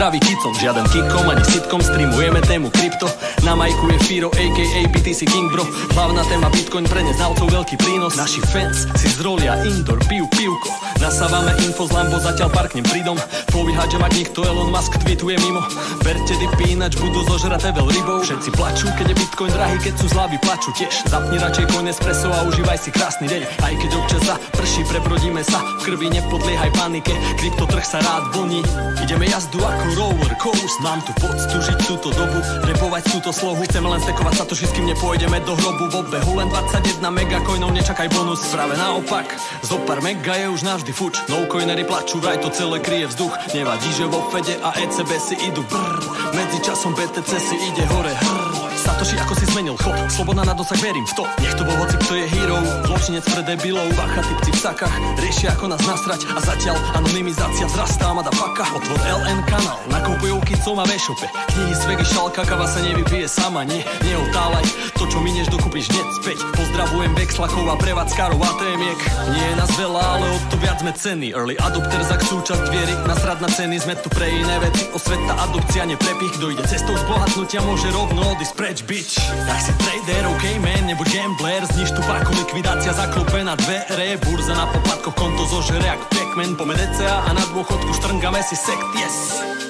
Zdravý kicom Žiaden kikom ani sitkom, streamujeme tému krypto. Na majku je Firo, aka BTC King bro. Hlavná téma Bitcoin pre neznalcov veľký prínos. Naši fans si zrolia indoor, pijú pivko. Nasávame info z Lambo, zatiaľ parknem pridom Povíhať, že mať nikto Elon Musk tweetuje mimo. Verte dipy, ináč budú zožraté veľ rybou. Všetci plačú, keď je Bitcoin drahý, keď sú zlavy plačú tiež. Zapni radšej coin espresso a užívaj si krásny deň. Aj keď občas za prší, prebrodíme sa V krvi nepodliehaj panike, kryptotrh sa rád vlní Ideme jazdu ako roller coast Mám tu poctu žiť túto dobu, repovať túto slohu. Chceme len stekovať sa to, kým nepôjdeme do hrobu. V obehu len 21 megacoinov, nečakaj bonus. Práve naopak, zo pár mega je už navždy fuč. No coinery plačú, vraj to celé kryje vzduch. Nevadí, že vo Fede a ECB si idú brr Medzi časom BTC si ide hore hrr Satoši, ako si zmenil chod. Slobodná na dosah, verím. V to Nech to bol hoci, kto je hero. Zločinec pre debilov. Bacha, typci v sakách Riešia, ako nás nasrať. A zatiaľ anonymizácia vzrastá Mada paka. Otvor LN kanál Nakupujú kicom a vešope Knihy z vegy šalka Kava sa nevypije sama. Nie, neotálaj To, čo minieš, dokúpiš hneď späť. Pozdravujem Vexlakov a prevádzkarov ATMiek Nie je nás veľa, ale o to viac sme ceny. Early adopter za súčasť viery. Nasrad na ceny Sme tu pre iné veci Osveta, adopcia, neprepich. Kto ide cestou zbohatnutia Môže rovno odísť preč, bitch. Si trader, ok man, nebo gambler. Zniž tu páku, likvidácia zaklope na dvere. Burza na poplatkoch, konto zožere jak Pac-Man. Pome DCA a na dôchodku štrngame si sekt, yes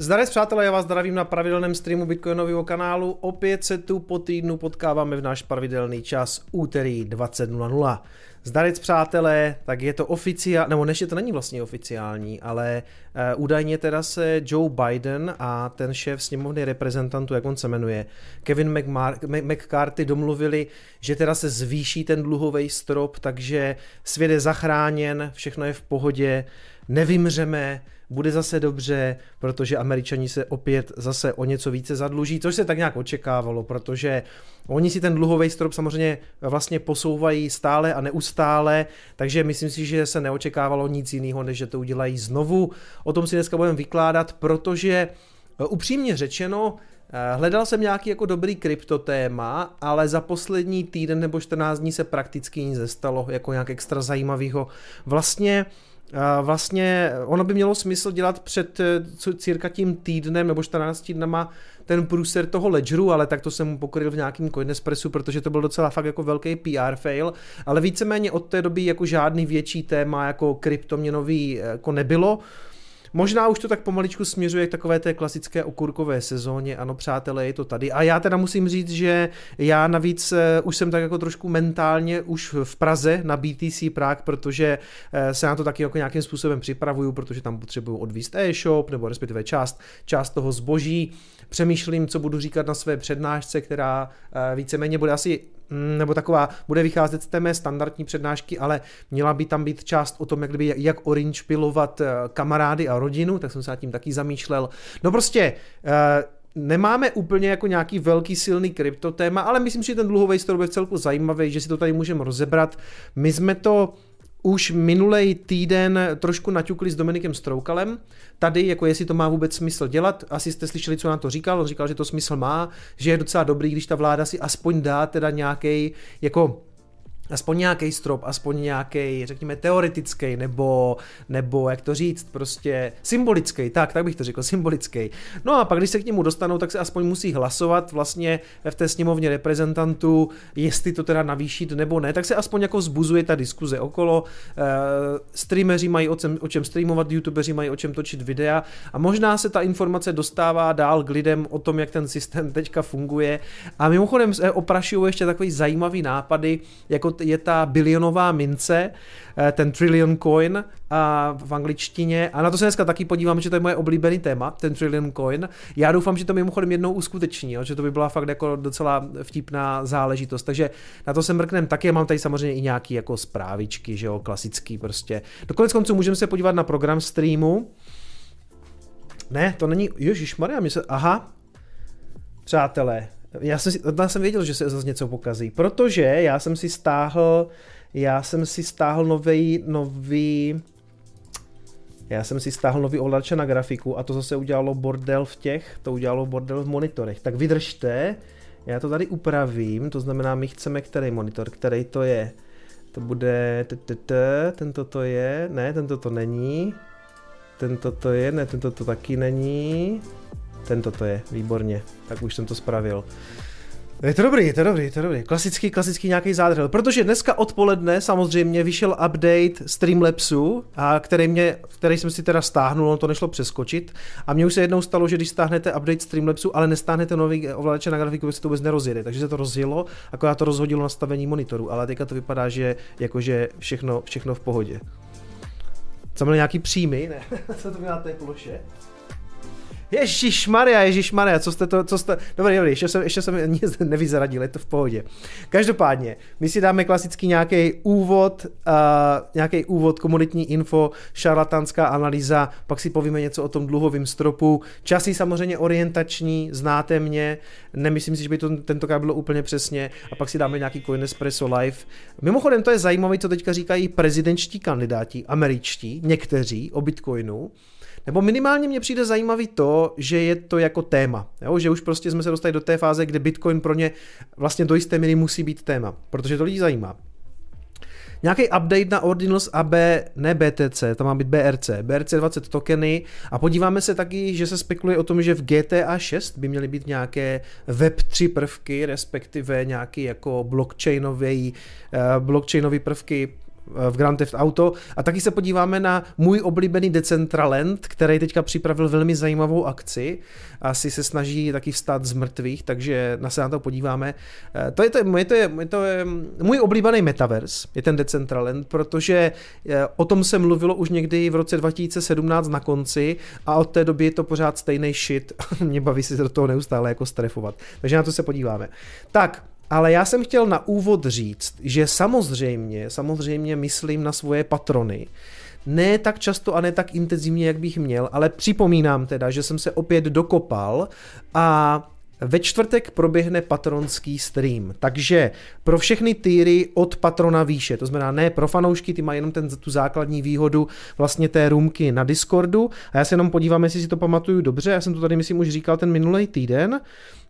Zdarec přátelé, já vás zdravím na pravidelném streamu Bitcoinového kanálu. Opět se tu po týdnu potkáváme v náš pravidelný čas úterý 20.00. Zdarec přátelé, tak je to oficiální, nebo než je to není vlastně oficiální, ale uh, údajně teda se Joe Biden a ten šéf sněmovny reprezentantů, jak on se jmenuje, Kevin McMar- McCarthy domluvili, že teda se zvýší ten dluhový strop, takže svět je zachráněn, všechno je v pohodě, nevymřeme, bude zase dobře, protože američani se opět zase o něco více zadluží, což se tak nějak očekávalo, protože oni si ten dluhový strop samozřejmě vlastně posouvají stále a neustále, takže myslím si, že se neočekávalo nic jiného, než že to udělají znovu. O tom si dneska budeme vykládat, protože upřímně řečeno, Hledal jsem nějaký jako dobrý kryptotéma, ale za poslední týden nebo 14 dní se prakticky nic nestalo jako nějak extra zajímavého. Vlastně vlastně ono by mělo smysl dělat před eh, cirka tím týdnem nebo 14 dnama ten průser toho ledgeru, ale tak to jsem pokryl v nějakým Coinespressu, protože to byl docela fakt jako velký PR fail, ale víceméně od té doby jako žádný větší téma jako kryptoměnový eh, jako nebylo. Možná už to tak pomaličku směřuje k takové té klasické okurkové sezóně, ano přátelé, je to tady. A já teda musím říct, že já navíc uh, už jsem tak jako trošku mentálně už v Praze na BTC Prague, protože uh, se na to taky jako nějakým způsobem připravuju, protože tam potřebuju odvíst e-shop, nebo respektive část, část toho zboží. Přemýšlím, co budu říkat na své přednášce, která uh, víceméně bude asi nebo taková, bude vycházet z té mé standardní přednášky, ale měla by tam být část o tom, jak, kdyby, jak orange pilovat eh, kamarády a rodinu, tak jsem se nad tím taky zamýšlel. No prostě, eh, nemáme úplně jako nějaký velký silný kryptotéma, ale myslím že ten dluhový strop je v celku zajímavý, že si to tady můžeme rozebrat. My jsme to už minulý týden trošku naťukli s Dominikem Stroukalem. Tady, jako jestli to má vůbec smysl dělat, asi jste slyšeli, co na to říkal. On říkal, že to smysl má, že je docela dobrý, když ta vláda si aspoň dá teda nějaký jako aspoň nějaký strop, aspoň nějaký, řekněme, teoretický, nebo, nebo jak to říct, prostě symbolický, tak, tak bych to řekl, symbolický. No a pak, když se k němu dostanou, tak se aspoň musí hlasovat vlastně v té sněmovně reprezentantů, jestli to teda navýšit nebo ne, tak se aspoň jako vzbuzuje ta diskuze okolo. Uh, streameři mají o čem, o čem streamovat, youtubeři mají o čem točit videa a možná se ta informace dostává dál k lidem o tom, jak ten systém teďka funguje. A mimochodem oprašují ještě takový zajímavý nápady, jako je ta bilionová mince, eh, ten trillion coin a v angličtině. A na to se dneska taky podívám, že to je moje oblíbený téma, ten trillion coin. Já doufám, že to mimochodem jednou uskuteční, jo, že to by byla fakt jako docela vtipná záležitost. Takže na to se mrknem taky. Mám tady samozřejmě i nějaký jako zprávičky, že jo, klasický prostě. Dokonec konců můžeme se podívat na program streamu. Ne, to není, Ježíš Maria, se, aha, přátelé, já jsem, si, já jsem věděl, že se zase něco pokazí, protože já jsem si stáhl, já jsem si stáhl nový, nový, Já jsem si stáhl nový ovladače na grafiku a to zase udělalo bordel v těch, to udělalo bordel v monitorech. Tak vydržte, já to tady upravím, to znamená, my chceme který monitor, který to je. To bude, tento to je, ne, tento to není, tento to je, ne, tento to taky není, tento to je, výborně, tak už jsem to spravil. Je to dobrý, je to dobrý, je to dobrý. Klasický, klasický nějaký zádrhel. Protože dneska odpoledne samozřejmě vyšel update Streamlabsu, a který, mě, který jsem si teda stáhnul, on to nešlo přeskočit. A mně už se jednou stalo, že když stáhnete update Streamlabsu, ale nestáhnete nový ovladače na grafiku, se to vůbec nerozjede. Takže se to rozjelo, akorát to rozhodilo nastavení monitoru. Ale teďka to vypadá, že jakože všechno, všechno v pohodě. Co měl nějaký příjmy? Ne, co to měl na té ploše? Ježíš Maria, Ježíš Maria, co jste to, co jste, dobrý, dobrý, ještě jsem, ještě jsem nic nevyzradil, je to v pohodě. Každopádně, my si dáme klasický nějaký úvod, uh, nějaký úvod, komunitní info, šarlatánská analýza, pak si povíme něco o tom dluhovém stropu, časy samozřejmě orientační, znáte mě, nemyslím si, že by to tentokrát bylo úplně přesně, a pak si dáme nějaký Coinespresso Live. Mimochodem, to je zajímavé, co teďka říkají prezidentští kandidáti, američtí, někteří o Bitcoinu, nebo minimálně mně přijde zajímavý to, že je to jako téma. Jo? Že už prostě jsme se dostali do té fáze, kde Bitcoin pro ně vlastně do jisté míry musí být téma, protože to lidi zajímá. Nějaký update na Ordinals AB, ne BTC, to má být BRC, BRC20 tokeny a podíváme se taky, že se spekuluje o tom, že v GTA 6 by měly být nějaké Web3 prvky, respektive nějaký jako blockchainový, uh, blockchainový prvky v Grand Theft Auto a taky se podíváme na můj oblíbený Decentraland, který teďka připravil velmi zajímavou akci. Asi se snaží taky vstát z mrtvých, takže na se na to podíváme. Eh, to je, to, je, to, je, to je můj oblíbený metaverse, je ten Decentraland, protože eh, o tom se mluvilo už někdy v roce 2017 na konci a od té doby je to pořád stejný shit. Mě baví si do toho neustále jako strefovat. Takže na to se podíváme. Tak, ale já jsem chtěl na úvod říct, že samozřejmě, samozřejmě myslím na svoje patrony, ne tak často a ne tak intenzivně, jak bych měl, ale připomínám teda, že jsem se opět dokopal a ve čtvrtek proběhne patronský stream, takže pro všechny týry od patrona výše, to znamená ne pro fanoušky, ty mají jenom ten, tu základní výhodu vlastně té růmky na Discordu. A já se jenom podívám, jestli si to pamatuju dobře, já jsem to tady myslím už říkal ten minulý týden,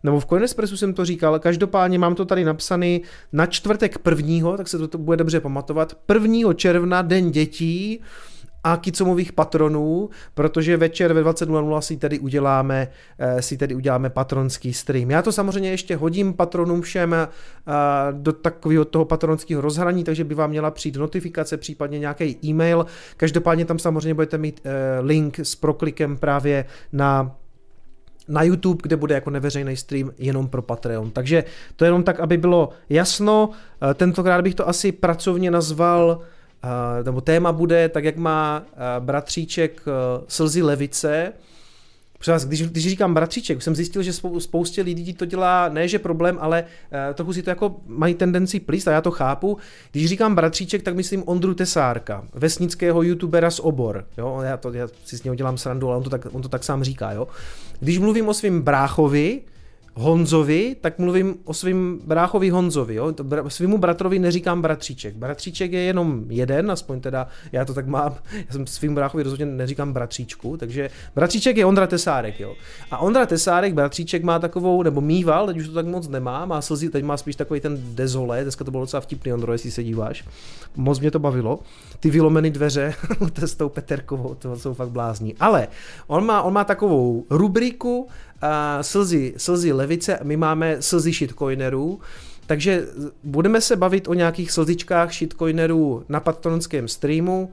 nebo v Coinespressu jsem to říkal, každopádně mám to tady napsaný na čtvrtek prvního, tak se to, bude dobře pamatovat, prvního června, den dětí, a Kicomových patronů, protože večer ve 20.00 si tady uděláme, eh, si tady uděláme patronský stream. Já to samozřejmě ještě hodím patronům všem eh, do takového toho patronského rozhraní, takže by vám měla přijít notifikace, případně nějaký e-mail. Každopádně tam samozřejmě budete mít eh, link s proklikem právě na na YouTube, kde bude jako neveřejný stream jenom pro Patreon. Takže to jenom tak, aby bylo jasno. Tentokrát bych to asi pracovně nazval Uh, nebo téma bude, tak jak má uh, bratříček uh, Slzy Levice, Přes, když, když říkám bratříček, jsem zjistil, že spou, spoustě lidí to dělá, ne že problém, ale uh, trochu si to jako mají tendenci plíst a já to chápu. Když říkám bratříček, tak myslím Ondru Tesárka, vesnického youtubera z obor. Jo? Já, to, já si s něho dělám srandu, ale on to tak, on to tak sám říká. Jo? Když mluvím o svém bráchovi, Honzovi, tak mluvím o svým bráchovi Honzovi. Jo? Svýmu bratrovi neříkám bratříček. Bratříček je jenom jeden, aspoň teda já to tak mám. Já jsem svým bráchovi rozhodně neříkám bratříčku, takže bratříček je Ondra Tesárek. Jo? A Ondra Tesárek, bratříček má takovou, nebo mýval, teď už to tak moc nemá, má slzy, teď má spíš takový ten dezole, dneska to bylo docela vtipný Ondro, jestli se díváš. Moc mě to bavilo. Ty vylomeny dveře s tou Peterkovou, to jsou fakt blázní. Ale on má, on má takovou rubriku, slzy, slzy levice, my máme slzy shitcoinerů, takže budeme se bavit o nějakých slzičkách shitcoinerů na patronském streamu,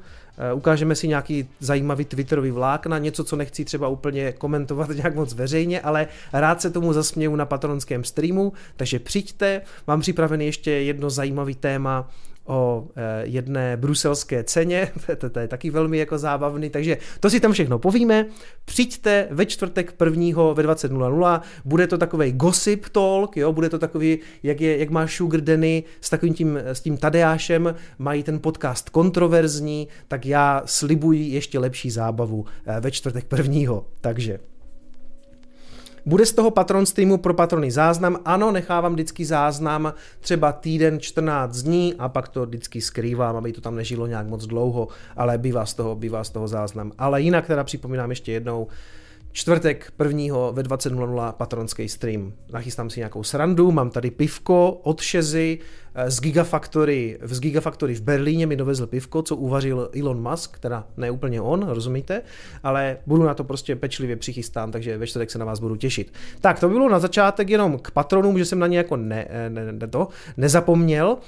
ukážeme si nějaký zajímavý Twitterový vlákna, něco, co nechci třeba úplně komentovat nějak moc veřejně, ale rád se tomu zasměju na patronském streamu, takže přijďte, mám připravený ještě jedno zajímavý téma o eh, jedné bruselské ceně, to, to je taky velmi jako zábavný, takže to si tam všechno povíme. Přijďte ve čtvrtek prvního ve 20.00, bude to takový gossip talk, jo, bude to takový, jak, je, jak má Sugar Danny s takovým tím, s tím Tadeášem, mají ten podcast kontroverzní, tak já slibuji ještě lepší zábavu eh, ve čtvrtek prvního, takže Bude z toho patron streamu pro patrony záznam? Ano, nechávám vždycky záznam třeba týden, 14 dní a pak to vždycky skrývám, aby to tam nežilo nějak moc dlouho, ale bývá z toho, bývá z toho záznam. Ale jinak teda připomínám ještě jednou, čtvrtek prvního ve 20.00 patronský stream. Nachystám si nějakou srandu, mám tady pivko od Šezy eh, z Gigafactory, z Gigafactory v Berlíně mi dovezl pivko, co uvařil Elon Musk, teda ne úplně on, rozumíte, ale budu na to prostě pečlivě přichystán, takže ve čtvrtek se na vás budu těšit. Tak, to bylo na začátek jenom k patronům, že jsem na ně jako ne, eh, ne, ne to, nezapomněl.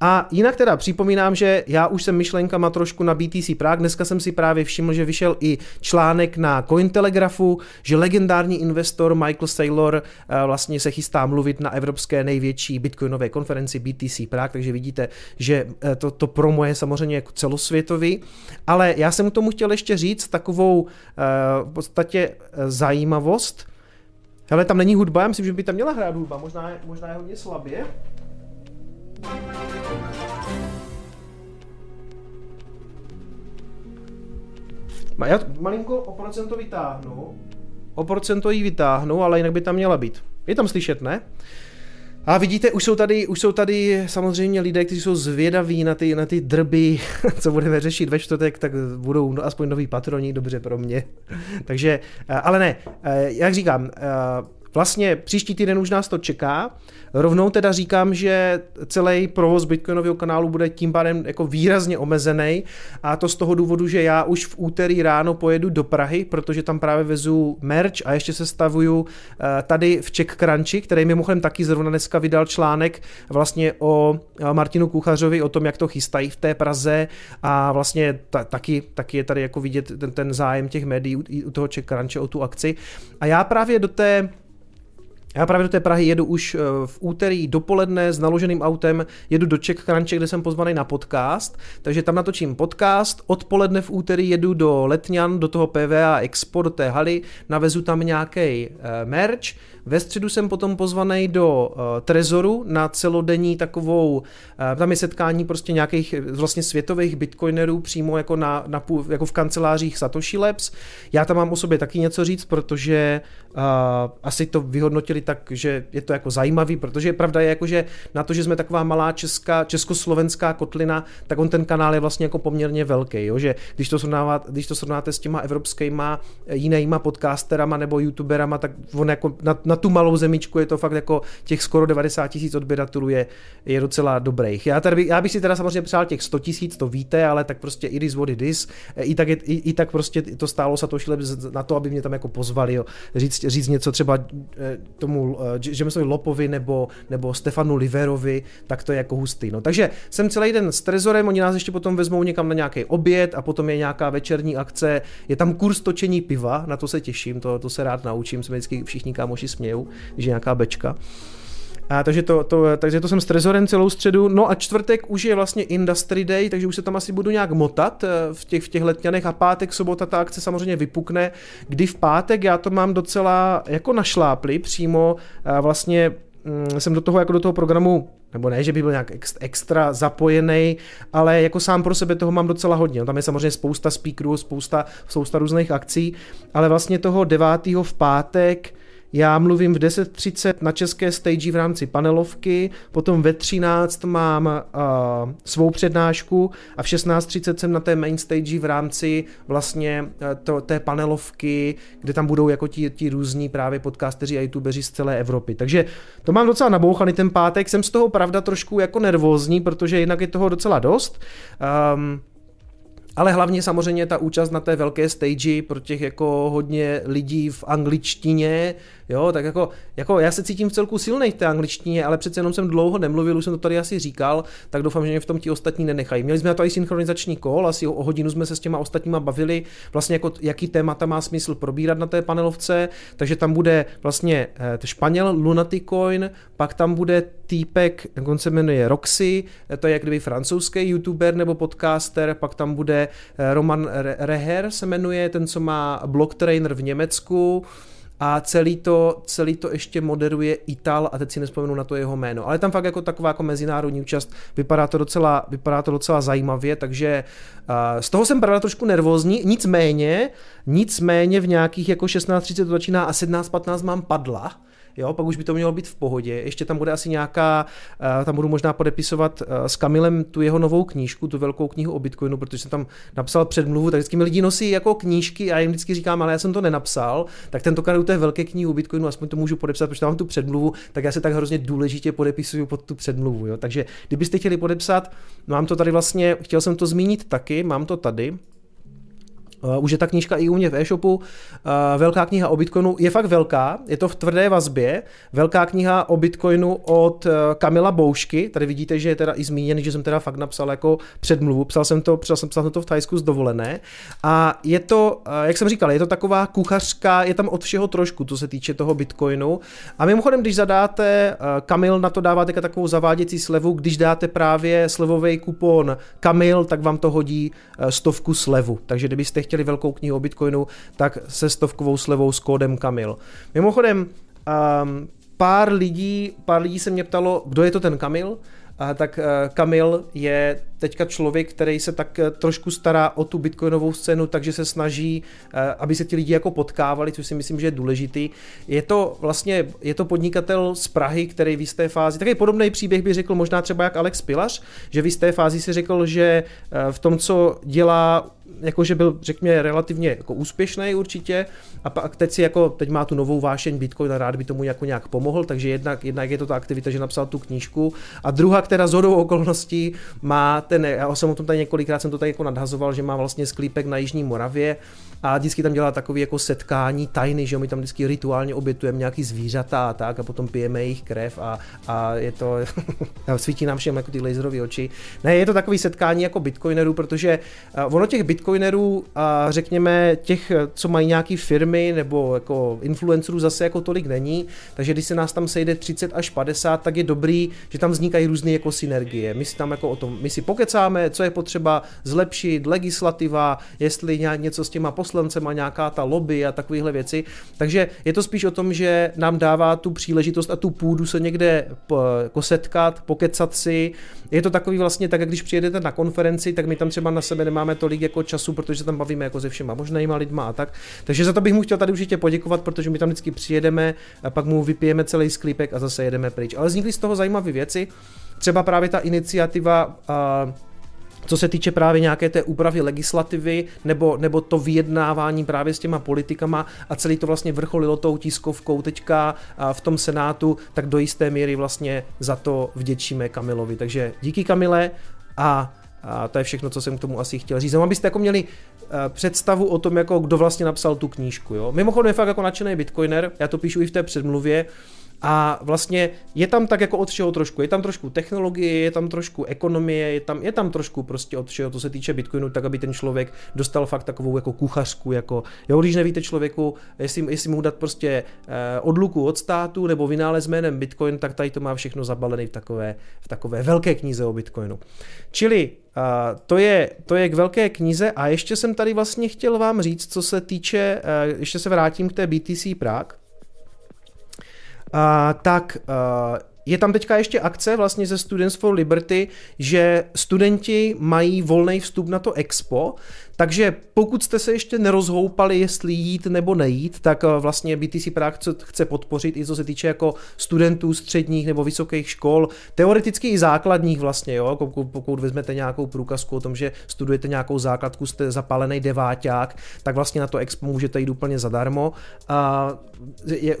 A jinak teda připomínám, že já už jsem myšlenkama trošku na BTC Prague. Dneska jsem si právě všiml, že vyšel i článek na Cointelegrafu, že legendární investor Michael Saylor eh, vlastně se chystá mluvit na evropské největší bitcoinové konferenci BTC Prague, takže vidíte, že eh, to, to promo je samozřejmě jako celosvětový. Ale já jsem k tomu chtěl ještě říct takovou eh, v podstatě zajímavost. Hele, tam není hudba, já myslím, že by tam měla hrát hudba, možná, možná je hodně slabě. Já malinko o procento vytáhnu. O procento ji vytáhnu, ale jinak by tam měla být. Je tam slyšet, ne? A vidíte, už jsou tady, už jsou tady samozřejmě lidé, kteří jsou zvědaví na ty, na ty drby, co budeme řešit ve čtvrtek, tak budou no, aspoň noví patroni, dobře pro mě. Takže, eh, ale ne, eh, jak říkám, eh, Vlastně příští týden už nás to čeká. Rovnou teda říkám, že celý provoz Bitcoinového kanálu bude tím pádem jako výrazně omezený a to z toho důvodu, že já už v úterý ráno pojedu do Prahy, protože tam právě vezu merch a ještě se stavuju eh, tady v Czech Crunchy, který mimochodem taky zrovna dneska vydal článek vlastně o eh, Martinu Kuchařovi, o tom, jak to chystají v té Praze a vlastně ta, taky, taky je tady jako vidět ten, ten zájem těch médií u, u toho Czech Crunchy o tu akci. A já právě do té já právě do té Prahy jedu už eh, v úterý dopoledne s naloženým autem, jedu do Czech Crunche, kde jsem pozvaný na podcast, takže tam natočím podcast, odpoledne v úterý jedu do Letňan, do toho PVA Expo, do té haly, navezu tam nějaký eh, merch, ve středu jsem potom pozvaný do uh, Trezoru na celodenní takovou, uh, tam je setkání prostě nějakých vlastně světových bitcoinerů přímo jako, na, na, jako v kancelářích Satoshi Labs. Já tam mám o sobě taky něco říct, protože uh, asi to vyhodnotili tak, že je to jako zajímavý, protože pravda je jako, že na to, že jsme taková malá česká, československá kotlina, tak on ten kanál je vlastně jako poměrně velký, jo? že když to, srovnávat, když to srovnáte s těma evropskýma jinýma podcasterama nebo youtuberama, tak on jako na, na tu malou zemičku je to fakt jako těch skoro 90 tisíc odběratelů je, je docela dobrých. Já, tady, já bych si teda samozřejmě přál těch 100 tisíc, to víte, ale tak prostě it is what it is. I tak, je, i, i tak prostě to stálo sa to na to, aby mě tam jako pozvali, jo. Říct, říct něco třeba eh, tomu Jamesovi Lopovi nebo, nebo Stefanu Liverovi, tak to je jako hustý. No. Takže jsem celý den s Trezorem, oni nás ještě potom vezmou někam na nějaký oběd a potom je nějaká večerní akce, je tam kurz točení piva, na to se těším, to, to se rád naučím, se vždycky všichni kámoši smějí hrajou, když je nějaká bečka. A takže, to, to, takže to jsem s Trezorem celou středu. No a čtvrtek už je vlastně Industry Day, takže už se tam asi budu nějak motat eh, v těch, v těch letňanech a pátek, sobota ta akce samozřejmě vypukne, kdy v pátek já to mám docela jako našlápli, přímo vlastně mm, jsem do toho jako do toho programu nebo ne, že by byl nějak extra zapojený, ale jako sám pro sebe toho mám docela hodně. No, tam je samozřejmě spousta speakerů, spousta, spousta různých akcí, ale vlastně toho 9. v pátek já mluvím v 10.30 na české stage v rámci panelovky, potom ve 13 mám uh, svou přednášku a v 16.30 jsem na té main stage v rámci vlastně to, té panelovky, kde tam budou jako ti, ti různí právě podcasteři a youtubeři z celé Evropy. Takže to mám docela nabouchaný ten pátek, jsem z toho pravda trošku jako nervózní, protože jinak je toho docela dost. Um, ale hlavně samozřejmě ta účast na té velké stage pro těch jako hodně lidí v angličtině, jo, tak jako, jako já se cítím v celku silnej v té angličtině, ale přece jenom jsem dlouho nemluvil, už jsem to tady asi říkal, tak doufám, že mě v tom ti ostatní nenechají. Měli jsme na to i synchronizační kol, asi o, o hodinu jsme se s těma ostatníma bavili, vlastně jako jaký témata má smysl probírat na té panelovce, takže tam bude vlastně eh, Španěl Lunaticoin, pak tam bude týpek, on se jmenuje Roxy, to je jak kdyby francouzský youtuber nebo podcaster, pak tam bude eh, Roman Reher se jmenuje, ten, co má Blocktrainer v Německu, a celý to, celý to ještě moderuje Ital a teď si nespomenu na to jeho jméno. Ale tam fakt jako taková jako mezinárodní účast, vypadá to docela, vypadá to docela zajímavě, takže uh, z toho jsem pravda trošku nervózní, nicméně, nicméně v nějakých jako 16.30 to začíná a 17.15 mám padla, jo, pak už by to mělo být v pohodě. Ještě tam bude asi nějaká, uh, tam budu možná podepisovat uh, s Kamilem tu jeho novou knížku, tu velkou knihu o Bitcoinu, protože jsem tam napsal předmluvu, tak vždycky mi lidi nosí jako knížky a já jim vždycky říkám, ale já jsem to nenapsal, tak tentokrát u té velké knihy o Bitcoinu aspoň to můžu podepsat, protože tam mám tu předmluvu, tak já se tak hrozně důležitě podepisuju pod tu předmluvu. Jo. Takže kdybyste chtěli podepsat, mám to tady vlastně, chtěl jsem to zmínit taky, mám to tady, Uh, už je ta knížka i u mě v e-shopu. Uh, velká kniha o Bitcoinu je fakt velká, je to v tvrdé vazbě. Velká kniha o Bitcoinu od uh, Kamila Boušky. Tady vidíte, že je teda i zmíněný, že jsem teda fakt napsal jako předmluvu. Psal jsem to, psal jsem, psal jsem to v Thajsku z dovolené. A je to, uh, jak jsem říkal, je to taková kuchařka, je tam od všeho trošku, co se týče toho Bitcoinu. A mimochodem, když zadáte, uh, Kamil na to dává teďka takovou zaváděcí slevu, když dáte právě slevový kupon Kamil, tak vám to hodí uh, stovku slevu. Takže kdybyste chtěli velkou knihu o Bitcoinu, tak se stovkovou slevou s kódem Kamil. Mimochodem, um, pár lidí, pár lidí se mě ptalo, kdo je to ten Kamil, a tak Kamil je teďka člověk, který se tak uh, trošku stará o tu bitcoinovou scénu, takže se snaží, uh, aby se ti lidi jako potkávali, což si myslím, že je důležitý. Je to vlastně, je to podnikatel z Prahy, který v jisté fázi, takový podobný příběh by řekl možná třeba jak Alex Pilař, že v jisté fázi si řekl, že v tom, co dělá jakože byl, řekněme, relativně jako úspěšný určitě a pak teď si jako, teď má tu novou vášeň Bitcoin a rád by tomu jako nějak pomohl, takže jednak, jednak je to ta aktivita, že napsal tu knížku a druhá, která z hodou okolností má ten, já jsem o tom tady několikrát jsem to tady jako nadhazoval, že má vlastně sklípek na Jižní Moravě a vždycky tam dělá takový jako setkání tajný, že my tam vždycky rituálně obětujeme nějaký zvířata a tak a potom pijeme jejich krev a, a je to, svítí nám všem jako ty laserové oči. Ne, je to takový setkání jako bitcoinerů, protože ono těch bitcoinerů a řekněme těch, co mají nějaký firmy nebo jako influencerů zase jako tolik není, takže když se nás tam sejde 30 až 50, tak je dobrý, že tam vznikají různé jako synergie. My si tam jako o tom, my si pokecáme, co je potřeba zlepšit, legislativa, jestli něco s těma poslancema, nějaká ta lobby a takovéhle věci. Takže je to spíš o tom, že nám dává tu příležitost a tu půdu se někde jako setkat, pokecat si. Je to takový vlastně tak, jak když přijedete na konferenci, tak my tam třeba na sebe nemáme tolik jako času, protože tam bavíme jako se všema možnýma lidma a tak. Takže za to bych mu chtěl tady určitě poděkovat, protože my tam vždycky přijedeme a pak mu vypijeme celý sklípek a zase jedeme pryč. Ale vznikly z toho zajímavé věci. Třeba právě ta iniciativa uh, co se týče právě nějaké té úpravy legislativy nebo, nebo to vyjednávání právě s těma politikama a celý to vlastně vrcholilo tou tiskovkou teďka v tom Senátu, tak do jisté míry vlastně za to vděčíme Kamilovi. Takže díky Kamile a a to je všechno, co jsem k tomu asi chtěl říct. abyste jako měli e, představu o tom, jako kdo vlastně napsal tu knížku. Jo? Mimochodem je fakt jako nadšený bitcoiner, já to píšu i v té předmluvě, a vlastně je tam tak jako od všeho trošku. Je tam trošku technologie, je tam trošku ekonomie, je tam, je tam trošku prostě od všeho, co se týče Bitcoinu, tak aby ten člověk dostal fakt takovou jako kuchařku, jako, jo, když nevíte člověku, jestli, jestli mu dát prostě eh, odluku od státu nebo vynález jménem Bitcoin, tak tady to má všechno zabalené v takové, v takové velké knize o Bitcoinu. Čili Uh, to, je, to je k velké knize a ještě jsem tady vlastně chtěl vám říct, co se týče, uh, ještě se vrátím k té BTC Prague, tak uh, je tam teďka ještě akce vlastně ze Students for Liberty, že studenti mají volný vstup na to expo, takže pokud jste se ještě nerozhoupali, jestli jít nebo nejít, tak eh, vlastně BTC Prague chce podpořit i co se týče jako studentů středních nebo vysokých škol, teoreticky i základních vlastně, jo, pokud, vezmete nějakou průkazku o tom, že studujete nějakou základku, jste zapálený deváťák, tak vlastně na to expo můžete jít úplně zadarmo. A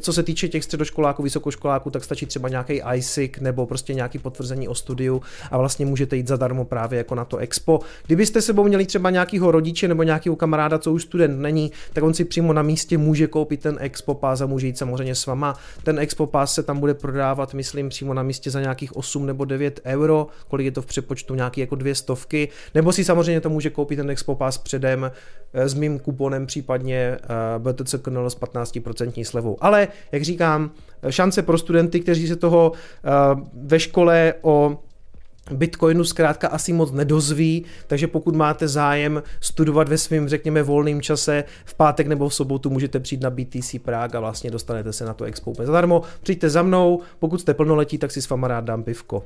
co se týče těch středoškoláků, vysokoškoláků, tak stačí třeba nějaký ISIC nebo prostě nějaký potvrzení o studiu a vlastně můžete jít zadarmo právě jako na to expo. Kdybyste sebou měli třeba nějakýho rodiče, rodiče nebo nějakého kamaráda, co už student není, tak on si přímo na místě může koupit ten Expo Pass a může jít samozřejmě s váma. Ten Expo Pass se tam bude prodávat, myslím, přímo na místě za nějakých 8 nebo 9 euro, kolik je to v přepočtu, nějaký jako dvě stovky, nebo si samozřejmě to může koupit ten Expo Pass předem eh, s mým kuponem, případně uh, BTC Kernel s 15% slevou. Ale, jak říkám, šance pro studenty, kteří se toho ve škole o Bitcoinu zkrátka asi moc nedozví, takže pokud máte zájem studovat ve svém, řekněme, volném čase v pátek nebo v sobotu, můžete přijít na BTC Prague a vlastně dostanete se na to expo zadarmo. Přijďte za mnou, pokud jste plnoletí, tak si s váma rád dám pivko.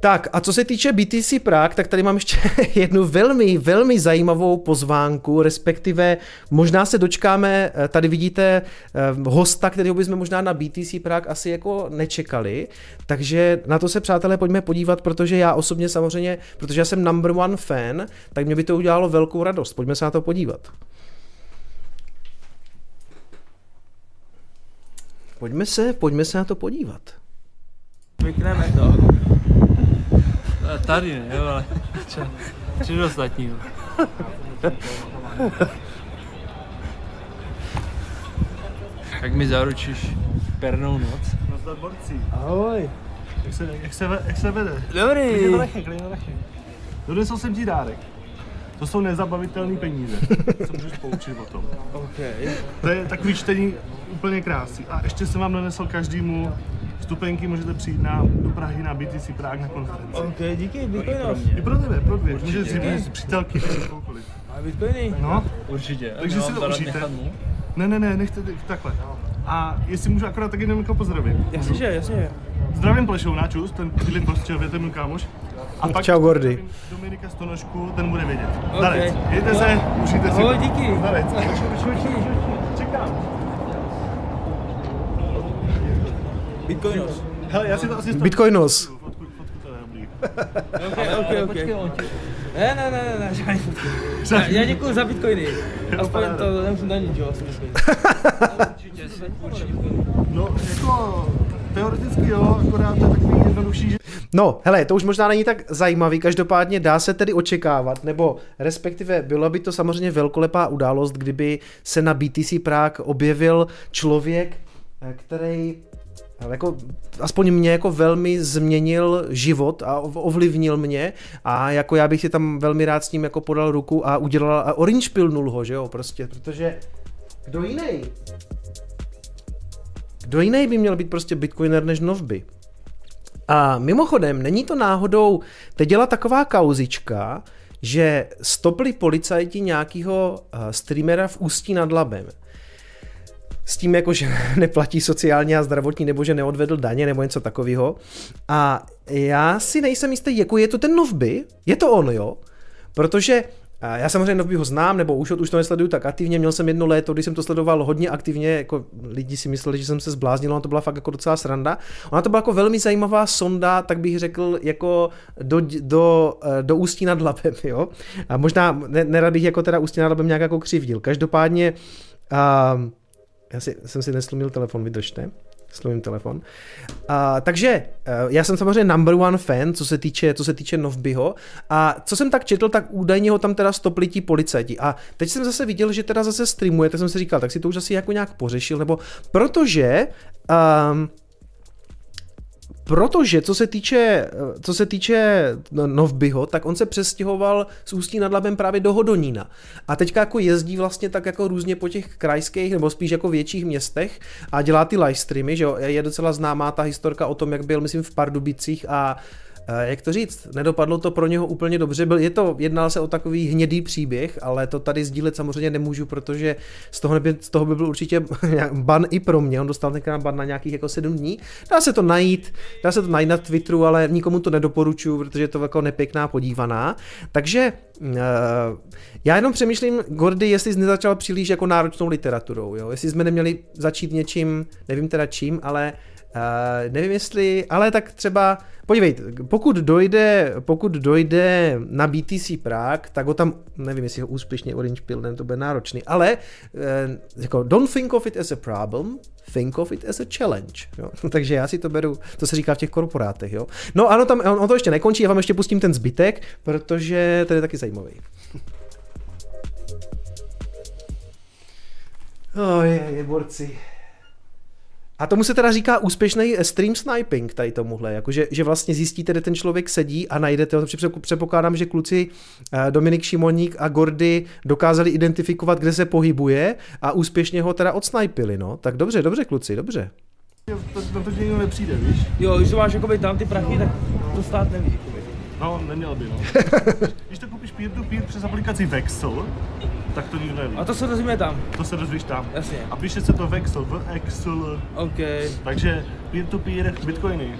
Tak a co se týče BTC Prague, tak tady mám ještě jednu velmi, velmi zajímavou pozvánku, respektive možná se dočkáme, eh, tady vidíte eh, hosta, kterého bychom možná na BTC Prague asi jako nečekali, takže na to se přátelé pojďme podívat, protože já osobně samozřejmě, protože já jsem number one fan, tak mě by to udělalo velkou radost, pojďme se na to podívat. Pojďme se, pojďme se na to podívat. Vykneme to. Tady ne, jo, ale do ostatního. Jak mi zaručíš pernou noc? Nazdar borci. Ahoj. Jak se, jak se, jak se vede? Dobrý. Klidně nalechej, klidně nalechej. Donesl jsem ti dárek. To jsou nezabavitelné peníze. Co můžeš poučit o tom. Okay. To je takový čtení úplně krásný. A ještě jsem vám donesl každému Vstupenky můžete přijít na, do Prahy na BTC Prague na konferenci. OK, díky, Bitcoinov. I pro tebe, pro dvě. Můžete si přijít přítelky, kohokoliv. A Bitcoiny? No, Určitě. takže si to užijte. Ne, ne, ne, nechte takhle. A jestli můžu akorát taky jenom pozdravit. Jasně, že, jasně. Zdravím Plešouna, čus, ten bydlí Prostějově, ten můj kámoš. A pak Čau, Gordy. Dominika Stonožku, ten bude vědět. Okay. Darec, jděte se, užijte si. Ahoj, díky. Darec, čekám. Bitcoinos. Hele, já si to asi... Bitcoinos. Fotku, fotku to je dobrý. Ok, ok, ok. Ne, ne, ne, ne, žádný. Já, já děkuji za bitcoiny. Aspoň to nemusím danit, jo, asi bitcoiny. Určitě, určitě. No, jako teoreticky jo, akorát to je takový jednodušší, že... No, hele, to už možná není tak zajímavý, každopádně dá se tedy očekávat, nebo respektive byla by to samozřejmě velkolepá událost, kdyby se na BTC Prague objevil člověk, eh, který jako, aspoň mě jako velmi změnil život a ovlivnil mě a jako já bych si tam velmi rád s ním jako podal ruku a udělal a orange pilnul ho, že jo, prostě, protože kdo jiný? Kdo jiný by měl být prostě bitcoiner než Novby? A mimochodem, není to náhodou, teď dělá taková kauzička, že stopli policajti nějakého eh, streamera v Ústí nad Labem s tím, jako, že neplatí sociální a zdravotní, nebo že neodvedl daně, nebo něco takového. A já si nejsem jistý, jako je to ten Novby, je to on, jo? Protože já samozřejmě Novby ho znám, nebo už, už to nesleduju tak aktivně, měl jsem jedno léto, když jsem to sledoval hodně aktivně, jako lidi si mysleli, že jsem se zbláznil, ona to byla fakt jako docela sranda. Ona to byla jako velmi zajímavá sonda, tak bych řekl, jako do, do, eh, do ústí nad labem, jo. A možná, ne, nerad bych jako teda ústí nad labem nějak jako křivdil. Každopádně, uh, já si, jsem si neslumil telefon, vydržte. Slumím telefon. A, takže eh, já jsem samozřejmě number one fan, co se týče, co se týče Novbyho. A co jsem tak četl, tak údajně ho tam teda stopli ti policajti. A teď jsem zase viděl, že teda zase streamuje, tak jsem si říkal, tak si to už asi jako nějak pořešil, nebo protože um, Protože co se týče, co se týče Novbyho, tak on se přestěhoval z Ústí nad Labem právě do Hodonína. A teďka jako jezdí vlastně tak jako různě po těch krajských nebo spíš jako větších městech a dělá ty livestreamy, že jo. Je docela známá ta historka o tom, jak byl, myslím, v Pardubicích a Eh, jak to říct, nedopadlo to pro něho úplně dobře. Byl, je to, jednal se o takový hnědý příběh, ale to tady sdílet samozřejmě nemůžu, protože z toho, neby, z toho by byl určitě ban i pro mě. On dostal tenkrát ban na nějakých jako sedm dní. Dá se to najít, dá se to najít na Twitteru, ale nikomu to nedoporučuju, protože je to jako nepěkná podívaná. Takže uh, já jenom přemýšlím, Gordy, jestli jsi nezačal příliš jako náročnou literaturou, jo? jestli jsme neměli začít něčím, nevím teda čím, ale Uh, nevím jestli, ale tak třeba, podívejte, pokud dojde, pokud dojde na BTC Prague, tak ho tam, nevím jestli ho úspěšně Orange Pill, to bude náročný, ale uh, jako don't think of it as a problem, think of it as a challenge. Jo? Takže já si to beru, to se říká v těch korporátech. Jo? No ano, tam, on, on to ještě nekončí, já vám ještě pustím ten zbytek, protože to je taky zajímavý. Oh, je, je, borci. A tomu se teda říká úspěšný stream sniping tady tomuhle, jakože, že vlastně zjistíte, kde ten člověk sedí a najdete ho. Předpokládám, že kluci eh, Dominik Šimoník a Gordy dokázali identifikovat, kde se pohybuje a úspěšně ho teda odsnipili, no. Tak dobře, dobře kluci, dobře. To, na to ti nikdo nepřijde, víš? Jo, když to máš jakoby tam ty prachy, tak to stát neví. jakoby. No, neměl by, no. Když to koupíš peer-to-peer přes aplikaci Vexel, tak to nikdo neví. A to se dozvíme tam. To se dozvíš tam. Jasně. A píše se to Vexel, v Excel. OK. Takže peer-to-peer bitcoiny.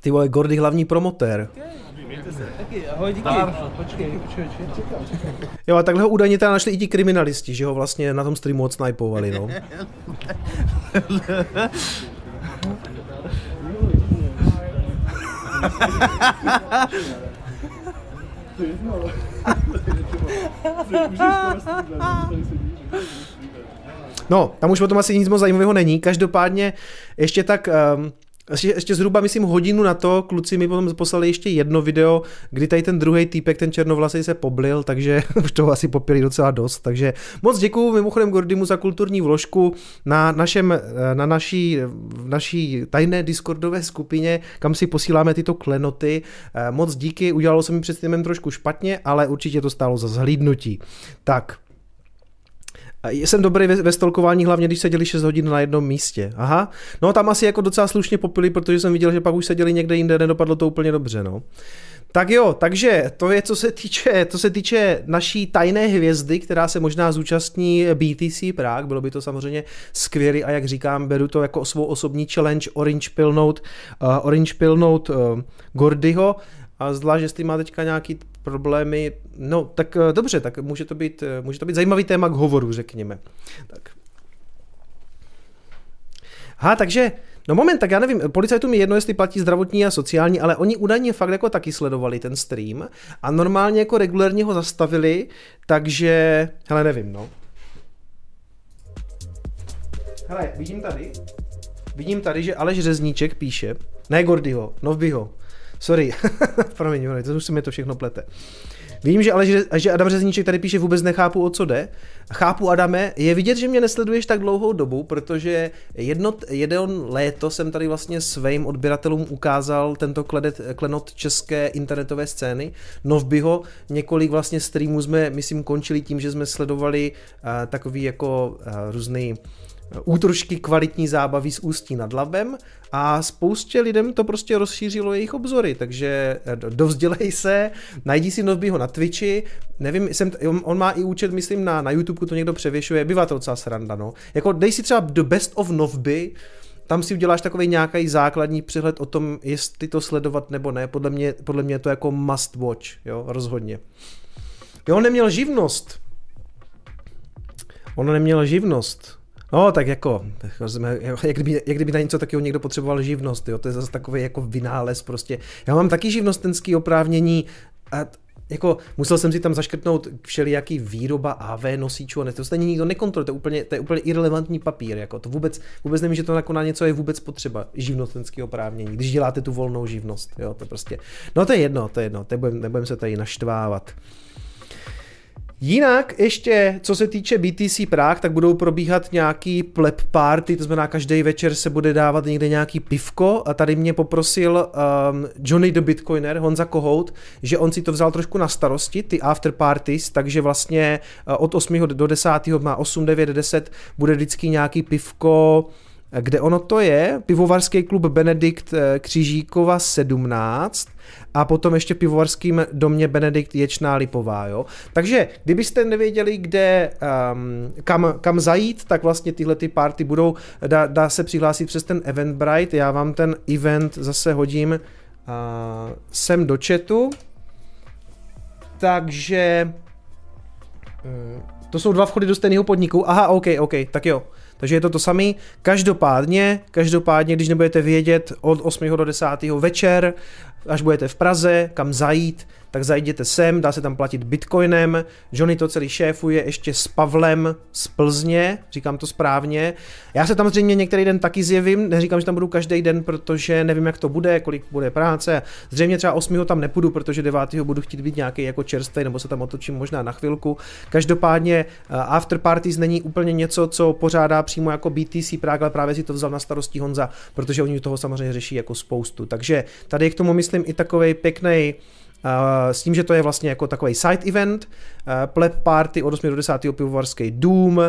Ty vole, Gordy hlavní promotér. Mějte se. Taky, ahoj, díky. Zdar. Počkej, počkej, počkej. Jo, a takhle ho údajně teda našli i ti kriminalisti, že ho vlastně na tom streamu odsnipovali, no. No, tam už potom asi nic moc zajímavého není. Každopádně ještě tak um, ještě, ještě zhruba, myslím, hodinu na to, kluci mi potom poslali ještě jedno video, kdy tady ten druhý týpek, ten černovlasý se poblil, takže už toho asi popili docela dost. Takže moc děkuju mimochodem Gordimu za kulturní vložku na, našem, na naší, naší tajné Discordové skupině, kam si posíláme tyto klenoty. Eh, Moc díky, udělalo se mi před týmem trošku špatně, ale určitě to stálo za zhlídnutí. Tak, Jsem dobrý ve, ve stolkování, hlavně když seděli 6 hodin na jednom místě. Aha, no tam asi jako docela slušně popili, protože jsem viděl, že pak už seděli někde jinde, nedopadlo to úplně dobře, no. Tak jo, takže to je, co se týče, co se týče naší tajné hvězdy, která se možná zúčastní BTC Prague, bylo by to samozřejmě skvělé a jak říkám, beru to jako svou osobní challenge Orange Pilnout, uh, Orange Pilnout uh, Gordyho a zvlášť, jestli má teďka nějaký problémy, no tak uh, dobře, tak může to být, uh, může to být zajímavý téma k hovoru, řekněme. Tak. Ha, takže No moment, tak já nevím, policajtům je jedno, jestli platí zdravotní a sociální, ale oni údajně fakt jako taky sledovali ten stream a normálně jako regulérně ho zastavili, takže, hele nevím, no. Hele, vidím tady, vidím tady, že Aleš Řezníček píše, ne Gordyho, Novbyho, sorry, promiň, to už se mi to všechno plete. Vím, že, ale že, že Adam Řezníček tady píše, vůbec nechápu, o co jde. Chápu, Adame, je vidět, že mě nesleduješ tak dlouhou dobu, protože jedno, jeden léto jsem tady vlastně svým odběratelům ukázal tento kledet, klenot české internetové scény. Novbyho, několik vlastně streamů jsme, myslím, končili tím, že jsme sledovali uh, takový jako uh, různý útržky kvalitní zábavy s Ústí nad Labem a spoustě lidem to prostě rozšířilo jejich obzory, takže eh, dovzdělej se, najdi si Novbyho na Twitchi, nevím, jsem, on, on má i účet, myslím, na, na YouTube, to někdo převěšuje, bývá to docela sranda, no. Jako dej si třeba The Best of Novby, tam si uděláš takový nějaký základní přehled o tom, jestli to sledovat nebo ne, podle mě, podle mě je to jako must watch, jo, rozhodně. Jo, on neměl živnost. On neměl živnost. No, tak jako, jak kdyby, jak kdyby na něco takového někdo potřeboval živnost, jo, to je zase takový jako vynález prostě. Já mám taky živnostenský oprávnění a jako musel jsem si tam zaškrtnout všelijaký výroba AV nosičů a ne, to stejně nikdo nekontroluje, to je úplně, to je úplně irrelevantní papír, jako to vůbec, vůbec nevím, že to jako na něco je vůbec potřeba, živnostenský oprávnění, když děláte tu volnou živnost, jo, to prostě, no to je jedno, to je jedno, nebudem, nebudem se tady naštvávat. Jinak ještě, co se týče BTC Prague, tak budou probíhat nějaký pleb party, to znamená každý večer se bude dávat někde nějaký pivko a tady mě poprosil um, Johnny the Bitcoiner, Honza Kohout, že on si to vzal trošku na starosti, ty after parties, takže vlastně uh, od 8. do 10. má 8, 9, 10 bude vždycky nějaký pivko, kde ono to je, pivovarský klub Benedikt eh, Křižíkova 17 a potom ještě pivovarským domě Benedikt Ječná Lipová, jo. Takže kdybyste nevěděli, kde, um, kam, kam zajít, tak vlastně tyhle ty party budou, dá, dá se přihlásit přes ten Eventbrite, já vám ten event zase hodím uh, sem do chatu, takže uh, to jsou dva vchody do stejného podniku, aha, ok, ok, tak jo. Takže je to to samé. Každopádně, každopádně, když nebudete vědět od 8. do 10. večer, až budete v Praze, kam zajít, tak zajděte sem, dá se tam platit bitcoinem. Johnny to celý šéfuje ještě s Pavlem z Plzně, říkám to správně. Já se tam zřejmě některý den taky zjevím, neříkám, že tam budu každý den, protože nevím, jak to bude, kolik bude práce. Zřejmě třeba 8. tam nepůjdu, protože 9. budu chtít být nějaký jako čerstvý, nebo se tam otočím možná na chvilku. Každopádně eh, after parties není úplně něco, co pořádá přímo jako BTC Prague, ale právě si to vzal na starosti Honza, protože oni toho samozřejmě řeší jako spoustu. Takže tady je k tomu myslím i takový pěkný s tím, že to je vlastně jako takový side event, pleb party od 8 do 10. pivovarský dům,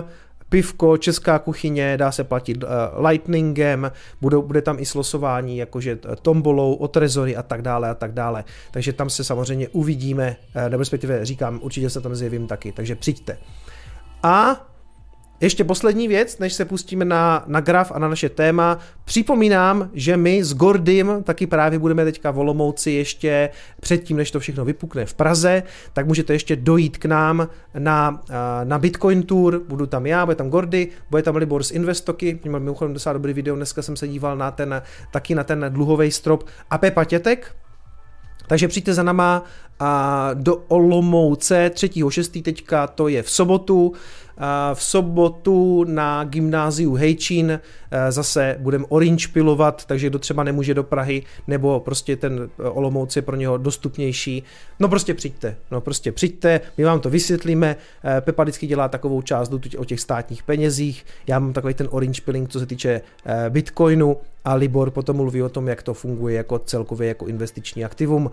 pivko, česká kuchyně, dá se platit lightningem, bude, bude tam i slosování, jakože tombolou, o trezory a tak dále a tak dále. Takže tam se samozřejmě uvidíme, nebo respektive říkám, určitě se tam zjevím taky, takže přijďte. A ještě poslední věc, než se pustíme na, na graf a na naše téma. Připomínám, že my s Gordym taky právě budeme teďka volomouci ještě předtím, než to všechno vypukne v Praze, tak můžete ještě dojít k nám na, na Bitcoin Tour, budu tam já, bude tam Gordy, bude tam Libor z Investoky, měl mimochodem docela dobrý video, dneska jsem se díval na ten, taky na ten dluhový strop a Pepa Tětek, takže přijďte za náma a do Olomouce 3.6. teďka, to je v sobotu. V sobotu na gymnáziu Hejčín eh, zase budeme orange pilovat, takže kdo třeba nemůže do Prahy, nebo prostě ten eh, Olomouc je pro něho dostupnější, no prostě přijďte, no prostě přijďte, my vám to vysvětlíme, eh, Pepa vždycky dělá takovou část o těch státních penězích, já mám takový ten orange pilling, co se týče Bitcoinu a Libor potom mluví o tom, jak to funguje jako celkově jako investiční aktivum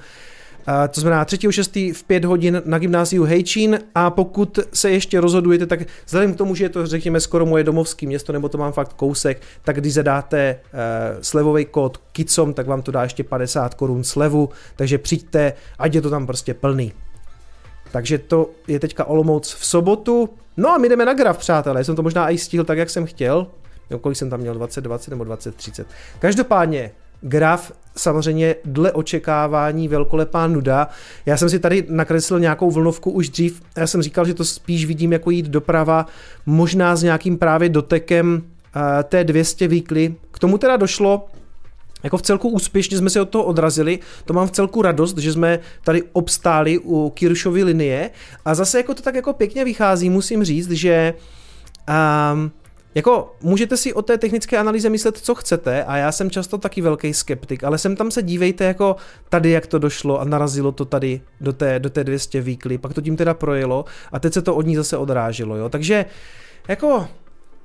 to znamená 3.6. v 5 hodin na gymnáziu Hejčín a pokud se ještě rozhodujete, tak vzhledem k tomu, že je to řekněme skoro moje domovské město, nebo to mám fakt kousek, tak když zadáte uh, slevový kód KICOM, tak vám to dá ještě 50 korun slevu, takže přijďte, ať je to tam prostě plný. Takže to je teďka Olomouc v sobotu. No a my jdeme na graf, přátelé. Jsem to možná i stihl tak, jak jsem chtěl. Jo, kolik jsem tam měl? 20, 20 nebo 20, 30. Každopádně, graf samozřejmě dle očekávání velkolepá nuda. Já jsem si tady nakreslil nějakou vlnovku už dřív. Já jsem říkal, že to spíš vidím jako jít doprava, možná s nějakým právě dotekem uh, té 200 výkly. K tomu teda došlo jako v celku úspěšně jsme se od toho odrazili, to mám v celku radost, že jsme tady obstáli u Kiršovy linie a zase jako to tak jako pěkně vychází, musím říct, že um, jako můžete si o té technické analýze myslet, co chcete a já jsem často taky velký skeptik, ale sem tam se dívejte jako tady, jak to došlo a narazilo to tady do té, do té 200 výkly, pak to tím teda projelo a teď se to od ní zase odráželo, jo. Takže jako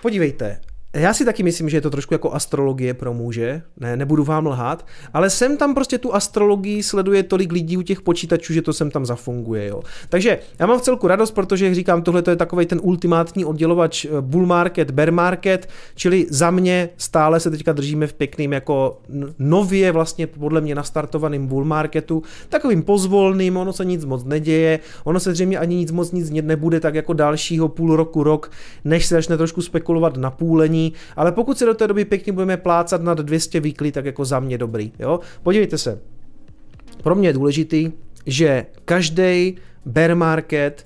podívejte, já si taky myslím, že je to trošku jako astrologie pro muže, ne, nebudu vám lhát, ale sem tam prostě tu astrologii sleduje tolik lidí u těch počítačů, že to sem tam zafunguje, jo. Takže já mám v celku radost, protože, jak říkám, tohle je takový ten ultimátní oddělovač eh, bull market, bear market, čili za mě stále se teďka držíme v pěkným jako nově vlastně podle mě nastartovaným bull marketu, takovým pozvolným, ono se nic moc neděje, ono se zřejmě ani nic moc nic nebude tak jako dalšího půl roku, rok, než se začne trošku spekulovat na půlení, ale pokud se do té doby pěkně budeme plácat nad 200 výklí, tak jako za mě dobrý. Jo? Podívejte se, pro mě je důležitý, že každý bear market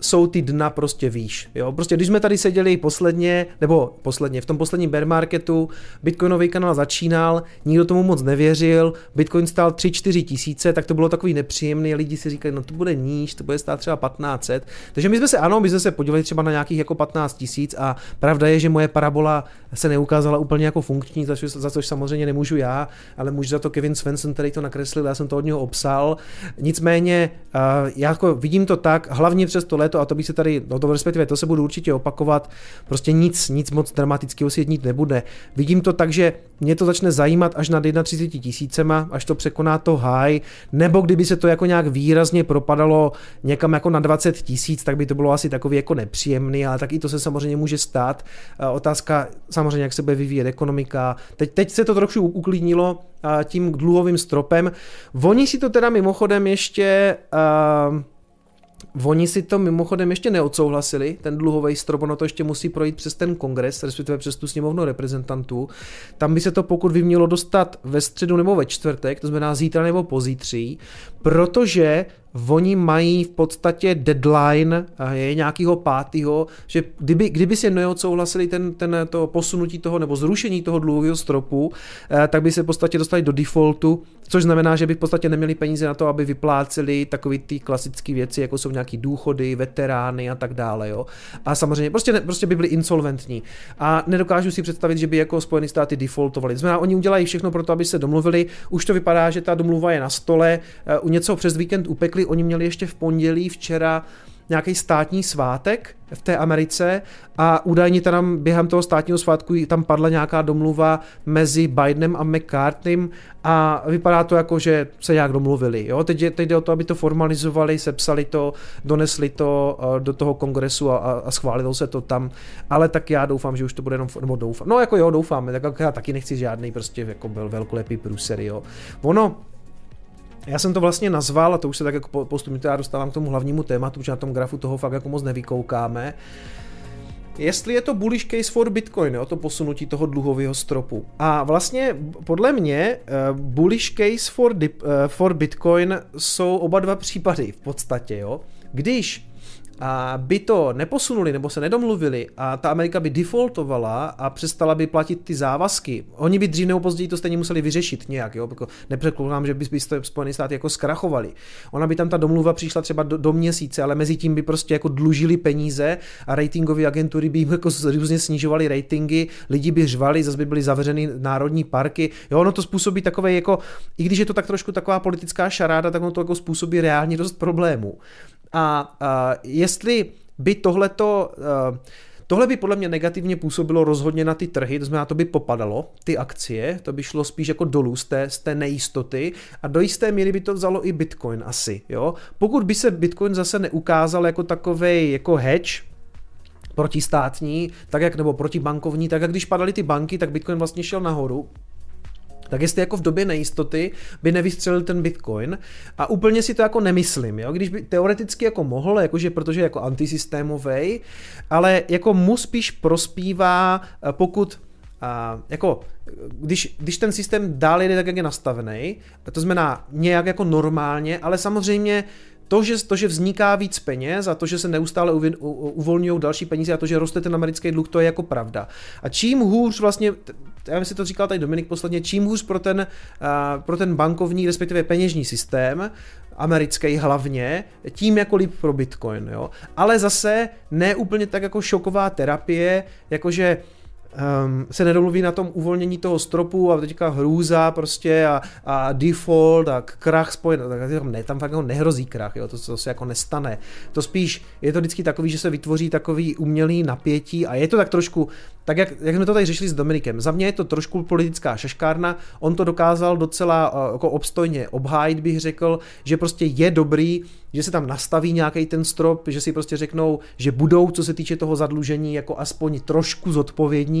jsou ty dna prostě výš. Jo? Prostě když jsme tady seděli posledně, nebo posledně, v tom posledním bear marketu, Bitcoinový kanál začínal, nikdo tomu moc nevěřil, Bitcoin stál 3-4 tisíce, tak to bylo takový nepříjemný, lidi si říkali, no to bude níž, to bude stát třeba 1500. Takže my jsme se, ano, my jsme se podívali třeba na nějakých jako 15 tisíc a pravda je, že moje parabola se neukázala úplně jako funkční, za, což, za což samozřejmě nemůžu já, ale můžu za to Kevin Svensson, který to nakreslil, já jsem to od něho obsal. Nicméně, uh, já jako vidím to tak, hlavně přes to léto, a to by se tady, no to respektive to se budu určitě opakovat, prostě nic, nic moc dramatického si jednit nebude. Vidím to tak, že mě to začne zajímat až nad 31 tisícema, až to překoná to high, nebo kdyby se to jako nějak výrazně propadalo někam jako na 20 tisíc, tak by to bylo asi takový jako nepříjemný, ale taky to se samozřejmě může stát. Otázka samozřejmě, jak se bude vyvíjet ekonomika. Teď, teď se to trochu uklidnilo tím dluhovým stropem. Oni si to teda mimochodem ještě uh, Oni si to mimochodem ještě neodsouhlasili, ten dluhový strop, ono to ještě musí projít přes ten kongres, respektive přes tu sněmovnu reprezentantů. Tam by se to pokud by mělo dostat ve středu nebo ve čtvrtek, to znamená zítra nebo pozítří, protože oni mají v podstatě deadline, je nějakého pátého, že kdyby, kdyby si neodsouhlasili ten, ten, to posunutí toho nebo zrušení toho dluhového stropu, eh, tak by se v podstatě dostali do defaultu, což znamená, že by v podstatě neměli peníze na to, aby vypláceli takové ty klasické věci, jako jsou nějaký důchody, veterány a tak dále. Jo? A samozřejmě prostě, ne, prostě by byli insolventní. A nedokážu si představit, že by jako Spojené státy defaultovali. Znamená, oni udělají všechno pro to, aby se domluvili. Už to vypadá, že ta domluva je na stole. Eh, u něco přes víkend upekli, oni měli ještě v pondělí včera nějaký státní svátek v té Americe a údajně tam během toho státního svátku tam padla nějaká domluva mezi Bidenem a McCartneym a vypadá to jako, že se nějak domluvili. Jo? Teď, teď jde o to, aby to formalizovali, sepsali to, donesli to uh, do toho kongresu a, a schválilo se to tam, ale tak já doufám, že už to bude jenom, nebo doufám, no jako jo, doufám, tak jako já taky nechci žádný prostě jako byl velkolepý průser, jo. Ono, já jsem to vlastně nazval, a to už se tak jako postupně já dostávám k tomu hlavnímu tématu, protože na tom grafu toho fakt jako moc nevykoukáme. Jestli je to bullish case for Bitcoin, jo, to posunutí toho dluhového stropu. A vlastně podle mě uh, bullish case for, dip, uh, for Bitcoin jsou oba dva případy v podstatě. Jo. Když a by to neposunuli nebo se nedomluvili a ta Amerika by defaultovala a přestala by platit ty závazky, oni by dřív nebo později to stejně museli vyřešit nějak, jo, jako že by, by Spojené státy jako zkrachovali. Ona by tam ta domluva přišla třeba do, do měsíce, ale mezi tím by prostě jako dlužili peníze a ratingové agentury by jim jako různě snižovaly ratingy, lidi by řvali, zase by byly zavřeny národní parky. Jo, ono to způsobí takové jako, i když je to tak trošku taková politická šaráda, tak ono to jako způsobí reálně dost problémů. A, a jestli by tohleto... Uh, Tohle by podle mě negativně působilo rozhodně na ty trhy, to znamená, to by popadalo, ty akcie, to by šlo spíš jako dolů z té, z té nejistoty a do jisté míry by to vzalo i Bitcoin asi, jo. Pokud by se Bitcoin zase neukázal jako takový jako hedge, protistátní, tak jak, nebo protibankovní, tak jak když padaly ty banky, tak Bitcoin vlastně šel nahoru, tak jestli jako v době nejistoty by nevystřelil ten Bitcoin a úplně si to jako nemyslím, jo? když by teoreticky jako mohl, jakože protože jako antisystémový, ale jako mu spíš prospívá, eh, pokud a jako, když, když ten systém dál jde tak, jak je nastavený, to znamená nějak jako normálně, ale samozřejmě to že, to, že vzniká víc peněz a to, že se neustále uvolňují další peníze a to, že roste ten americký dluh, to je jako pravda. A čím hůř vlastně, já si to říkal tady Dominik posledně, čím hůř pro ten, uh, pro ten bankovní, respektive peněžní systém, americký hlavně, tím jako líp pro Bitcoin, jo. Ale zase ne úplně tak jako šoková terapie, jakože um, se nedomluví na tom uvolnění toho stropu a teďka hrůza prostě a, a default a krach spojen, tak ne, tam fakt jako nehrozí krach, jo, to, to se jako nestane. To spíš je to vždycky takový, že se vytvoří takový umělý napětí a je to tak trošku, tak jak, jak jsme to tady řešili s Dominikem, za mě je to trošku politická šaškárna, on to dokázal docela uh, jako obstojně obhájit, bych řekl, že prostě je dobrý, že se tam nastaví nějaký ten strop, že si prostě řeknou, že budou, co se týče toho zadlužení, jako aspoň trošku zodpovědní.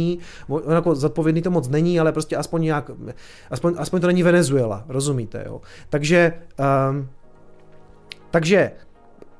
On jako zodpovědný to moc není, ale prostě aspoň nějak, aspoň, aspoň to není Venezuela, rozumíte, jo. Takže, um, takže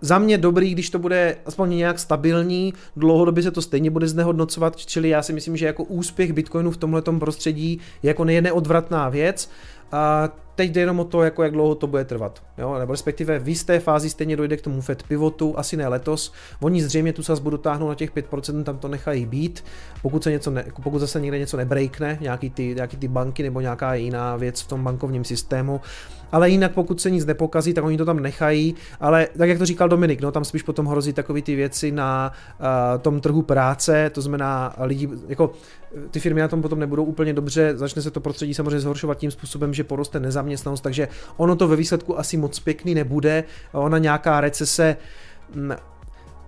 za mě dobrý, když to bude aspoň nějak stabilní, dlouhodobě se to stejně bude znehodnocovat, čili já si myslím, že jako úspěch Bitcoinu v tomhle prostředí je jako neodvratná věc. A teď jde jenom o to, jako jak dlouho to bude trvat. Jo? Nebo respektive v jisté fázi stejně dojde k tomu Fed pivotu, asi ne letos. Oni zřejmě tu sazbu dotáhnou na těch 5%, tam to nechají být. Pokud, se něco ne, pokud zase někde něco nebreakne, nějaký ty, nějaký ty banky nebo nějaká jiná věc v tom bankovním systému, ale jinak pokud se nic nepokazí, tak oni to tam nechají, ale tak jak to říkal Dominik, no tam spíš potom hrozí takové ty věci na uh, tom trhu práce, to znamená lidi, jako ty firmy na tom potom nebudou úplně dobře, začne se to prostředí samozřejmě zhoršovat tím způsobem, že poroste nezaměstnanost, takže ono to ve výsledku asi moc pěkný nebude, ona nějaká recese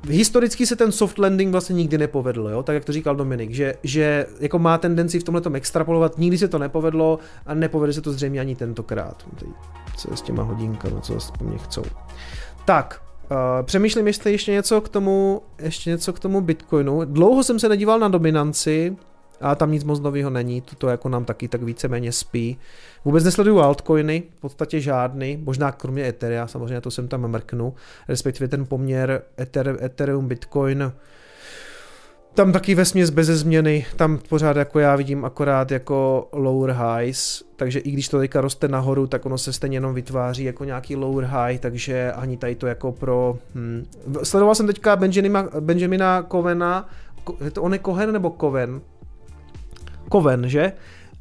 Historicky se ten soft landing vlastně nikdy nepovedl, jo? tak jak to říkal Dominik, že, že jako má tendenci v tomhle tom extrapolovat, nikdy se to nepovedlo a nepovede se to zřejmě ani tentokrát. Co je s těma hodinkami, co po mně chcou. Tak, Uh, přemýšlím, jestli ještě něco k tomu, ještě něco k tomu Bitcoinu. Dlouho jsem se nedíval na dominanci, a tam nic moc nového není, to jako nám taky tak víceméně spí. Vůbec nesleduju altcoiny, v podstatě žádný, možná kromě Etherea, samozřejmě to jsem tam mrknu, respektive ten poměr Ether, Ethereum, Bitcoin, tam taky ve směs bez změny, tam pořád jako já vidím akorát jako lower highs, takže i když to teďka roste nahoru, tak ono se stejně jenom vytváří jako nějaký lower high, takže ani tady to jako pro... Hm. Sledoval jsem teďka Benjamina, Benjamina Covena, je to on je Cohen nebo Coven? Coven, že?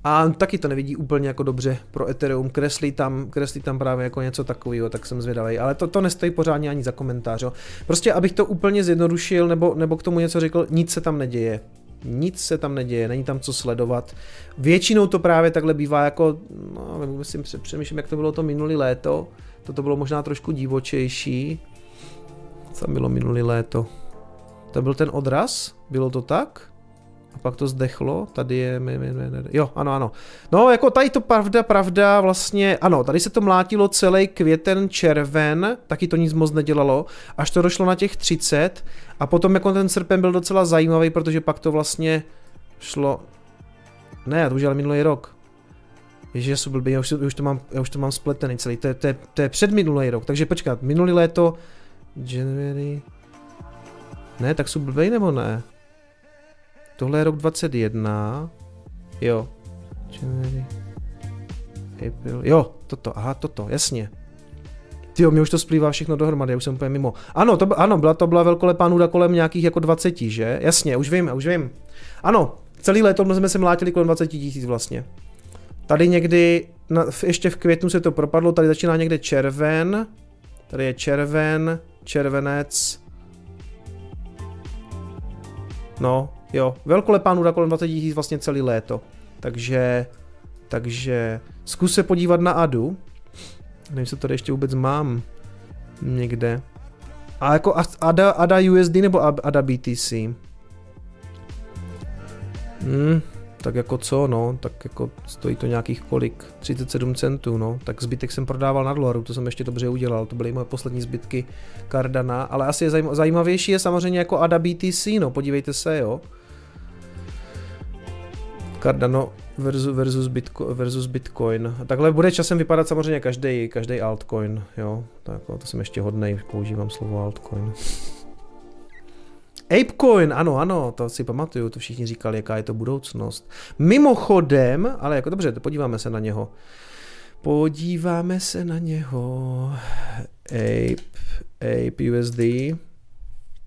A taky to nevidí úplně jako dobře pro Ethereum, kreslí tam, kreslí tam právě jako něco takového, tak jsem zvědavý. Ale to, to nestojí pořádně ani za komentář. Jo. Prostě abych to úplně zjednodušil nebo, nebo k tomu něco řekl, nic se tam neděje. Nic se tam neděje, není tam co sledovat. Většinou to právě takhle bývá jako, no, si přemýšlím, jak to bylo to minulý léto, toto bylo možná trošku divočejší. Co bylo minulý léto? To byl ten odraz? Bylo to tak? A pak to zdechlo, tady je, jo, ano, ano. No, jako tady to pravda, pravda, vlastně, ano, tady se to mlátilo celý květen, červen, taky to nic moc nedělalo, až to došlo na těch 30 a potom jako ten srpen byl docela zajímavý, protože pak to vlastně šlo, ne, to už ale minulý rok. Ježiš, já jsem blbý, já už, už, to mám, já už to mám spletený celý, to je, to je, to je před minulý rok, takže počkat, minulý léto, January, ne, tak jsou blbej nebo ne? Tohle je rok 21. Jo. January. April. Jo, toto, aha, toto, jasně. Jo, mě už to splývá všechno dohromady, já už jsem úplně mimo. Ano, to, ano, byla to byla velkolepá nuda kolem nějakých jako 20, že? Jasně, už vím, už vím. Ano, celý léto jsme se mlátili kolem 20 tisíc vlastně. Tady někdy, na, ještě v květnu se to propadlo, tady začíná někde červen, tady je červen, červenec, no, jo, velkolepá nuda kolem 20 tisíc vlastně celý léto, takže, takže zkus se podívat na Adu, nevím, jestli tady ještě vůbec mám někde, a jako ADA, ADA USD nebo ADA BTC? Hmm, tak jako co, no, tak jako stojí to nějakých kolik, 37 centů, no, tak zbytek jsem prodával na dolaru, to jsem ještě dobře udělal, to byly moje poslední zbytky Cardana, ale asi je zajímavější je samozřejmě jako ADA BTC, no, podívejte se, jo. Cardano versus, versus, Bitco, versus Bitcoin. A takhle bude časem vypadat samozřejmě každý, každý altcoin, jo, tak to jsem ještě hodnej, používám slovo altcoin. Apecoin, ano, ano, to si pamatuju, to všichni říkali, jaká je to budoucnost. Mimochodem, ale jako dobře, podíváme se na něho. Podíváme se na něho. Ape, Ape USD.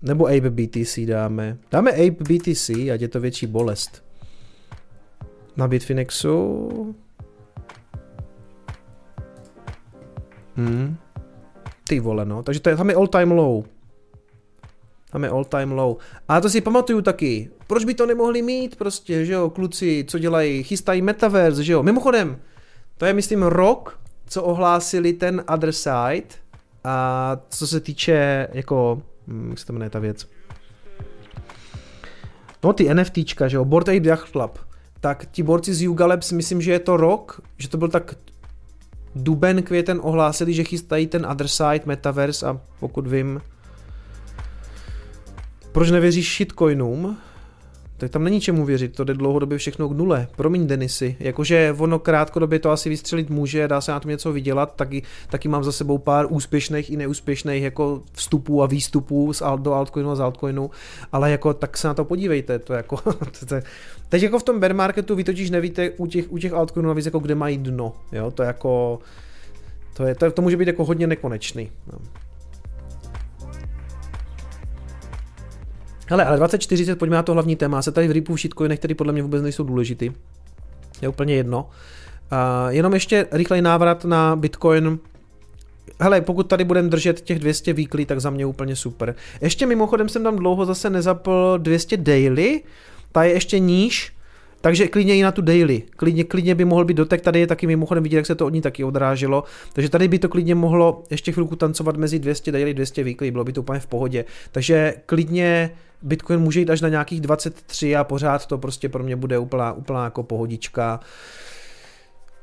Nebo Ape BTC dáme. Dáme Ape BTC, ať je to větší bolest. Na Bitfinexu. Hmm. Ty vole, no. Takže to je, tam je all time low. Tam je all time low. A to si pamatuju taky. Proč by to nemohli mít prostě, že jo, kluci, co dělají, chystají metaverse, že jo. Mimochodem, to je myslím rok, co ohlásili ten other side a co se týče jako, hm, jak se to jmenuje ta věc. No ty NFTčka, že jo, Board Ape Yacht Club. Tak ti borci z Yuga Labs, myslím, že je to rok, že to byl tak duben, květen ohlásili, že chystají ten other side, metaverse a pokud vím, proč nevěříš shitcoinům? Tak tam není čemu věřit, to jde dlouhodobě všechno k nule. Promiň Denisy, jakože ono krátkodobě to asi vystřelit může, dá se na tom něco vydělat, taky, taky mám za sebou pár úspěšných i neúspěšných jako vstupů a výstupů z alt, do altcoinu a z altcoinu, ale jako tak se na to podívejte, to jako, to, teď jako v tom bear marketu vy totiž nevíte u těch, u těch altcoinů navíc jako kde mají dno, jo, to jako, to, je, to, to může být jako hodně nekonečný. No. Hele, ale 2040, pojďme na to hlavní téma. Se tady v ripu shitcoinech, které podle mě vůbec nejsou důležitý. Je úplně jedno. Uh, jenom ještě rychlej návrat na Bitcoin. Hele, pokud tady budeme držet těch 200 weekly, tak za mě úplně super. Ještě mimochodem jsem tam dlouho zase nezapl 200 daily, ta je ještě níž, takže klidně i na tu daily. Klidně, klidně by mohl být dotek, tady je taky mimochodem vidět, jak se to od ní taky odráželo. Takže tady by to klidně mohlo ještě chvilku tancovat mezi 200 daily, 200 weekly, bylo by to úplně v pohodě. Takže klidně Bitcoin může jít až na nějakých 23 a pořád to prostě pro mě bude úplná, úplná jako pohodička.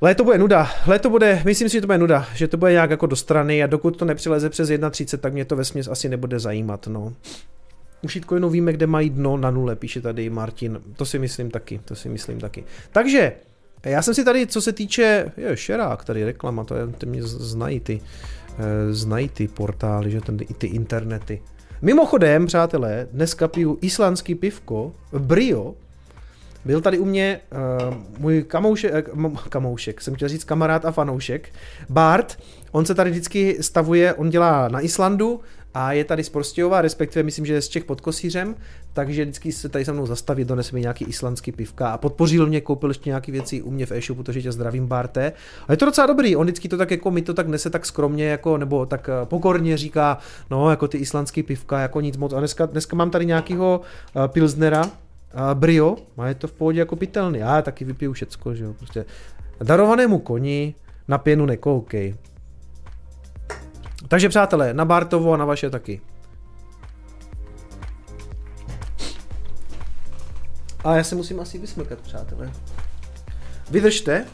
Léto bude nuda, léto bude, myslím si, že to bude nuda, že to bude nějak jako do strany a dokud to nepřileze přes 1.30, tak mě to vesměs asi nebude zajímat, no. U shitcoinu víme, kde mají dno na nule, píše tady Martin. To si myslím taky, to si myslím taky. Takže, já jsem si tady, co se týče, je, šerák, tady reklama, to je, ty mě znají ty, eh, znají ty portály, že ten, i ty internety. Mimochodem, přátelé, dneska piju islandský pivko, Brio, byl tady u mě uh, můj kamoušek, uh, kamoušek, jsem chtěl říct kamarád a fanoušek, Bart, on se tady vždycky stavuje, on dělá na Islandu, a je tady z Prostějova, respektive myslím, že je z Čech pod Kosířem, takže vždycky se tady se mnou zastaví, donese mi nějaký islandský pivka a podpořil mě, koupil ještě nějaké věci u mě v e-shopu, takže tě zdravím Barte. A je to docela dobrý, on vždycky to tak jako mi to tak nese tak skromně, jako, nebo tak eh, pokorně říká, no jako ty islandský pivka, jako nic moc. A dneska, dneska mám tady nějakého uh, pilsnera, uh, brio, a je to v pohodě jako pitelný. Já taky vypiju všecko, že jo, prostě darovanému koni na pěnu nekoukej. Takže přátelé, na Bartovo a na vaše taky. A já se musím asi vysmrkat, přátelé. Vydržte.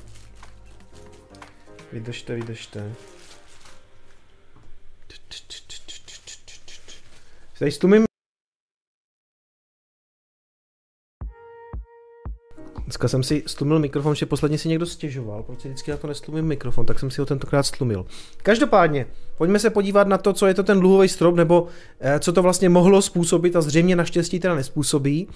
Vydržte, vydržte. Tady stumím Dneska jsem si stlumil mikrofon, že posledně si někdo stěžoval, proč si vždycky jako nestlumím mikrofon, tak jsem si ho tentokrát stlumil. Každopádně, pojďme se podívat na to, co je to ten dluhový strop, nebo eh, co to vlastně mohlo způsobit a zřejmě naštěstí teda nespůsobí.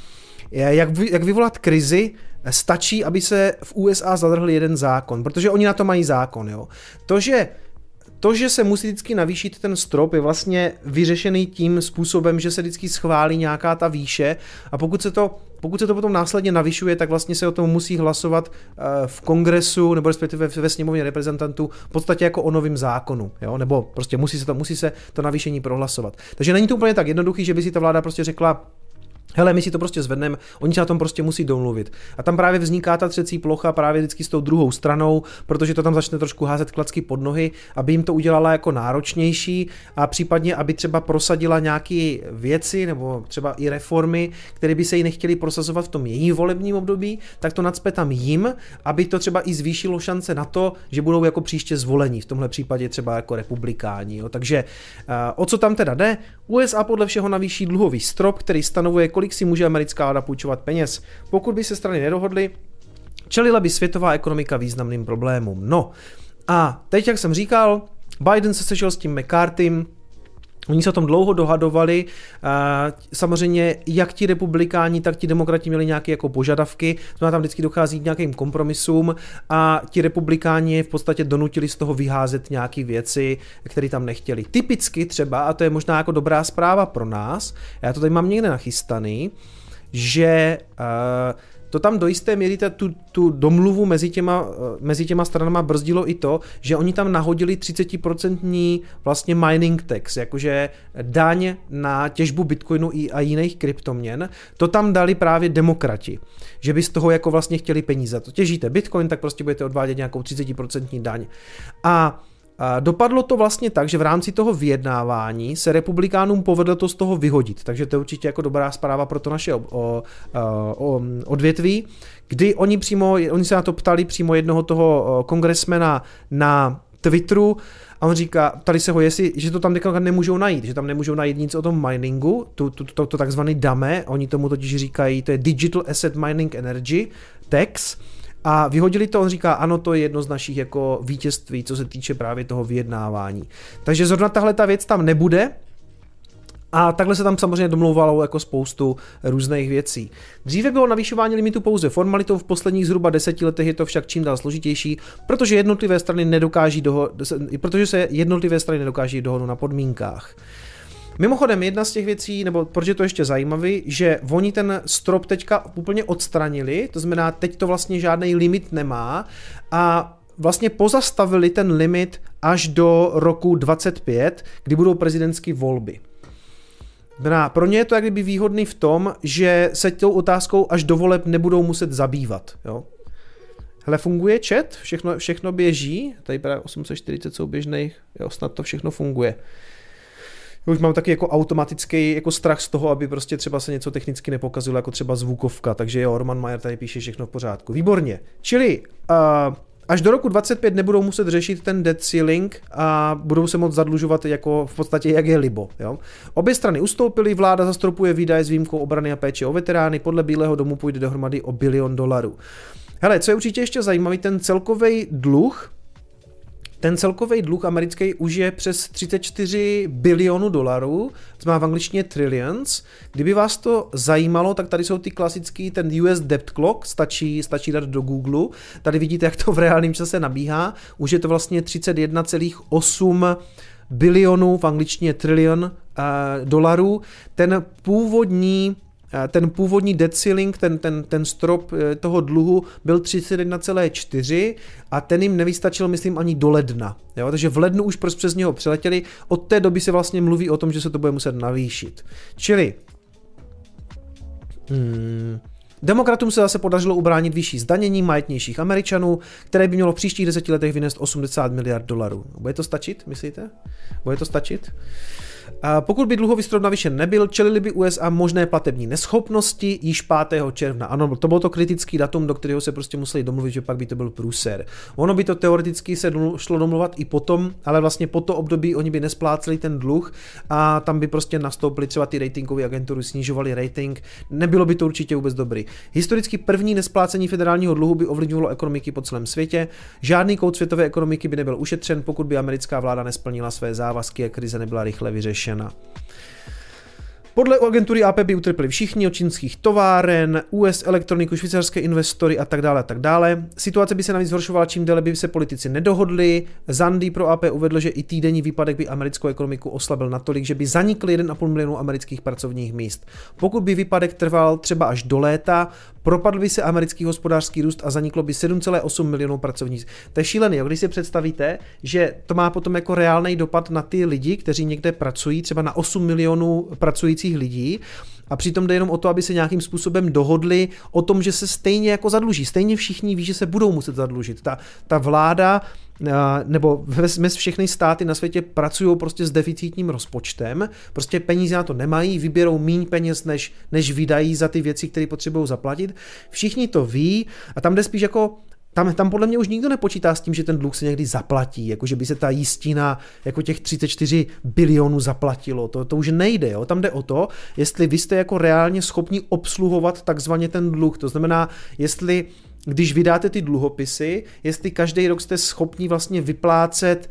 Jak, vy, jak vyvolat krizi, stačí, aby se v USA zadrhl jeden zákon, protože oni na to mají zákon. Jo. To, že to, že se musí vždycky navýšit ten strop, je vlastně vyřešený tím způsobem, že se vždycky schválí nějaká ta výše a pokud se to, pokud se to potom následně navyšuje, tak vlastně se o tom musí hlasovat eh, v kongresu nebo respektive ve sněmovně reprezentantů v podstatě jako o novém zákonu, jo? nebo prostě musí se, to, musí se to navýšení prohlasovat. Takže není to úplně tak jednoduchý, že by si ta vláda prostě řekla, Hele, my si to prostě zvedneme, oni se na tom prostě musí domluvit. A tam právě vzniká ta třecí plocha právě vždycky s tou druhou stranou, protože to tam začne trošku házet klacky pod nohy, aby jim to udělala jako náročnější a případně, aby třeba prosadila nějaké věci nebo třeba i reformy, které by se jí nechtěli prosazovat v tom jejím volebním období, tak to nadspe tam jim, aby to třeba i zvýšilo šance na to, že budou jako příště zvolení, v tomhle případě třeba jako republikáni. Jo. Takže o co tam teda jde? USA podle všeho navýší dluhový strop, který stanovuje, kolik si může americká vláda půjčovat peněz. Pokud by se strany nedohodly, čelila by světová ekonomika významným problémům. No a teď, jak jsem říkal, Biden se sešel s tím McCarthym, Oni se o tom dlouho dohadovali, samozřejmě jak ti republikáni, tak ti demokrati měli nějaké jako požadavky, znamená tam vždycky dochází k nějakým kompromisům a ti republikáni v podstatě donutili z toho vyházet nějaké věci, které tam nechtěli. Typicky třeba, a to je možná jako dobrá zpráva pro nás, já to tady mám někde nachystaný, že uh, to tam do jisté míry ta, tu, tu domluvu mezi těma, eh, mezi těma stranama brzdilo i to, že oni tam nahodili 30% vlastně mining tax, jakože daň na těžbu bitcoinu a jiných kryptoměn. To tam dali právě demokrati, že by z toho jako vlastně chtěli peníze. To těžíte bitcoin, tak prostě budete odvádět nějakou 30% daň. A Dopadlo to vlastně tak, že v rámci toho vyjednávání se republikánům povedlo to z toho vyhodit, takže to je určitě jako dobrá zpráva pro to naše odvětví, kdy oni přímo, oni se na to ptali přímo jednoho toho kongresmena na Twitteru a on říká, tady se ho jestli, že to tam nemůžou najít, že tam nemůžou najít nic o tom miningu, to, to, to, to takzvaný DAME, oni tomu totiž říkají, to je Digital Asset Mining Energy Tax, a vyhodili to, on říká, ano, to je jedno z našich jako vítězství, co se týče právě toho vyjednávání. Takže zrovna tahle ta věc tam nebude, a takhle se tam samozřejmě domlouvalo jako spoustu různých věcí. Dříve bylo navýšování limitu pouze formalitou, v posledních zhruba deseti letech je to však čím dál složitější, protože jednotlivé strany nedokáží doho- protože se jednotlivé strany nedokáží dohodnout na podmínkách. Mimochodem, jedna z těch věcí, nebo proč je to ještě zajímavý, že oni ten strop teďka úplně odstranili, to znamená, teď to vlastně žádný limit nemá a vlastně pozastavili ten limit až do roku 25, kdy budou prezidentské volby. Znamená, pro ně je to jak kdyby výhodný v tom, že se tou otázkou až do voleb nebudou muset zabývat. Jo? Hele, funguje chat, všechno, všechno běží, tady právě 840 souběžných, jo, snad to všechno funguje už mám taky jako automatický jako strach z toho, aby prostě třeba se něco technicky nepokazilo, jako třeba zvukovka, takže jo, Roman Mayer tady píše všechno v pořádku. Výborně. Čili uh, až do roku 25 nebudou muset řešit ten debt ceiling a budou se moct zadlužovat jako v podstatě jak je libo. Jo? Obě strany ustoupily, vláda zastropuje výdaje s výjimkou obrany a péče o veterány, podle Bílého domu půjde dohromady o bilion dolarů. Hele, co je určitě ještě zajímavý, ten celkový dluh ten celkový dluh americký už je přes 34 bilionů dolarů, to má v angličtině trillions. Kdyby vás to zajímalo, tak tady jsou ty klasický, ten US Debt Clock, stačí, stačí dát do Google. Tady vidíte, jak to v reálném čase nabíhá. Už je to vlastně 31,8 bilionů, v angličtině trilion uh, dolarů. Ten původní ten původní debt ceiling, ten, ten, ten strop eh, toho dluhu byl 31,4 a ten jim nevystačil, myslím, ani do ledna. Jo? Takže v lednu už prostě přes něho přeletěli, od té doby se vlastně mluví o tom, že se to bude muset navýšit. Čili hmm, Demokratům se zase podařilo ubránit vyšší zdanění majetnějších Američanů, které by mělo v příštích deseti letech vynést 80 miliard dolarů. Bude to stačit, myslíte? Bude to stačit? Pokud by dluhový strop navýšen nebyl, čelili by USA možné platební neschopnosti již 5. června. Ano, to bylo to kritický datum, do kterého se prostě museli domluvit, že pak by to byl průser. Ono by to teoreticky se šlo domluvat i potom, ale vlastně po to období oni by nespláceli ten dluh a tam by prostě nastoupili třeba ty ratingové agentury, snižovali rating. Nebylo by to určitě vůbec dobrý. Historicky první nesplácení federálního dluhu by ovlivňovalo ekonomiky po celém světě. Žádný kout světové ekonomiky by nebyl ušetřen, pokud by americká vláda nesplnila své závazky a krize nebyla rychle vyřešena. Podle agentury AP by utrpěli všichni od čínských továren, US elektroniku, švýcarské investory a tak dále a tak dále. Situace by se navíc zhoršovala, čím déle by se politici nedohodli. Zandy pro AP uvedl, že i týdenní výpadek by americkou ekonomiku oslabil natolik, že by zanikl 1,5 milionu amerických pracovních míst. Pokud by výpadek trval třeba až do léta, propadl by se americký hospodářský růst a zaniklo by 7,8 milionů pracovních. To je šílený, když si představíte, že to má potom jako reálný dopad na ty lidi, kteří někde pracují, třeba na 8 milionů pracujících lidí, a přitom jde jenom o to, aby se nějakým způsobem dohodli o tom, že se stejně jako zadluží. Stejně všichni ví, že se budou muset zadlužit. Ta, ta vláda nebo mes všechny státy na světě pracují prostě s deficitním rozpočtem, prostě peníze na to nemají, vyběrou míň peněz, než, než vydají za ty věci, které potřebují zaplatit. Všichni to ví a tam jde spíš jako tam, tam podle mě už nikdo nepočítá s tím, že ten dluh se někdy zaplatí, jako že by se ta jistina jako těch 34 bilionů zaplatilo. To, to už nejde. Jo? Tam jde o to, jestli vy jste jako reálně schopni obsluhovat takzvaně ten dluh. To znamená, jestli když vydáte ty dluhopisy, jestli každý rok jste schopni vlastně vyplácet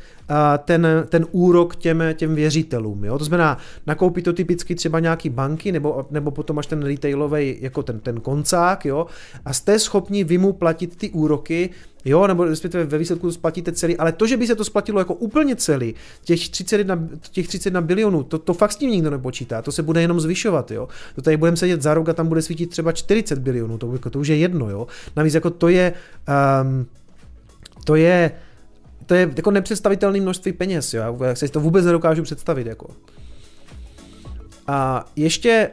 ten, ten úrok těm, těm věřitelům. Jo? To znamená, nakoupí to typicky třeba nějaký banky, nebo, nebo potom až ten retailový, jako ten, ten koncák, jo? a jste schopni vy mu platit ty úroky, jo, nebo respektive ve výsledku to splatíte celý, ale to, že by se to splatilo jako úplně celý, těch 31, těch 31 bilionů, to, to fakt s tím nikdo nepočítá, to se bude jenom zvyšovat, jo. To tady budeme sedět za rok a tam bude svítit třeba 40 bilionů, to, jako, to už je jedno, jo. Navíc jako to je, um, to je, to je jako nepředstavitelné množství peněz, jo. Já si to vůbec nedokážu představit, jako. A ještě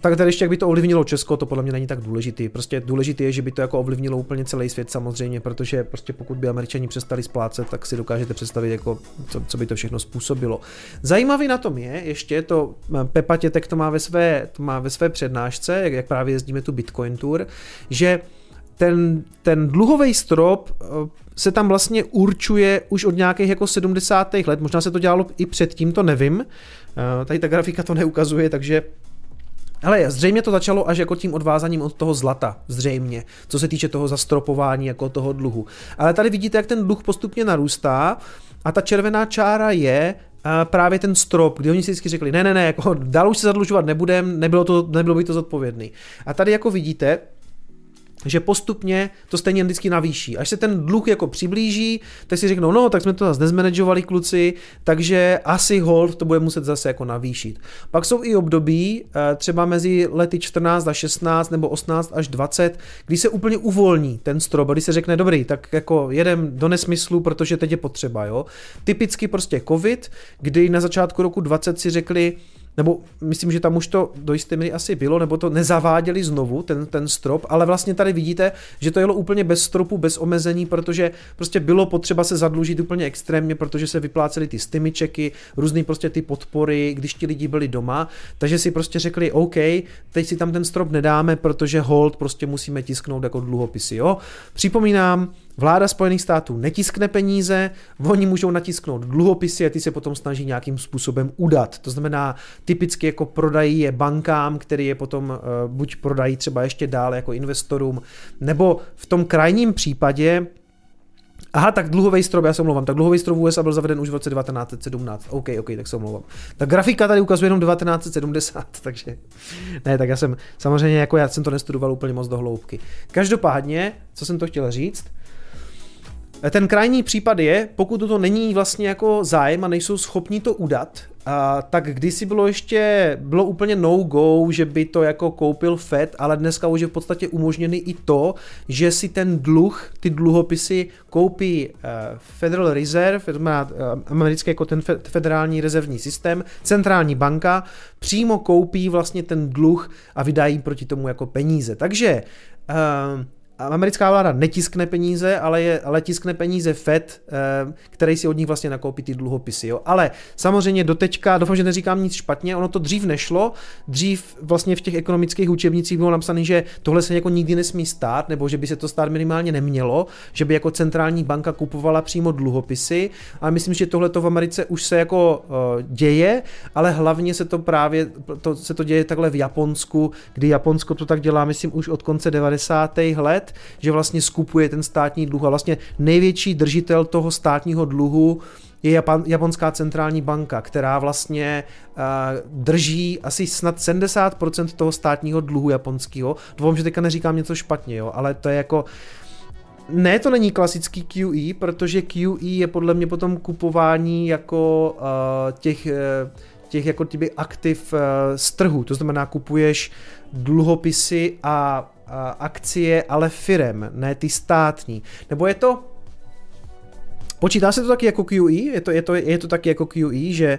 tak tady ještě, jak by to ovlivnilo Česko, to podle mě není tak důležitý. Prostě důležité je, že by to jako ovlivnilo úplně celý svět samozřejmě, protože prostě pokud by američani přestali splácet, tak si dokážete představit, jako, co, co by to všechno způsobilo. Zajímavý na tom je, ještě to Pepa Tětek to má ve své, to má ve své přednášce, jak, jak právě jezdíme tu Bitcoin Tour, že ten, ten dluhový strop eh, se tam vlastně určuje už od nějakých jako 70. let, možná se to dělalo i předtím, to nevím, eh, tady ta grafika to neukazuje, takže ale zřejmě to začalo až jako tím odvázaním od toho zlata, zřejmě, co se týče toho zastropování jako toho dluhu. Ale tady vidíte, jak ten dluh postupně narůstá a ta červená čára je právě ten strop, kdy oni si vždycky řekli, ne, ne, ne, jako dál už se zadlužovat nebudem, nebylo, to, nebylo by to zodpovědný. A tady jako vidíte, že postupně to stejně vždycky navýší. Až se ten dluh jako přiblíží, tak si řeknou, no, tak jsme to zase nezmanagovali kluci, takže asi hold to bude muset zase jako navýšit. Pak jsou i období, eh, třeba mezi lety 14 a 16 nebo 18 až 20, kdy se úplně uvolní ten strop, kdy se řekne, dobrý, tak jako jedem do nesmyslu, protože teď je potřeba, jo. Typicky prostě covid, kdy na začátku roku 20 si řekli, nebo myslím, že tam už to do jisté míry asi bylo, nebo to nezaváděli znovu, ten, ten strop, ale vlastně tady vidíte, že to jelo úplně bez stropu, bez omezení, protože prostě bylo potřeba se zadlužit úplně extrémně, protože se vyplácely ty stymičeky, různý prostě ty podpory, když ti lidi byli doma, takže si prostě řekli, OK, teď si tam ten strop nedáme, protože hold prostě musíme tisknout jako dluhopisy, jo. Připomínám, Vláda Spojených států netiskne peníze, oni můžou natisknout dluhopisy a ty se potom snaží nějakým způsobem udat. To znamená, typicky jako prodají je bankám, který je potom uh, buď prodají třeba ještě dále jako investorům, nebo v tom krajním případě Aha, tak dluhový strop, já se omlouvám, tak dluhový strop v USA byl zaveden už v roce 1917. OK, OK, tak se omlouvám. Ta grafika tady ukazuje jenom 1970, takže ne, tak já jsem samozřejmě jako já jsem to nestudoval úplně moc do hloubky. Každopádně, co jsem to chtěl říct, ten krajní případ je, pokud to není vlastně jako zájem a nejsou schopni to udat, a, tak kdysi bylo ještě, bylo úplně no-go, že by to jako koupil Fed, ale dneska už je v podstatě umožněný i to, že si ten dluh, ty dluhopisy koupí uh, Federal Reserve, to znamená uh, americký jako ten federální rezervní systém, centrální banka, přímo koupí vlastně ten dluh a vydají proti tomu jako peníze. Takže americká vláda netiskne peníze, ale, je, ale tiskne peníze Fed, eh, který si od nich vlastně nakoupí ty dluhopisy. Jo. Ale samozřejmě doteďka, doufám, že neříkám nic špatně, ono to dřív nešlo, dřív vlastně v těch ekonomických učebnicích bylo napsané, že tohle se jako nikdy nesmí stát, nebo že by se to stát minimálně nemělo, že by jako centrální banka kupovala přímo dluhopisy, ale myslím, že tohle to v Americe už se jako uh, děje, ale hlavně se to právě, to, se to děje takhle v Japonsku, kdy Japonsko to tak dělá, myslím, už od konce 90. let, že vlastně skupuje ten státní dluh a vlastně největší držitel toho státního dluhu je Japan, japonská centrální banka, která vlastně uh, drží asi snad 70% toho státního dluhu japonského. Doufám, že teďka neříkám něco špatně, jo, ale to je jako ne, to není klasický QE, protože QE je podle mě potom kupování jako uh, těch, uh, těch jako tyby aktiv z trhu. To znamená, kupuješ dluhopisy a akcie, ale firem, ne ty státní. Nebo je to Počítá se to taky jako QE? Je to, je to, je to taky jako QE, že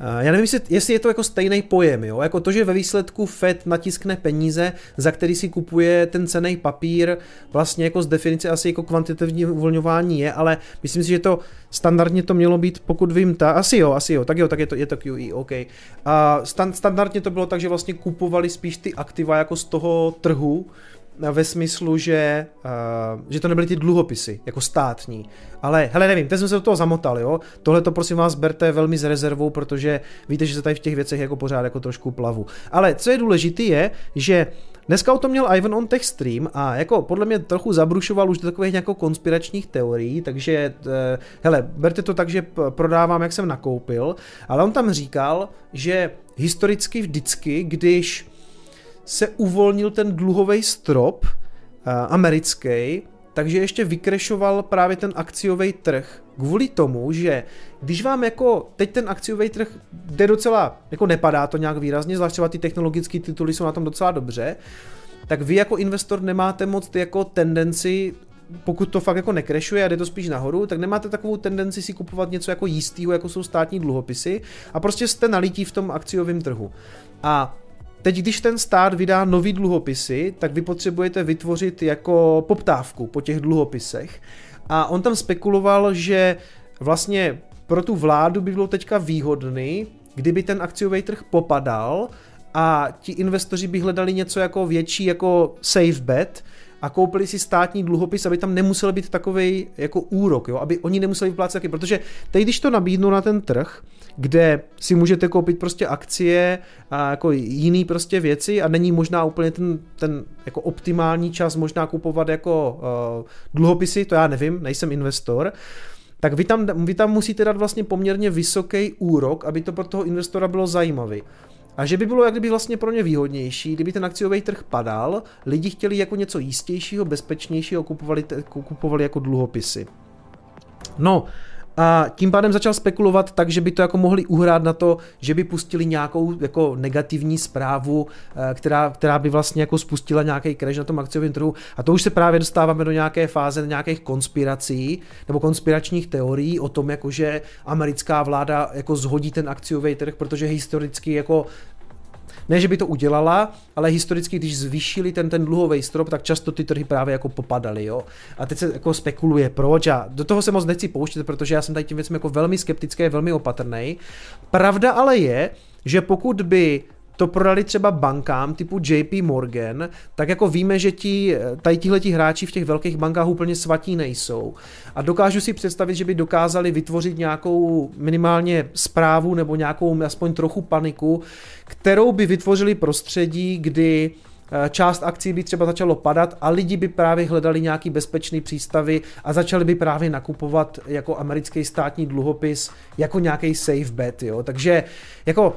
já nevím, jestli je to jako stejný pojem, jo? jako to, že ve výsledku Fed natiskne peníze, za který si kupuje ten cený papír, vlastně jako z definice asi jako kvantitativní uvolňování je, ale myslím si, že to standardně to mělo být, pokud vím, ta, asi jo, asi jo, tak jo, tak je to, je to QE, OK. A stand, standardně to bylo tak, že vlastně kupovali spíš ty aktiva jako z toho trhu, ve smyslu, že, uh, že to nebyly ty dluhopisy, jako státní. Ale hele, nevím, teď jsem se do toho zamotal, jo. Tohle to prosím vás berte velmi s rezervou, protože víte, že se tady v těch věcech jako pořád jako trošku plavu. Ale co je důležité je, že Dneska o tom měl Ivan on Tech Stream a jako podle mě trochu zabrušoval už do takových nějakou konspiračních teorií, takže uh, hele, berte to tak, že prodávám, jak jsem nakoupil, ale on tam říkal, že historicky vždycky, když se uvolnil ten dluhový strop uh, americký, takže ještě vykrešoval právě ten akciový trh. Kvůli tomu, že když vám jako teď ten akciový trh jde docela, jako nepadá to nějak výrazně, zvlášť třeba ty technologické tituly jsou na tom docela dobře, tak vy jako investor nemáte moc jako tendenci pokud to fakt jako nekrešuje a jde to spíš nahoru, tak nemáte takovou tendenci si kupovat něco jako jistýho, jako jsou státní dluhopisy a prostě jste nalití v tom akciovém trhu. A Teď, když ten stát vydá nový dluhopisy, tak vy potřebujete vytvořit jako poptávku po těch dluhopisech. A on tam spekuloval, že vlastně pro tu vládu by bylo teďka výhodný, kdyby ten akciový trh popadal a ti investoři by hledali něco jako větší jako safe bet, a koupili si státní dluhopis, aby tam nemusel být takový jako úrok, jo? aby oni nemuseli vyplácet taky, protože teď, když to nabídnu na ten trh, kde si můžete koupit prostě akcie a jako jiný prostě věci a není možná úplně ten, ten jako optimální čas možná kupovat jako uh, dluhopisy, to já nevím, nejsem investor, tak vy tam, vy tam musíte dát vlastně poměrně vysoký úrok, aby to pro toho investora bylo zajímavý. A že by bylo jak kdyby vlastně pro ně výhodnější, kdyby ten akciový trh padal, lidi chtěli jako něco jistějšího, bezpečnějšího, kupovali, kupovali jako dluhopisy. No, a tím pádem začal spekulovat tak, že by to jako mohli uhrát na to, že by pustili nějakou jako negativní zprávu, eh, která, která by vlastně jako spustila nějaký crash na tom akciovém trhu. A to už se právě dostáváme do nějaké fáze nějakých konspirací nebo konspiračních teorií o tom, jako že americká vláda jako zhodí ten akciový trh, protože historicky jako ne, že by to udělala, ale historicky, když zvýšili ten, ten dluhový strop, tak často ty trhy právě jako popadaly, jo. A teď se jako spekuluje, proč a do toho se moc nechci pouštět, protože já jsem tady tím věcem jako velmi skeptický, velmi opatrný. Pravda ale je, že pokud by to prodali třeba bankám typu JP Morgan, tak jako víme, že ti, tady tihleti hráči v těch velkých bankách úplně svatí nejsou. A dokážu si představit, že by dokázali vytvořit nějakou minimálně zprávu nebo nějakou aspoň trochu paniku, kterou by vytvořili prostředí, kdy eh, část akcí by třeba začalo padat a lidi by právě hledali nějaký bezpečný přístavy a začali by právě nakupovat jako americký státní dluhopis jako nějaký safe bet, jo. Takže jako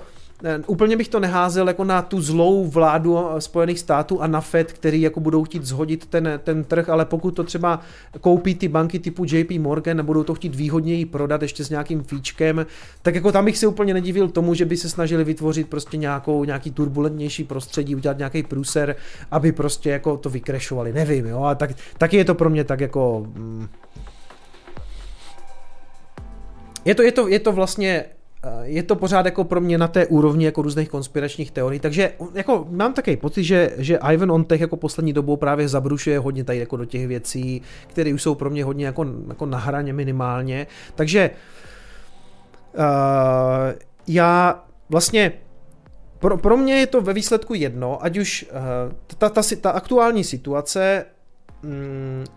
úplně bych to neházel jako na tu zlou vládu Spojených států a na Fed, který jako budou chtít zhodit ten, ten trh, ale pokud to třeba koupí ty banky typu JP Morgan a budou to chtít výhodněji prodat ještě s nějakým fíčkem, tak jako tam bych se úplně nedivil tomu, že by se snažili vytvořit prostě nějakou, nějaký turbulentnější prostředí, udělat nějaký průser, aby prostě jako to vykrešovali, nevím, jo, a tak, taky je to pro mě tak jako... Mm, je to, je to, je to vlastně je to pořád jako pro mě na té úrovni jako různých konspiračních teorií, takže jako mám takový pocit, že, že Ivan Ontech jako poslední dobou právě zabrušuje hodně tady jako do těch věcí, které už jsou pro mě hodně jako, jako na hraně minimálně, takže uh, já vlastně pro, pro mě je to ve výsledku jedno, ať už uh, ta, ta, ta aktuální situace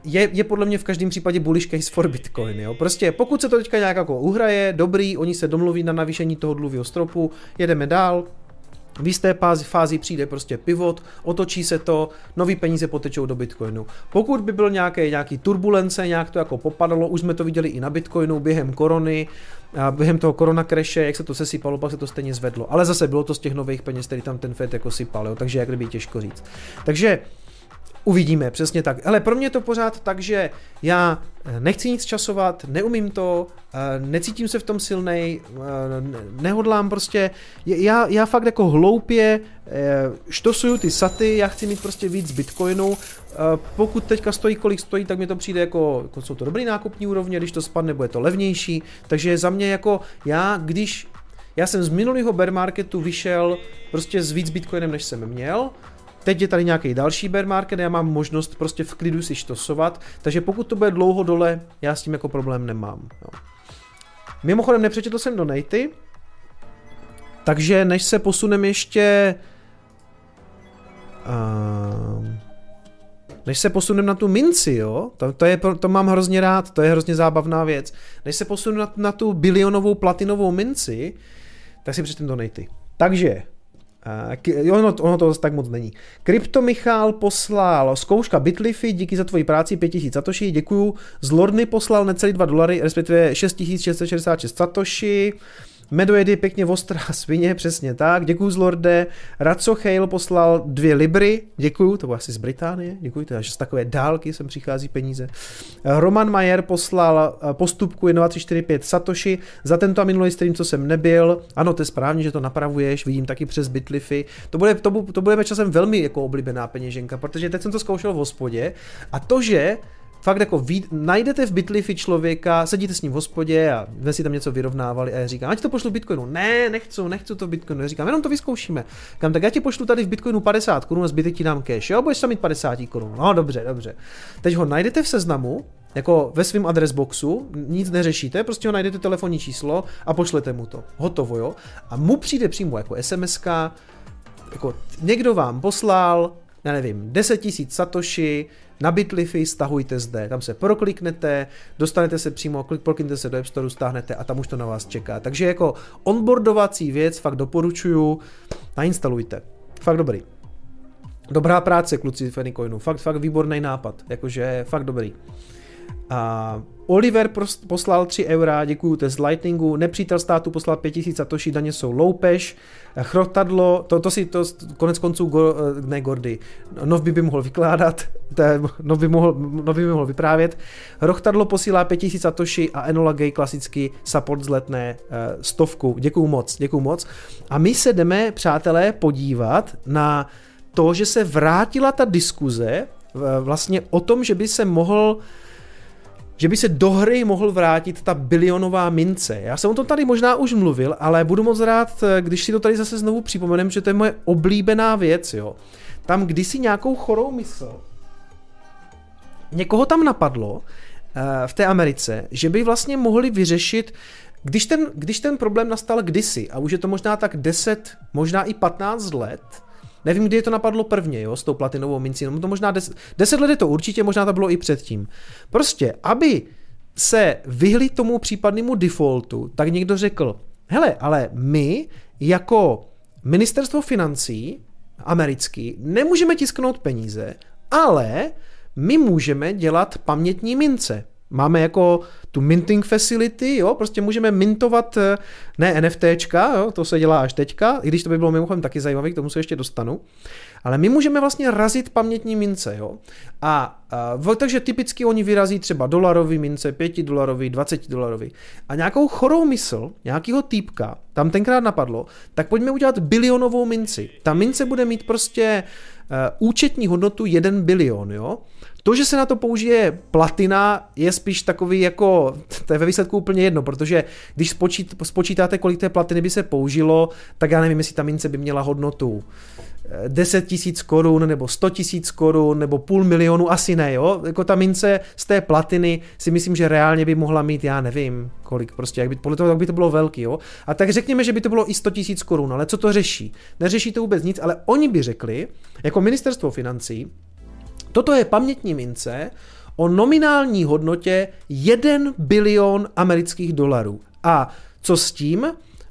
je, je podle mě v každém případě bullish case for Bitcoin. Jo? Prostě pokud se to teďka nějak jako uhraje, dobrý, oni se domluví na navýšení toho dluhového stropu, jedeme dál, v jisté fázi, fázi přijde prostě pivot, otočí se to, nový peníze potečou do Bitcoinu. Pokud by byl nějaké, nějaký turbulence, nějak to jako popadalo, už jsme to viděli i na Bitcoinu během korony, a během toho korona kreše, jak se to sesypalo, pak se to stejně zvedlo. Ale zase bylo to z těch nových peněz, který tam ten Fed jako sypal, jo? takže jak kdyby těžko říct. Takže Uvidíme, přesně tak. Ale pro mě je to pořád tak, že já eh, nechci nic časovat, neumím to, eh, necítím se v tom silnej, eh, nehodlám prostě, já, já fakt jako hloupě štosuju ty saty, já chci mít prostě víc bitcoinu, pokud teďka stojí, kolik stojí, tak mi to přijde jako, jako jsou to dobrý nákupní úrovně, když to spadne, bude to levnější, takže za mě jako já, když já jsem z minulého bear marketu vyšel prostě s víc bitcoinem, než jsem měl, Teď je tady nějaký další bear market, já mám možnost prostě v klidu si štosovat, takže pokud to bude dlouho dole, já s tím jako problém nemám. Jo. Mimochodem nepřečetl jsem donaty, takže než se posuneme ještě... Uh, než se posuneme na tu minci, jo, to, to, je, to mám hrozně rád, to je hrozně zábavná věc. Než se posuneme na, na tu bilionovou platinovou minci, tak si přečtem donaty. Takže Uh, ono, ono to zase tak moc není. Krypto Michal poslal zkouška Bitlify, díky za tvoji práci 5000 satoshi, děkuju. Z Lordny poslal necelý 2 dolary, respektive 6666 satoshi. Medojedy pěkně ostrá svině, přesně tak, děkuju z Lorde. Raco Chale poslal dvě libry, děkuju, to bylo asi z Británie, děkuju, to z takové dálky sem přichází peníze. Roman Majer poslal eh, postupku 1345 Satoshi za tento a minulý stream, co jsem nebyl. Ano, to je správně, že to napravuješ, vidím taky přes Bitlify. To, bude, to, to budeme časem velmi jako oblíbená peněženka, protože teď jsem to zkoušel v hospodě a to, že fakt jako ví, najdete v Bitlify člověka, sedíte s ním v hospodě a vy si tam něco vyrovnávali a já říkám, ať to pošlu v Bitcoinu. Ne, nechci, nechci to v Bitcoinu. Já říkám, jenom to vyzkoušíme. Kam tak já ti pošlu tady v Bitcoinu 50 korun a zbytek ti dám cash, jo, budeš tam mít 50 korun. No, dobře, dobře. Teď ho najdete v seznamu, jako ve svém adresboxu, nic neřešíte, prostě ho najdete telefonní číslo a pošlete mu to. Hotovo, jo. A mu přijde přímo jako SMS, jako někdo vám poslal, já nevím, 10 000 satoshi, na Bitlify stahujte zde, tam se prokliknete, dostanete se přímo, prokliknete se do App Store, stáhnete a tam už to na vás čeká. Takže jako onboardovací věc fakt doporučuju, nainstalujte. Fakt dobrý. Dobrá práce, kluci v Anycoinu. Fakt, fakt výborný nápad. Jakože fakt dobrý. A Oliver poslal 3 eura, děkuju test Lightningu, nepřítel státu poslal 5000 satoshi, daně jsou loupež, chrotadlo, to, to si to konec konců, go, ne Gordy, Nov by by mohl vykládat, Nov, by mohl, Nov by mohl vyprávět, Rochtadlo posílá 5000 satoshi a Enola Gay klasicky support zletné uh, stovku, děkuju moc, děkuju moc. A my se jdeme, přátelé, podívat na to, že se vrátila ta diskuze vlastně o tom, že by se mohl že by se do hry mohl vrátit ta bilionová mince. Já jsem o tom tady možná už mluvil, ale budu moc rád, když si to tady zase znovu připomenem, že to je moje oblíbená věc, jo. Tam kdysi nějakou chorou mysl, někoho tam napadlo uh, v té Americe, že by vlastně mohli vyřešit když ten, když ten problém nastal kdysi, a už je to možná tak 10, možná i 15 let, Nevím, kdy je to napadlo prvně, jo, s tou platinovou mincí, no to možná 10, 10 let je to určitě, možná to bylo i předtím. Prostě, aby se vyhli tomu případnému defaultu, tak někdo řekl, hele, ale my jako ministerstvo financí americký nemůžeme tisknout peníze, ale my můžeme dělat pamětní mince. Máme jako tu minting facility, jo, prostě můžeme mintovat eh, ne NFTčka, jo, to se dělá až teďka, i když to by bylo mimochodem taky zajímavé, k tomu se ještě dostanu, ale my můžeme vlastně razit pamětní mince, jo. A, a takže typicky oni vyrazí třeba dolarový mince, 5 dolarový, 20 dolarový. A nějakou chorou mysl, nějakého týpka, tam tenkrát napadlo, tak pojďme udělat bilionovou minci. Ta mince bude mít prostě uh, účetní hodnotu 1 bilion, jo. To, že se na to použije platina, je spíš takový jako, to je ve výsledku úplně jedno, protože když spočít, spočítáte, kolik té platiny by se použilo, tak já nevím, jestli ta mince by měla hodnotu 10 tisíc korun nebo 100 tisíc korun nebo půl milionu, asi ne, jo. Jako ta mince z té platiny si myslím, že reálně by mohla mít, já nevím, kolik prostě, jak by, podle toho, jak by to bylo velký, jo. A tak řekněme, že by to bylo i 100 tisíc korun, ale co to řeší? Neřeší to vůbec nic, ale oni by řekli, jako ministerstvo financí, toto je pamětní mince o nominální hodnotě 1 bilion amerických dolarů. A co s tím?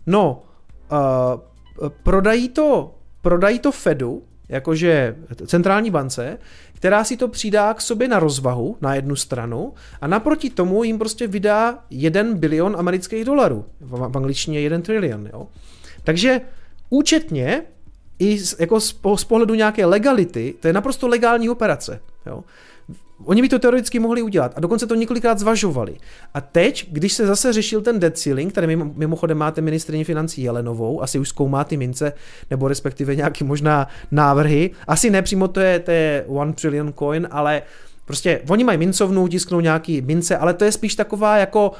No, uh, prodají to prodají to Fedu, jakože centrální bance, která si to přidá k sobě na rozvahu na jednu stranu a naproti tomu jim prostě vydá 1 bilion amerických dolarů. V angličtině 1 trilion. Jo? Takže účetně i z, jako z, z pohledu nějaké legality, to je naprosto legální operace. Jo? Oni by to teoreticky mohli udělat a dokonce to několikrát zvažovali. A teď, když se zase řešil ten debt ceiling, tady mimochodem máte ministrině financí Jelenovou, asi už zkoumá ty mince, nebo respektive nějaký možná návrhy, asi nepřímo to je, to je one trillion coin, ale prostě oni mají mincovnu, tisknou nějaký mince, ale to je spíš taková jako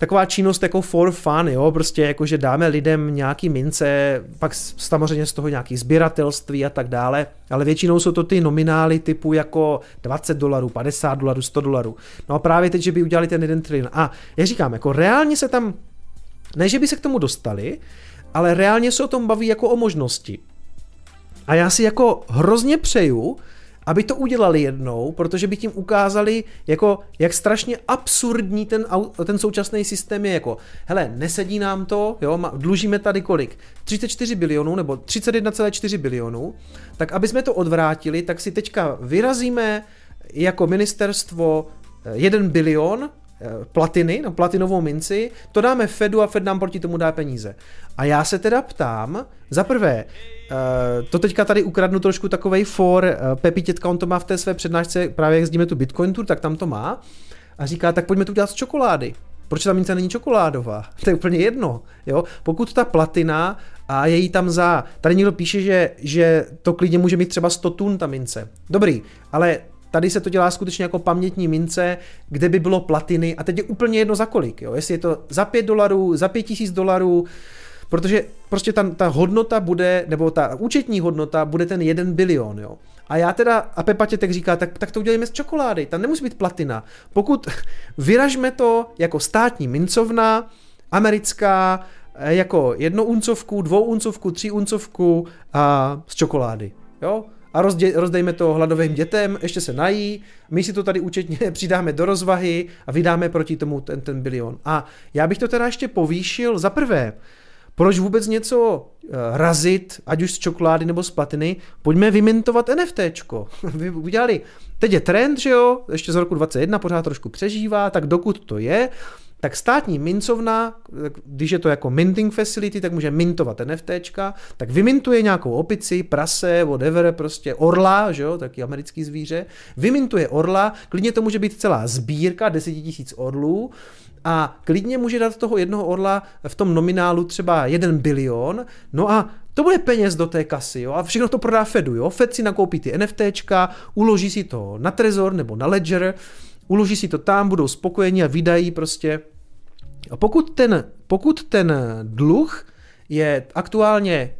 taková činnost jako for fun, jo, prostě jako, že dáme lidem nějaký mince, pak samozřejmě z toho nějaký sběratelství a tak dále, ale většinou jsou to ty nominály typu jako 20 dolarů, 50 dolarů, 100 dolarů. No a právě teď, že by udělali ten jeden trillion. A já říkám, jako reálně se tam, ne, že by se k tomu dostali, ale reálně se o tom baví jako o možnosti. A já si jako hrozně přeju, aby to udělali jednou, protože by tím ukázali, jako, jak strašně absurdní ten, ten současný systém je. Jako, hele, nesedí nám to, jo, dlužíme tady kolik? 34 bilionů nebo 31,4 bilionů, tak aby jsme to odvrátili, tak si teďka vyrazíme jako ministerstvo 1 eh, bilion eh, platiny, no, platinovou minci, to dáme Fedu a Fed nám proti tomu dá peníze. A já se teda ptám, za prvé, to teďka tady ukradnu trošku takovej for. Uh, Pepi Tětka, on to má v té své přednášce, právě jak jezdíme tu Bitcoin Tour, tak tam to má. A říká, tak pojďme to udělat z čokolády. Proč ta mince není čokoládová? To je úplně jedno. Jo? Pokud ta platina a je jí tam za... Tady někdo píše, že, že to klidně může mít třeba 100 tun ta mince. Dobrý, ale tady se to dělá skutečně jako pamětní mince, kde by bylo platiny a teď je úplně jedno za kolik. Jo? Jestli je to za 5 dolarů, za 5 tisíc dolarů, protože prostě ta, ta hodnota bude, nebo ta účetní hodnota bude ten jeden bilion, jo. A já teda, a Pepa Tětek říká, tak, tak to udělejme z čokolády, tam nemusí být platina. Pokud vyražme to jako státní mincovna, americká, eh, jako jednouncovku, dvouuncovku, tříuncovku a z čokolády, jo. A rozdě, rozdejme to hladovým dětem, ještě se nají, my si to tady účetně přidáme do rozvahy a vydáme proti tomu ten, ten bilion. A já bych to teda ještě povýšil za prvé, proč vůbec něco uh, razit, ať už z čokolády nebo z platiny, pojďme vymintovat NFTčko. Vy udělali, teď je trend, že jo, ještě z roku 21 pořád trošku přežívá, tak dokud to je, tak státní mincovna, když je to jako minting facility, tak může mintovat NFTčka, tak vymintuje nějakou opici, prase, whatever, prostě orla, že jo, taky americký zvíře, vymintuje orla, klidně to může být celá sbírka, 10 000 orlů, a klidně může dát toho jednoho orla v tom nominálu třeba 1 bilion, no a to bude peněz do té kasy, jo, a všechno to prodá Fedu, jo, Fed si nakoupí ty NFTčka, uloží si to na Trezor nebo na Ledger, uloží si to tam, budou spokojení a vydají prostě. A pokud ten, pokud ten dluh je aktuálně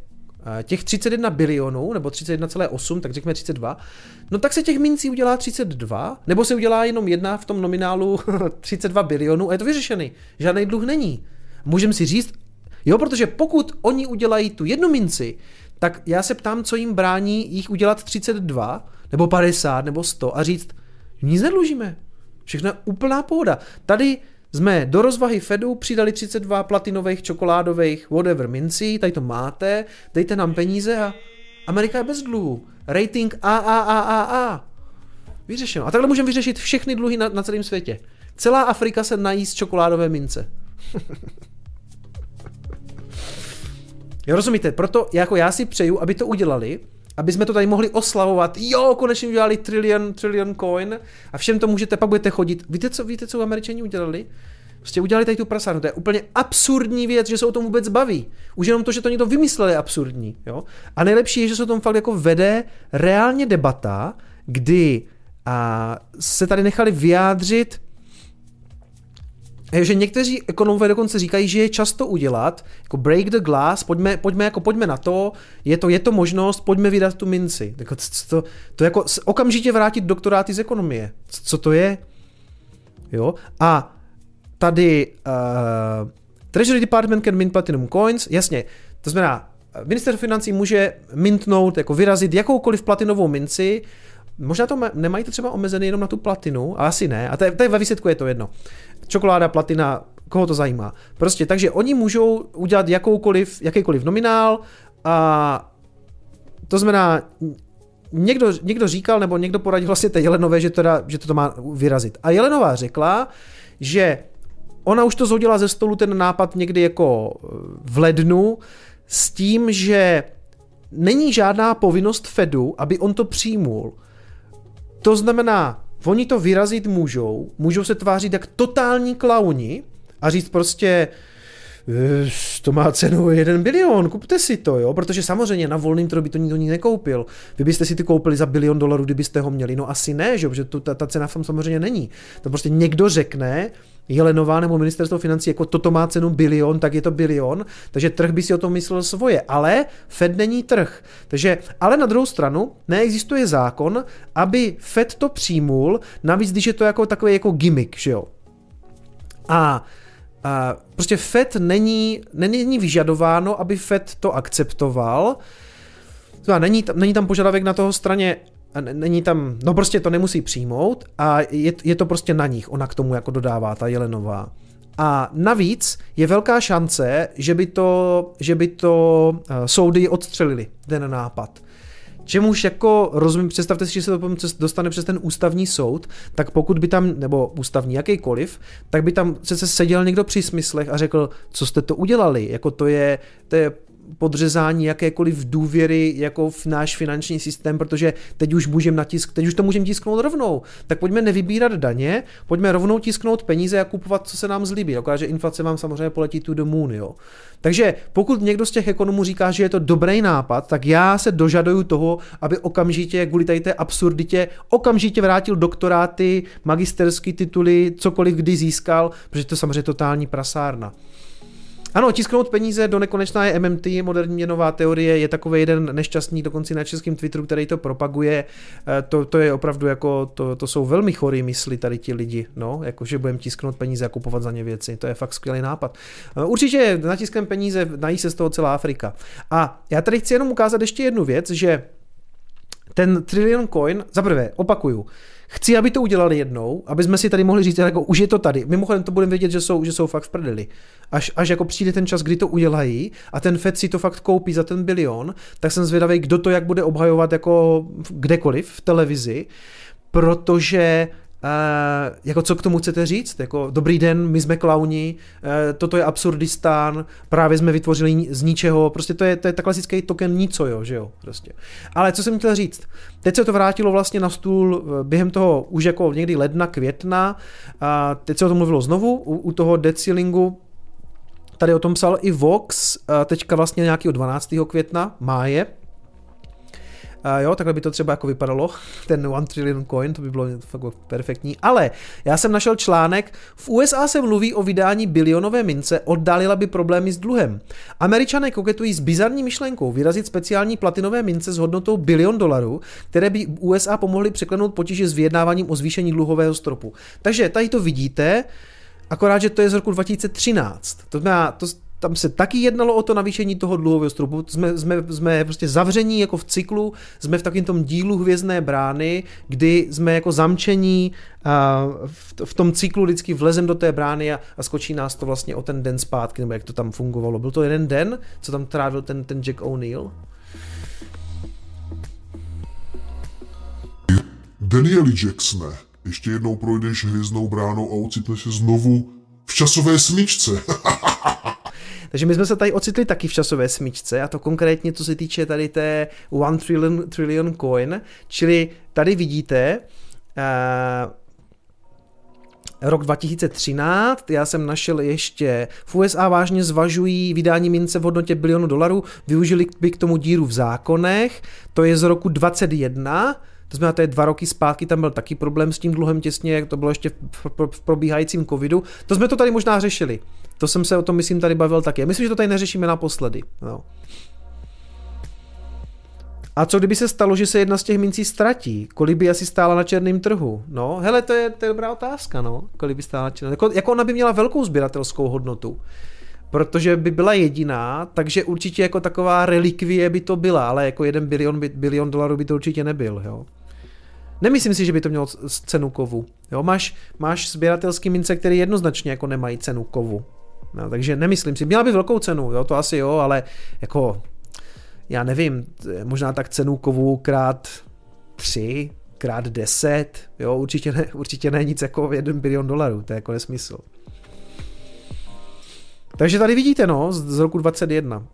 těch 31 bilionů, nebo 31,8, tak řekněme 32, no tak se těch mincí udělá 32, nebo se udělá jenom jedna v tom nominálu 32 bilionů a je to vyřešený. Žádný dluh není. Můžeme si říct, jo, protože pokud oni udělají tu jednu minci, tak já se ptám, co jim brání jich udělat 32, nebo 50, nebo 100 a říct, nic nedlužíme. Všechno je úplná pohoda. Tady jsme do rozvahy Fedu přidali 32 platinových, čokoládových, whatever mincí, tady to máte, dejte nám peníze a Amerika je bez dluhu. Rating A, A, A, A, A. Vyřešeno. A takhle můžeme vyřešit všechny dluhy na, na celém světě. Celá Afrika se nají z čokoládové mince. jo, rozumíte? Proto jako já si přeju, aby to udělali, aby jsme to tady mohli oslavovat. Jo, konečně udělali trillion, trillion coin a všem to můžete, pak budete chodit. Víte, co, víte, co američani udělali? Prostě udělali tady tu prasárnu. To je úplně absurdní věc, že se o tom vůbec baví. Už jenom to, že to někdo vymyslel, je absurdní. Jo? A nejlepší je, že se o tom fakt jako vede reálně debata, kdy a se tady nechali vyjádřit, že někteří ekonomové dokonce říkají, že je často udělat, jako break the glass, pojďme, pojďme, jako pojďme na to, je to, je to možnost, pojďme vydat tu minci. Jako, to, to jako okamžitě vrátit doktoráty z ekonomie. Co to je? Jo? A tady uh, Treasury Department can mint platinum coins, jasně, to znamená, minister financí může mintnout, jako vyrazit jakoukoliv platinovou minci, Možná to nemají to třeba omezené jenom na tu platinu, ale asi ne. A tady, tady ve výsledku je to jedno. Čokoláda, platina, koho to zajímá. Prostě, takže oni můžou udělat jakoukoliv, jakýkoliv nominál a to znamená, někdo, někdo říkal, nebo někdo poradil vlastně té Jelenové, že, teda, že to, má vyrazit. A Jelenová řekla, že ona už to zhodila ze stolu ten nápad někdy jako eh, v lednu s tím, že není žádná povinnost Fedu, aby on to přijmul. To znamená, oni to vyrazit můžou, můžou se tvářit jak totální klauni a říct prostě, to má cenu 1 bilion, kupte si to, jo, protože samozřejmě na volném trhu by to nikdo nikdy nekoupil. Vy byste si ty koupili za bilion dolarů, kdybyste ho měli, no asi ne, že, protože ta, ta cena tam samozřejmě není. To prostě někdo řekne, Jelenová nebo ministerstvo financí, jako toto má cenu bilion, tak je to bilion, takže trh by si o tom myslel svoje, ale Fed není trh. Takže, ale na druhou stranu neexistuje zákon, aby Fed to přijmul, navíc když je to jako takový jako gimmick, že jo. A a prostě Fed není, není vyžadováno, aby Fed to akceptoval. To není, tam, není tam požadavek na toho straně, není tam, no prostě to nemusí přijmout a je, je to prostě na nich, ona k tomu jako dodává, ta Jelenová. A navíc je velká šance, že by to, že by to uh, soudy odstřelili, ten nápad. Čemuž jako rozumím, představte si, že se to dostane přes ten ústavní soud, tak pokud by tam, nebo ústavní jakýkoliv, tak by tam se seděl někdo při smyslech a řekl, co jste to udělali, jako to je, to je podřezání jakékoliv důvěry jako v náš finanční systém, protože teď už můžeme natisk, teď už to můžeme tisknout rovnou. Tak pojďme nevybírat daně, pojďme rovnou tisknout peníze a kupovat, co se nám zlíbí. Dokud, že inflace vám samozřejmě poletí tu do moon, jo. Takže pokud někdo z těch ekonomů říká, že je to dobrý nápad, tak já se dožaduju toho, aby okamžitě kvůli tady té absurditě okamžitě vrátil doktoráty, magisterské tituly, cokoliv kdy získal, protože to samozřejmě totální prasárna. Ano, tisknout peníze do nekonečná je MMT, moderní měnová teorie, je takový jeden nešťastný dokonce na českém Twitteru, který to propaguje. Eh, to, to je opravdu jako, to, to jsou velmi chorý mysli tady ti lidi, no, jako že budeme tisknout peníze a kupovat za ně věci. To je fakt skvělý nápad. Eh, určitě natiskem peníze, nají se z toho celá Afrika. A já tady chci jenom ukázat ještě jednu věc, že ten Trillion Coin, za prvé, opakuju, Chci, aby to udělali jednou, aby jsme si tady mohli říct, jako už je to tady. Mimochodem to budeme vědět, že jsou, že jsou fakt v prdeli. Až, až jako přijde ten čas, kdy to udělají a ten Fed si to fakt koupí za ten bilion, tak jsem zvědavý, kdo to jak bude obhajovat jako kdekoliv v televizi, protože Uh, jako co k tomu chcete říct? Jako, dobrý den, my jsme klauni, uh, toto je absurdistán, právě jsme vytvořili z ničeho, prostě to je, to je ta klasický token nico, jo, že jo, prostě. Ale co jsem chtěl říct, teď se to vrátilo vlastně na stůl eh, během toho už jako někdy ledna, května, a teď se o tom mluvilo znovu, u, u toho decilingu, tady o tom psal i Vox, teďka vlastně nějakého 12. května, máje, a jo, takhle by to třeba jako vypadalo, ten one trillion coin, to by bylo fakt perfektní. Ale já jsem našel článek, v USA se mluví o vydání bilionové mince, oddálila by problémy s dluhem. Američané koketují s bizarní myšlenkou vyrazit speciální platinové mince s hodnotou bilion dolarů, které by USA pomohly překlenout potíže s vyjednáváním o zvýšení dluhového stropu. Takže tady to vidíte, akorát, že to je z roku 2013. To znamená, to, tam se taky jednalo o to navýšení toho dluhového stropu. Jsme, jsme, jsme prostě zavření jako v cyklu, jsme v takém tom dílu hvězdné brány, kdy jsme jako zamčení a v, v tom cyklu vždycky vlezem do té brány a, a skočí nás to vlastně o ten den zpátky, nebo jak to tam fungovalo. Byl to jeden den, co tam trávil ten, ten Jack O'Neill? Danieli Jacksone, ještě jednou projdeš hvězdnou bránou a ocitneš se znovu v časové smyčce. Takže my jsme se tady ocitli taky v časové smyčce a to konkrétně, co se týče tady té one trillion, trillion coin, čili tady vidíte, uh, rok 2013, já jsem našel ještě, v USA vážně zvažují vydání mince v hodnotě bilionu dolarů, využili by k tomu díru v zákonech, to je z roku 21, To znamená, to je dva roky zpátky, tam byl taky problém s tím dluhem těsně, jak to bylo ještě v, v probíhajícím covidu. To jsme to tady možná řešili. To jsem se o tom, myslím, tady bavil taky. Myslím, že to tady neřešíme naposledy. No. A co kdyby se stalo, že se jedna z těch mincí ztratí? Kolik by asi stála na černém trhu? No, hele, to je, to je dobrá otázka, no. Kolik by stála na černém jako, jako ona by měla velkou sběratelskou hodnotu. Protože by byla jediná, takže určitě jako taková relikvie by to byla, ale jako jeden bilion, bilion dolarů by to určitě nebyl, jo. Nemyslím si, že by to mělo cenu kovu. Jo, máš, máš sběratelský mince, které jednoznačně jako nemají cenu kovu. No, takže nemyslím si, měla by velkou cenu, jo, to asi jo, ale jako já nevím, možná tak cenu kovu krát tři, krát deset, jo, určitě ne, určitě ne nic jako jeden bilion dolarů, to je jako nesmysl. Takže tady vidíte, no, z, z roku 21.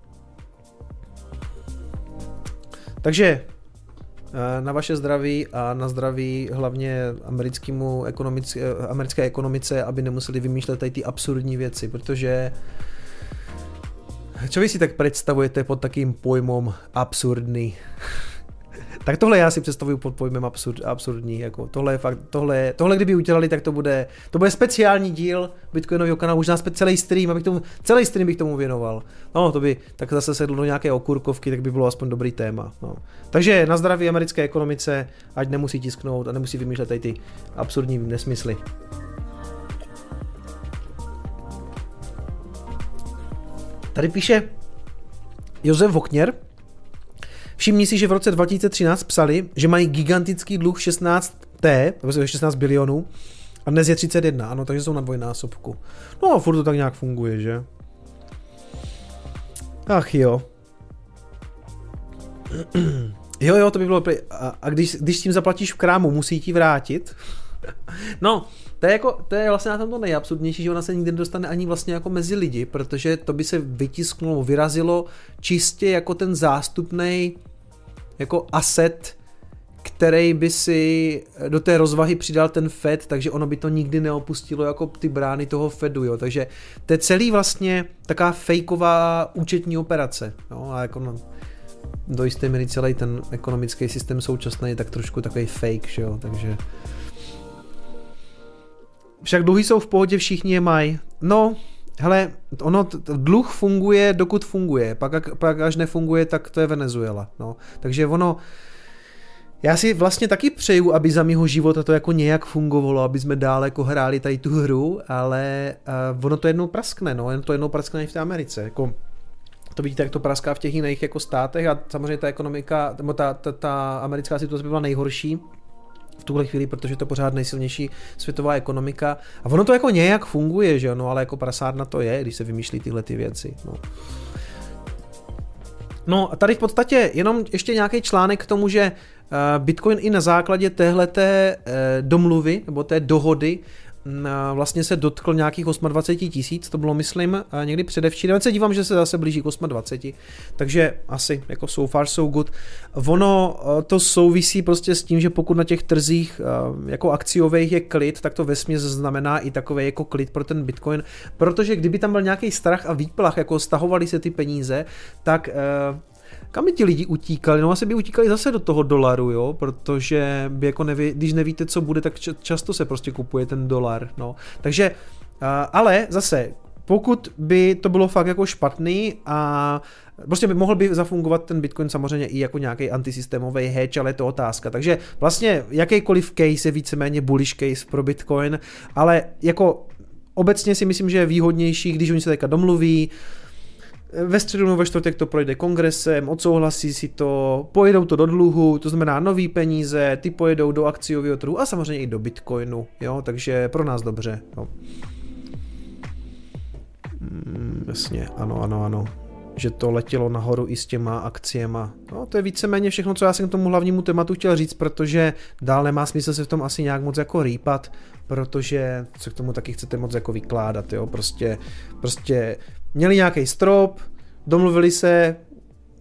Takže na vaše zdraví a na zdraví hlavně americkému eh, americké ekonomice, aby nemuseli vymýšlet tady ty absurdní věci, protože Čo vy si tak představujete pod takým pojmom absurdný? Tak tohle já si představuju pod pojmem absurd, absurdní. Jako tohle, je fakt, tohle, tohle kdyby udělali, tak to bude, to bude speciální díl Bitcoinového kanálu, možná celý stream, abych tomu, celý stream bych tomu věnoval. No, to by tak zase sedlo do nějaké okurkovky, tak by bylo aspoň dobrý téma. No. Takže na zdraví americké ekonomice, ať nemusí tisknout a nemusí vymýšlet tady ty absurdní nesmysly. Tady píše Josef Vokněr, Všimni si, že v roce 2013 psali, že mají gigantický dluh 16T, nebo 16 bilionů, a dnes je 31, ano, takže jsou na dvojnásobku. No a furt to tak nějak funguje, že? Ach jo. Jo, jo, to by bylo... A, když, když s tím zaplatíš v krámu, musí ti vrátit? no, to je, jako, to je vlastně na tom to nejabsurdnější, že ona se nikdy nedostane ani vlastně jako mezi lidi, protože to by se vytisknulo, vyrazilo čistě jako ten zástupný jako asset, který by si do té rozvahy přidal ten Fed, takže ono by to nikdy neopustilo jako ty brány toho Fedu, jo. Takže to je celý vlastně taková fejková účetní operace, jo. A jako no, do jisté míry celý ten ekonomický systém současný je tak trošku takový fake, že jo, takže však dluhy jsou v pohodě, všichni je mají. No, hele, ono, dluh funguje, dokud funguje, pak, pak až nefunguje, tak to je Venezuela, no. Takže ono, já si vlastně taky přeju, aby za mýho života to jako nějak fungovalo, aby jsme dále jako hráli tady tu hru, ale uh, ono to jednou praskne, no, jen to jednou praskne i v té Americe, jako to vidíte, jak to praská v těch jiných jako státech a samozřejmě ta ekonomika, ta, ta, ta americká situace by byla nejhorší, v tuhle chvíli, protože to je pořád nejsilnější světová ekonomika. A ono to jako nějak funguje, že no, ale jako prasárna to je, když se vymýšlí tyhle ty věci. No. No a tady v podstatě jenom ještě nějaký článek k tomu, že eh, Bitcoin i na základě téhleté eh, domluvy nebo té dohody vlastně se dotkl nějakých 28 tisíc, to bylo myslím někdy předevčírem, se dívám, že se zase blíží k 28, takže asi jako so far so good. Ono to souvisí prostě s tím, že pokud na těch trzích jako akciových je klid, tak to vesměs znamená i takový jako klid pro ten Bitcoin, protože kdyby tam byl nějaký strach a výplach, jako stahovali se ty peníze, tak kam by ti lidi utíkali? No asi by utíkali zase do toho dolaru, jo, protože by jako neví, když nevíte, co bude, tak často se prostě kupuje ten dolar, no. Takže, ale zase, pokud by to bylo fakt jako špatný a prostě by mohl by zafungovat ten Bitcoin samozřejmě i jako nějaký antisystémový hedge, ale je to otázka. Takže vlastně jakýkoliv case je víceméně bullish case pro Bitcoin, ale jako obecně si myslím, že je výhodnější, když oni se teďka domluví, ve středu nebo ve čtvrtek to projde kongresem, odsouhlasí si to, pojedou to do dluhu, to znamená nový peníze, ty pojedou do akciového trhu a samozřejmě i do Bitcoinu, jo, takže pro nás dobře. Jo. Mm, jasně, ano, ano, ano že to letělo nahoru i s těma akciema. No, to je víceméně všechno, co já jsem k tomu hlavnímu tématu chtěl říct, protože dál nemá smysl se v tom asi nějak moc jako rýpat, protože co k tomu taky chcete moc jako vykládat, jo, prostě, prostě měli nějaký strop, domluvili se,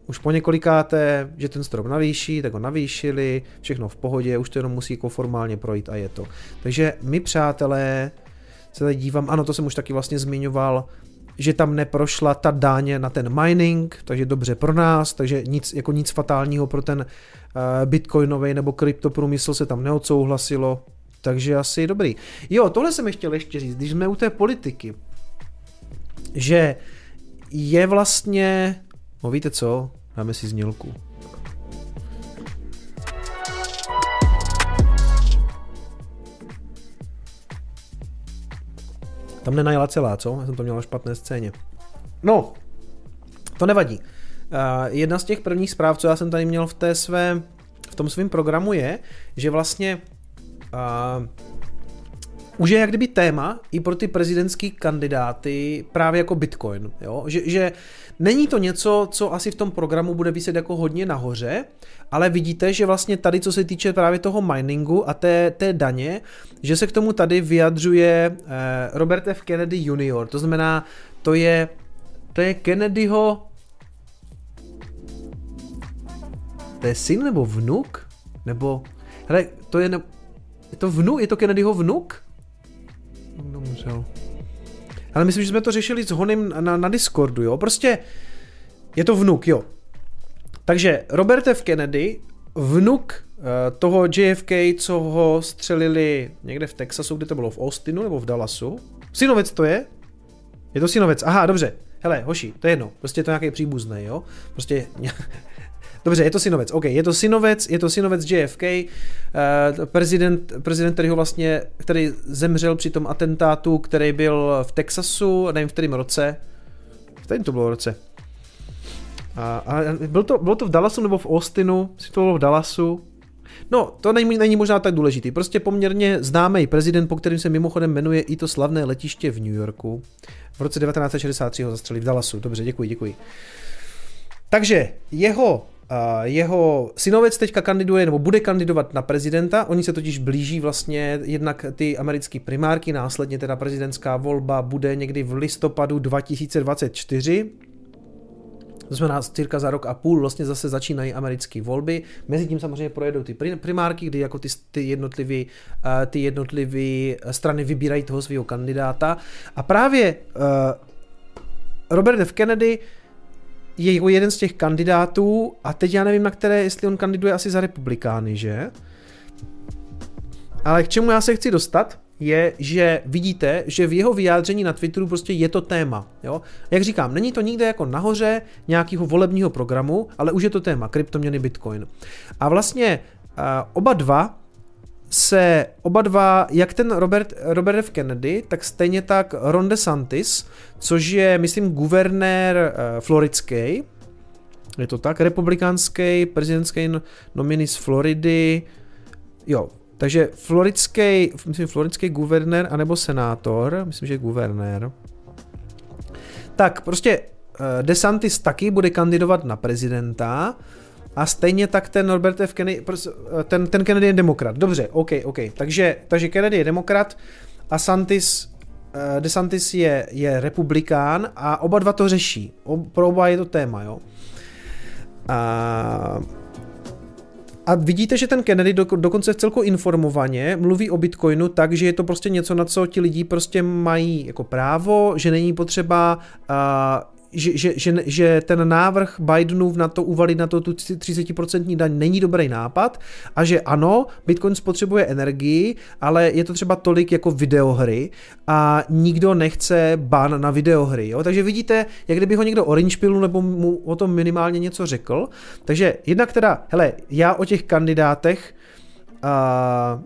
už po několikáté, že ten strop navýší, tak ho navýšili, všechno v pohodě, už to jenom musí jako formálně projít a je to. Takže my přátelé, se tady dívám, ano, to jsem už taky vlastně zmiňoval, že tam neprošla ta dáně na ten mining, takže dobře pro nás, takže nic, jako nic fatálního pro ten uh, bitcoinový nebo kryptoprůmysl se tam neodsouhlasilo, takže asi dobrý. Jo, tohle jsem chtěl ještě říct, když jsme u té politiky, že je vlastně, no víte co, dáme si znělku. Tam nenajela celá, co? Já jsem to měl na špatné scéně. No, to nevadí. Uh, jedna z těch prvních zpráv, co já jsem tady měl v té své, v tom svém programu je, že vlastně uh, už je jak kdyby téma i pro ty prezidentský kandidáty právě jako Bitcoin. Jo? Že, že není to něco, co asi v tom programu bude vyset jako hodně nahoře, ale vidíte, že vlastně tady, co se týče právě toho miningu a té, té daně, že se k tomu tady vyjadřuje eh, Robert F. Kennedy Jr. To znamená, to je, to je Kennedyho to je syn nebo vnuk? Nebo, hele, to je, ne, je to vnuk, je to Kennedyho vnuk? Kdo umřel? Ale myslím, že jsme to řešili s Honem na, na Discordu, jo? Prostě je to vnuk, jo. Takže Robert F. Kennedy, vnuk uh, toho JFK, co ho střelili někde v Texasu, kde to bylo v Austinu nebo v Dallasu. Synovec to je? Je to synovec, aha, dobře. Hele, hoši, to je jedno, prostě je to nějaký příbuzný, jo? Prostě Dobře, je to synovec. OK, je to synovec, je to synovec JFK, eh, prezident, prezident, který ho vlastně, který zemřel při tom atentátu, který byl v Texasu, nevím v kterém roce. V kterém to bylo roce? A, a byl to, bylo to v Dallasu nebo v Austinu? Si to bylo v Dallasu. No, to není, není možná tak důležitý. Prostě poměrně známý prezident, po kterým se mimochodem jmenuje i to slavné letiště v New Yorku. V roce 1963 ho zastřelili v Dallasu. Dobře, děkuji, děkuji. Takže jeho jeho synovec teďka kandiduje nebo bude kandidovat na prezidenta, oni se totiž blíží vlastně jednak ty americké primárky, následně teda prezidentská volba bude někdy v listopadu 2024, to znamená cirka za rok a půl vlastně zase začínají americké volby. Mezi tím samozřejmě projedou ty primárky, kdy jako ty, ty jednotlivý, ty jednotlivý strany vybírají toho svého kandidáta. A právě uh, Robert F. Kennedy je jako jeden z těch kandidátů a teď já nevím, na které, jestli on kandiduje asi za republikány, že? Ale k čemu já se chci dostat, je, že vidíte, že v jeho vyjádření na Twitteru prostě je to téma. Jo? Jak říkám, není to nikde jako nahoře nějakého volebního programu, ale už je to téma, kryptoměny Bitcoin. A vlastně uh, oba dva se oba dva, jak ten Robert, Robert F. Kennedy, tak stejně tak Ron DeSantis, což je, myslím, guvernér uh, floridský, je to tak, republikánský prezidentský nominý z Floridy, jo, takže floridský, myslím, floridský guvernér anebo senátor, myslím, že guvernér, tak prostě uh, DeSantis taky bude kandidovat na prezidenta, a stejně tak ten Norbert F. Kennedy, ten, ten Kennedy je demokrat. Dobře, OK, OK. Takže, takže Kennedy je demokrat a Santis, uh, DeSantis je, je republikán a oba dva to řeší. O, pro oba je to téma, jo. A, a vidíte, že ten Kennedy do, dokonce v celku informovaně mluví o Bitcoinu tak, že je to prostě něco, na co ti lidi prostě mají jako právo, že není potřeba uh, že, že, že, že ten návrh Bidenův na to uvalit na to tu 30% daň není dobrý nápad a že ano, Bitcoin spotřebuje energii, ale je to třeba tolik jako videohry a nikdo nechce ban na videohry. Jo? Takže vidíte, jak kdyby ho někdo orange pilu nebo mu o tom minimálně něco řekl. Takže jednak teda, hele, já o těch kandidátech uh,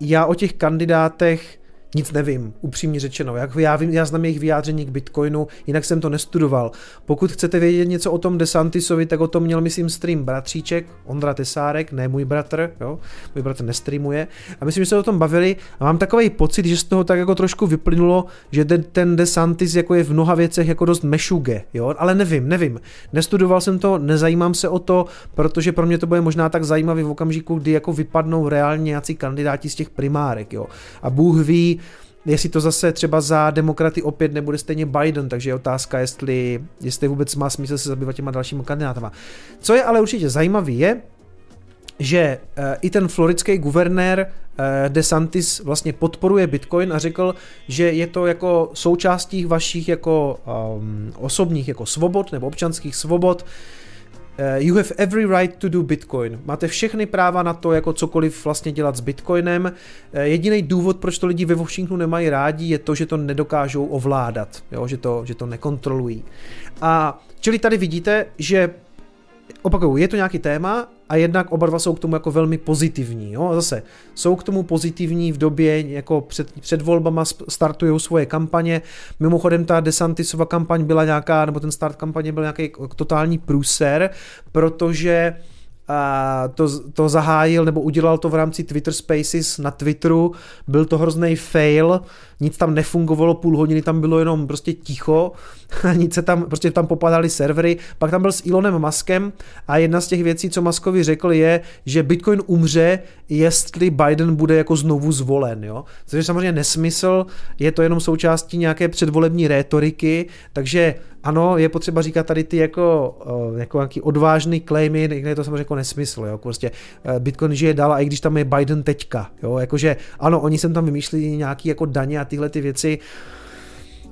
já o těch kandidátech nic nevím, upřímně řečeno. Jak já, vím, já znám jejich vyjádření k Bitcoinu, jinak jsem to nestudoval. Pokud chcete vědět něco o tom Desantisovi, tak o tom měl, myslím, stream bratříček, Ondra Tesárek, ne můj bratr, jo? můj bratr nestreamuje. A myslím, že se o tom bavili a mám takový pocit, že z toho tak jako trošku vyplynulo, že ten Desantis jako je v mnoha věcech jako dost mešuge, jo? ale nevím, nevím. Nestudoval jsem to, nezajímám se o to, protože pro mě to bude možná tak zajímavý v okamžiku, kdy jako vypadnou reálně nějací kandidáti z těch primárek, jo. A Bůh ví, jestli to zase třeba za demokraty opět nebude stejně Biden, takže je otázka, jestli, jestli vůbec má smysl se zabývat těma dalšíma kandidátama. Co je ale určitě zajímavý je, že uh, i ten floridský guvernér uh, DeSantis vlastně podporuje Bitcoin a řekl, že je to jako součástí vašich jako um, osobních jako svobod nebo občanských svobod, Uh, you have every right to do Bitcoin. Máte všechny práva na to, jako cokoliv vlastně dělat s Bitcoinem. Uh, jediný důvod, proč to lidi ve Washingtonu nemají rádi, je to, že to nedokážou ovládat, jo? Že, to, že to nekontrolují. A čili tady vidíte, že opakuju, je to nějaký téma a jednak oba dva jsou k tomu jako velmi pozitivní. Jo? Zase jsou k tomu pozitivní v době, jako před, před volbama startují svoje kampaně. Mimochodem ta DeSantisova kampaň byla nějaká, nebo ten start kampaně byl nějaký totální průser, protože a to, to zahájil nebo udělal to v rámci Twitter Spaces na Twitteru, byl to hrozný fail, nic tam nefungovalo, půl hodiny tam bylo jenom prostě ticho, nic se tam, prostě tam popadaly servery, pak tam byl s Elonem Muskem a jedna z těch věcí, co Muskovi řekl je, že Bitcoin umře, jestli Biden bude jako znovu zvolen, jo, což je samozřejmě nesmysl, je to jenom součástí nějaké předvolební rétoriky, takže ano, je potřeba říkat tady ty jako, eh, jako nějaký odvážný claimy, je to samozřejmě jako nesmysl, jo, prostě eh, Bitcoin žije dál a i když tam je Biden teďka, jo, jakože ano, oni sem tam vymýšleli nějaký jako daně a tyhle ty věci,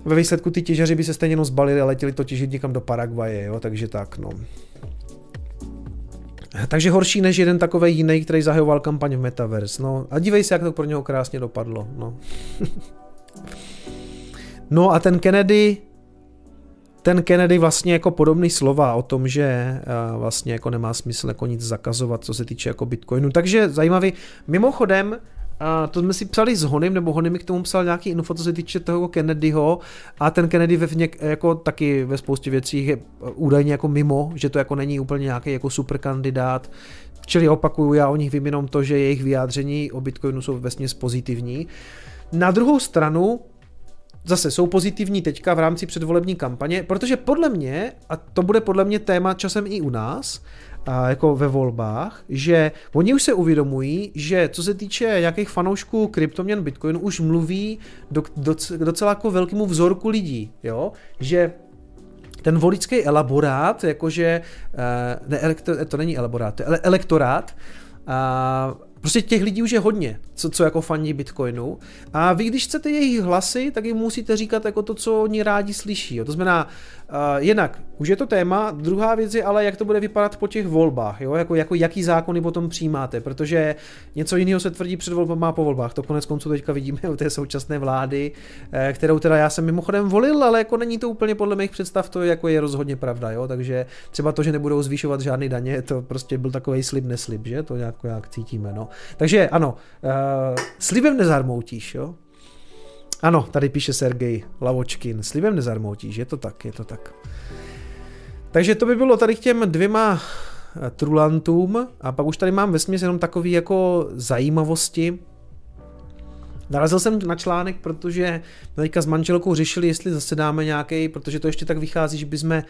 ve výsledku ty těžaři by se stejně jenom zbalili a letěli to těžit někam do Paraguaje, jo, takže tak, no. Takže horší než jeden takový jiný, který zahajoval kampaň v Metaverse. No a dívej se, jak to pro něho krásně dopadlo. No, no a ten Kennedy, ten Kennedy vlastně jako podobný slova o tom, že vlastně jako nemá smysl jako nic zakazovat, co se týče jako Bitcoinu. Takže zajímavý. Mimochodem, a to jsme si psali s Honym, nebo Hony mi k tomu psal nějaký info, co se týče toho Kennedyho a ten Kennedy ve něk, jako taky ve spoustě věcí je údajně jako mimo, že to jako není úplně nějaký jako super kandidát, čili opakuju, já o nich vím jenom to, že jejich vyjádření o Bitcoinu jsou vesměs pozitivní. Na druhou stranu, zase jsou pozitivní teďka v rámci předvolební kampaně, protože podle mě, a to bude podle mě téma časem i u nás, jako ve volbách, že oni už se uvědomují, že co se týče nějakých fanoušků kryptoměn Bitcoinu, už mluví do, do, docela jako velkému vzorku lidí, jo, že ten voličský elaborát, jakože, eh, ne, to není elaborát, to je elektorát, a Prostě těch lidí už je hodně, co, co jako fandí Bitcoinu. A vy, když chcete jejich hlasy, tak jim musíte říkat jako to, co oni rádi slyší. Jo. To znamená, uh, jednak už je to téma, druhá věc je ale, jak to bude vypadat po těch volbách, jo? Jako, jako jaký zákony potom přijímáte, protože něco jiného se tvrdí před volbami a po volbách. To konec konců teďka vidíme u té současné vlády, eh, kterou teda já jsem mimochodem volil, ale jako není to úplně podle mých představ, to jako je rozhodně pravda, jo? takže třeba to, že nebudou zvýšovat žádné daně, to prostě byl takový slib, neslib, že? To nějak, nějak cítíme, no. Takže ano, uh, slibem nezarmoutíš, jo? Ano, tady píše Sergej Lavočkin. Slibem nezarmoutíš, je to tak, je to tak. Takže to by bylo tady k těm dvěma eh, trulantům a pak už tady mám vesměs jenom takový jako zajímavosti, Narazil jsem na článek, protože teďka s manželkou řešili, jestli zase dáme nějaký, protože to ještě tak vychází, že bychom eh,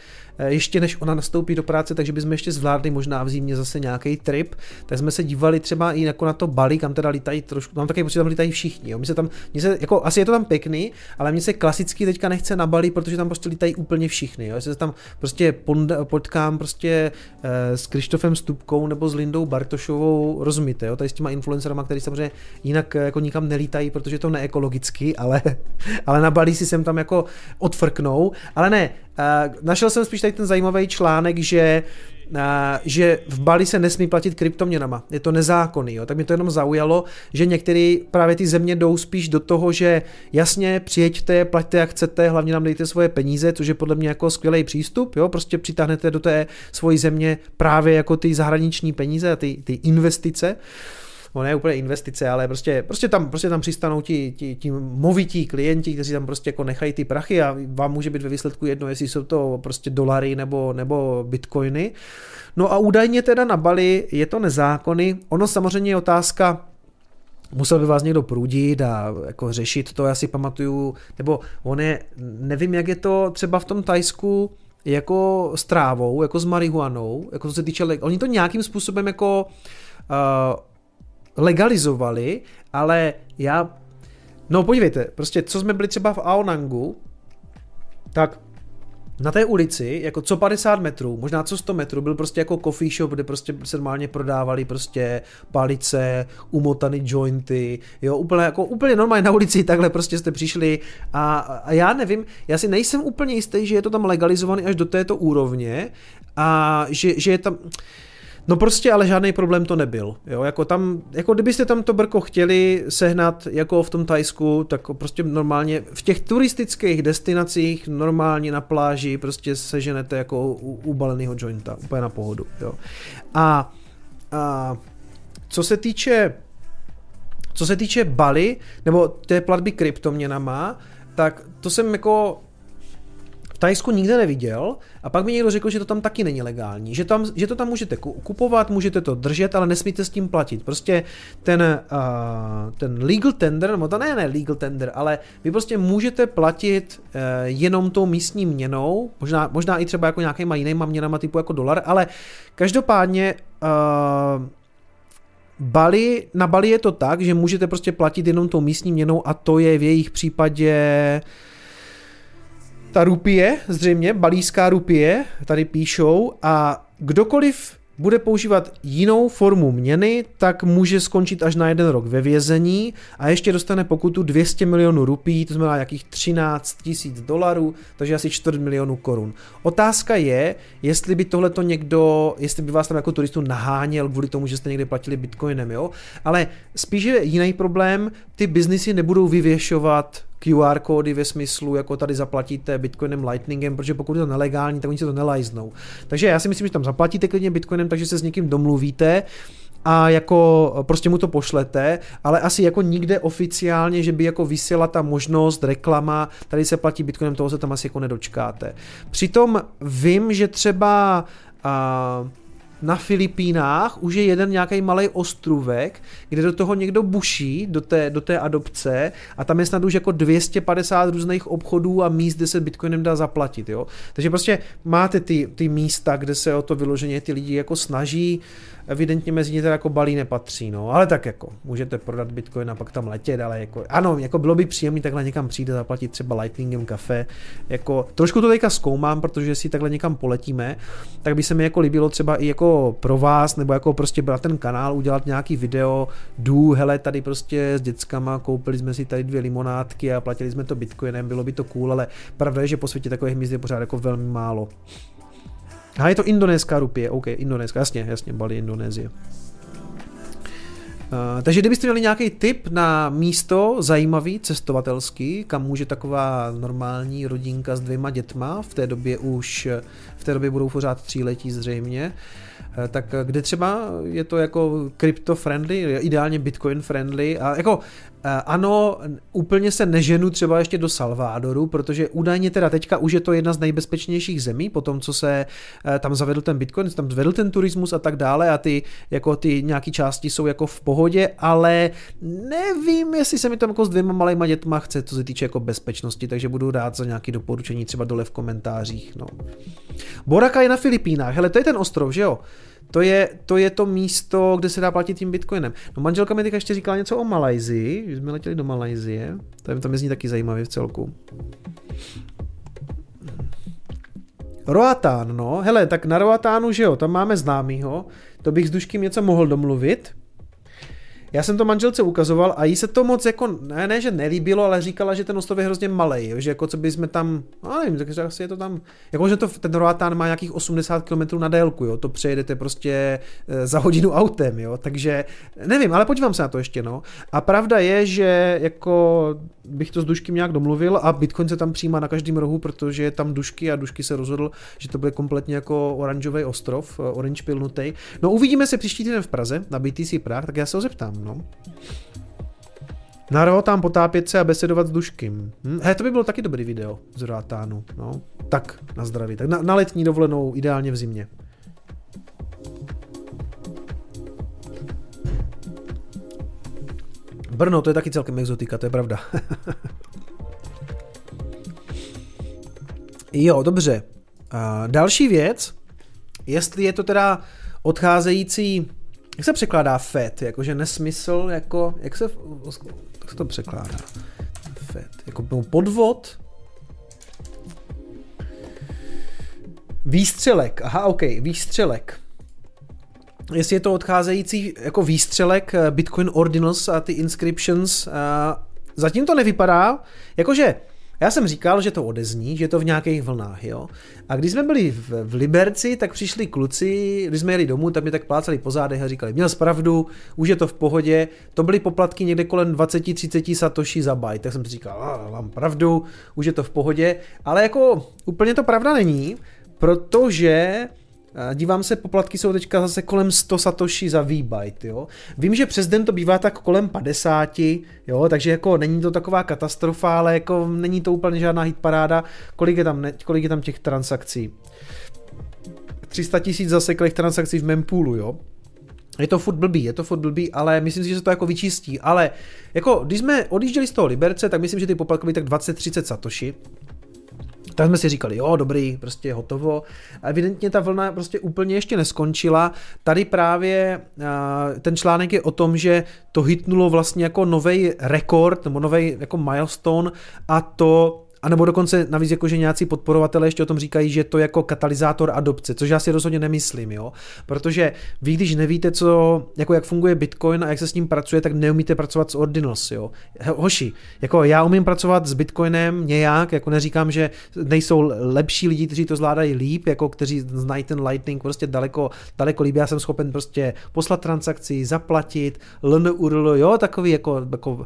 ještě než ona nastoupí do práce, takže bychom ještě zvládli možná v zimě zase nějaký trip, tak jsme se dívali třeba i jako na to Bali, kam teda lítají trošku, mám taky pocit, tam lítají všichni, jo. My se tam, mě se, jako, asi je to tam pěkný, ale mně se klasicky teďka nechce na Bali, protože tam prostě lítají úplně všichni, jo. Jestli se tam prostě potkám prostě eh, s Krištofem Stupkou nebo s Lindou Bartošovou, rozumíte, jo, tady s těma influencerama, který samozřejmě jinak eh, jako nikam nelítají, protože je to neekologicky, ale, ale na Bali si sem tam jako odfrknou. Ale ne, uh, našel jsem spíš tady ten zajímavý článek, že uh, že v Bali se nesmí platit kryptoměnama. Je to nezákonný, jo? tak mi to jenom zaujalo, že některé právě ty země jdou spíš do toho, že jasně přijeďte, plaťte jak chcete, hlavně nám dejte svoje peníze, což je podle mě jako skvělý přístup, jo? prostě přitáhnete do té svojí země právě jako ty zahraniční peníze a ty, ty investice. Uh, no ne úplně investice, ale prostě, prostě, tam, prostě tam přistanou ti, ti, ti movití klienti, kteří tam prostě jako nechají ty prachy a vám může být ve výsledku jedno, jestli jsou to prostě dolary nebo, nebo bitcoiny. No a údajně teda na Bali je to nezákony. Ono samozřejmě je otázka, musel by vás někdo prudit a jako řešit to, já si pamatuju, nebo on je, nevím, jak je to třeba v tom Tajsku, jako s trávou, jako s marihuanou, jako co se týče, oni to nějakým způsobem jako uh, legalizovali, ale já, no podívejte, prostě co jsme byli třeba v Aonangu, tak na té ulici, jako co 50 metrů, možná co 100 metrů, byl prostě jako coffee shop, kde prostě se normálně prodávali prostě palice, umotaný jointy, jo, úplně, jako úplně normálně na ulici, takhle prostě jste přišli a, a já nevím, já si nejsem úplně jistý, že je to tam legalizované až do této úrovně a že, že je tam, No prostě ale žádný problém to nebyl. Jo? Jako, tam, jako kdybyste tam to brko chtěli sehnat jako v tom Tajsku, tak prostě normálně v těch turistických destinacích normálně na pláži prostě seženete jako u, ubaleného jointa, úplně na pohodu. Jo? A, a co se týče co se týče Bali, nebo té platby kryptoměnama, tak to jsem jako Tajsku nikde neviděl a pak mi někdo řekl, že to tam taky není legální, že, tam, že to tam můžete kupovat, můžete to držet, ale nesmíte s tím platit. Prostě ten, uh, ten legal tender, nebo to ne, ne legal tender, ale vy prostě můžete platit uh, jenom tou místní měnou, možná, možná i třeba jako nějakýma jinýma měnama typu jako dolar, ale každopádně uh, Bali, na Bali je to tak, že můžete prostě platit jenom tou místní měnou a to je v jejich případě uh, ta rupie, zřejmě, balíská rupie, tady píšou, a kdokoliv bude používat jinou formu měny, tak může skončit až na jeden rok ve vězení a ještě dostane pokutu 200 milionů rupí, to znamená jakých 13 tisíc dolarů, takže asi 4 milionů korun. Otázka je, jestli by tohle to někdo, jestli by vás tam jako turistu naháněl kvůli tomu, že jste někde platili bitcoinem, jo? Ale spíš je jiný problém, ty biznisy nebudou vyvěšovat QR kódy ve smyslu, jako tady zaplatíte Bitcoinem, Lightningem, protože pokud je to nelegální, tak oni se to nelajznou. Takže já si myslím, že tam zaplatíte klidně Bitcoinem, takže se s někým domluvíte a jako prostě mu to pošlete, ale asi jako nikde oficiálně, že by jako vysíla ta možnost, reklama, tady se platí Bitcoinem, toho se tam asi jako nedočkáte. Přitom vím, že třeba uh, na Filipínách už je jeden nějaký malý ostrůvek, kde do toho někdo buší, do té, do té adopce a tam je snad už jako 250 různých obchodů a míst, kde se Bitcoinem dá zaplatit, jo. Takže prostě máte ty, ty místa, kde se o to vyloženě ty lidi jako snaží, evidentně mezi ně teda jako balí nepatří, no, ale tak jako, můžete prodat Bitcoin a pak tam letět, ale jako, ano, jako bylo by příjemný takhle někam přijde zaplatit třeba Lightningem kafe, jako, trošku to teďka zkoumám, protože si takhle někam poletíme, tak by se mi jako líbilo třeba i jako pro vás, nebo jako prostě brát ten kanál, udělat nějaký video, jdu, hele, tady prostě s dětskama, koupili jsme si tady dvě limonádky a platili jsme to Bitcoinem, bylo by to cool, ale pravda je, že po světě takových míst je pořád jako velmi málo. A je to indonéská rupie, OK, indonéská, jasně, jasně, Bali, Indonésie. Uh, takže kdybyste měli nějaký tip na místo zajímavý, cestovatelský, kam může taková normální rodinka s dvěma dětma, v té době už, v té době budou pořád tříletí zřejmě, uh, tak kde třeba je to jako crypto friendly, ideálně bitcoin friendly a jako ano, úplně se neženu třeba ještě do Salvadoru, protože údajně teda teďka už je to jedna z nejbezpečnějších zemí, po tom, co se eh, tam zavedl ten Bitcoin, tam zvedl ten turismus a tak dále a ty, jako ty nějaký části jsou jako v pohodě, ale nevím, jestli se mi tam jako s dvěma malýma dětma chce, co se týče jako bezpečnosti, takže budu rád za nějaké doporučení třeba dole v komentářích. No. Boraka je na Filipínách, hele, to je ten ostrov, že jo? To je, to je to místo, kde se dá platit tím bitcoinem. No manželka mi teď ještě říkala něco o Malajzii, že jsme letěli do Malajzie, tam, tam je zní taky zajímavě v celku. Roatán, no, hele, tak na Roatánu, že jo, tam máme známýho, to bych s Duškým něco mohl domluvit, já jsem to manželce ukazoval a jí se to moc jako, ne, ne že nelíbilo, ale říkala, že ten ostrov je hrozně malý, že jako co by jsme tam, no nevím, takže asi je to tam, jako že to, ten Roatán má nějakých 80 km na délku, jo, to přejedete prostě eh, za hodinu autem, jo, takže nevím, ale podívám se na to ještě, no. A pravda je, že jako bych to s Dušky nějak domluvil a Bitcoin se tam přijímá na každém rohu, protože je tam Dušky a Dušky se rozhodl, že to bude kompletně jako oranžový ostrov, eh, orange pilnutý. No uvidíme se příští týden v Praze na BTC Prague, tak já se ho zeptám no. Na tam potápět se a besedovat s Duškým. Hm? He, to by bylo taky dobrý video z Roatánu. No. Tak, na zdraví. Tak na, na letní dovolenou, ideálně v zimě. Brno, to je taky celkem exotika, to je pravda. jo, dobře. Uh, další věc, jestli je to teda odcházející jak se překládá FED? Jakože nesmysl, jako, jak se, jak se to překládá? FED, jako podvod? Výstřelek, aha, ok, výstřelek. Jestli je to odcházející jako výstřelek eh, Bitcoin Ordinals a ty inscriptions, zatím to nevypadá, jakože já jsem říkal, že to odezní, že to v nějakých vlnách, jo. A když jsme byli v, v Liberci, tak přišli kluci, když jsme jeli domů, tak mě tak plácali po zádech a říkali, měl pravdu, už je to v pohodě, to byly poplatky někde kolem 20-30 satoshi za byte, tak jsem si říkal, a, mám pravdu, už je to v pohodě, ale jako úplně to pravda není, protože Dívám se, poplatky jsou teďka zase kolem 100 satoshi za V-byte, jo. Vím, že přes den to bývá tak kolem 50, jo, takže jako není to taková katastrofa, ale jako není to úplně žádná hitparáda. Kolik je tam, ne, kolik je tam těch transakcí? 300 tisíc zaseklých transakcí v mempoolu, jo. Je to furt blbý, je to furt blbý, ale myslím si, že se to jako vyčistí. Ale jako, když jsme odjížděli z toho Liberce, tak myslím, že ty poplatky byly tak 20-30 satoshi. Tak jsme si říkali, jo, dobrý, prostě hotovo. A evidentně ta vlna prostě úplně ještě neskončila. Tady právě ten článek je o tom, že to hitnulo vlastně jako nový rekord, nebo nový jako milestone a to a nebo dokonce navíc jako, že nějací podporovatelé ještě o tom říkají, že to je jako katalyzátor adopce, což já si rozhodně nemyslím, jo. Protože vy, když nevíte, co, jako jak funguje Bitcoin a jak se s ním pracuje, tak neumíte pracovat s Ordinals, jo. Hoši, jako já umím pracovat s Bitcoinem nějak, jako neříkám, že nejsou lepší lidi, kteří to zvládají líp, jako kteří znají ten Lightning prostě daleko, daleko líp. Já jsem schopen prostě poslat transakci, zaplatit, ln, url, jo, takový jako, jako,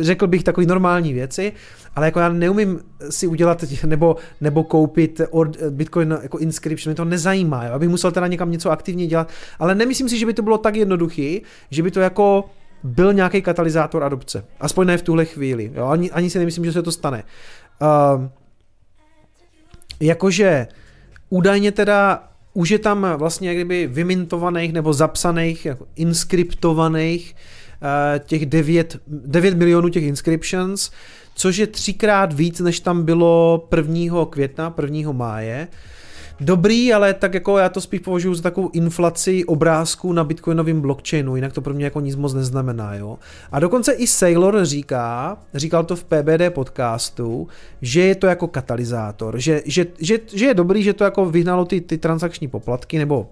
řekl bych takový normální věci, ale jako já neumím si udělat nebo, nebo koupit Bitcoin jako inscription, mě to nezajímá, jo? abych musel teda někam něco aktivně dělat, ale nemyslím si, že by to bylo tak jednoduchý, že by to jako byl nějaký katalyzátor adopce. Aspoň ne v tuhle chvíli. Jo? Ani, ani si nemyslím, že se to stane. Uh, jakože údajně teda už je tam vlastně kdyby vymintovaných nebo zapsaných, jako inskriptovaných uh, těch 9, 9 milionů těch inscriptions, což je třikrát víc, než tam bylo 1. května, 1. máje. Dobrý, ale tak jako já to spíš považuji za takovou inflaci obrázků na bitcoinovém blockchainu, jinak to pro mě jako nic moc neznamená, jo. A dokonce i Sailor říká, říkal to v PBD podcastu, že je to jako katalyzátor, že, že, že, že je dobrý, že to jako vyhnalo ty, ty transakční poplatky, nebo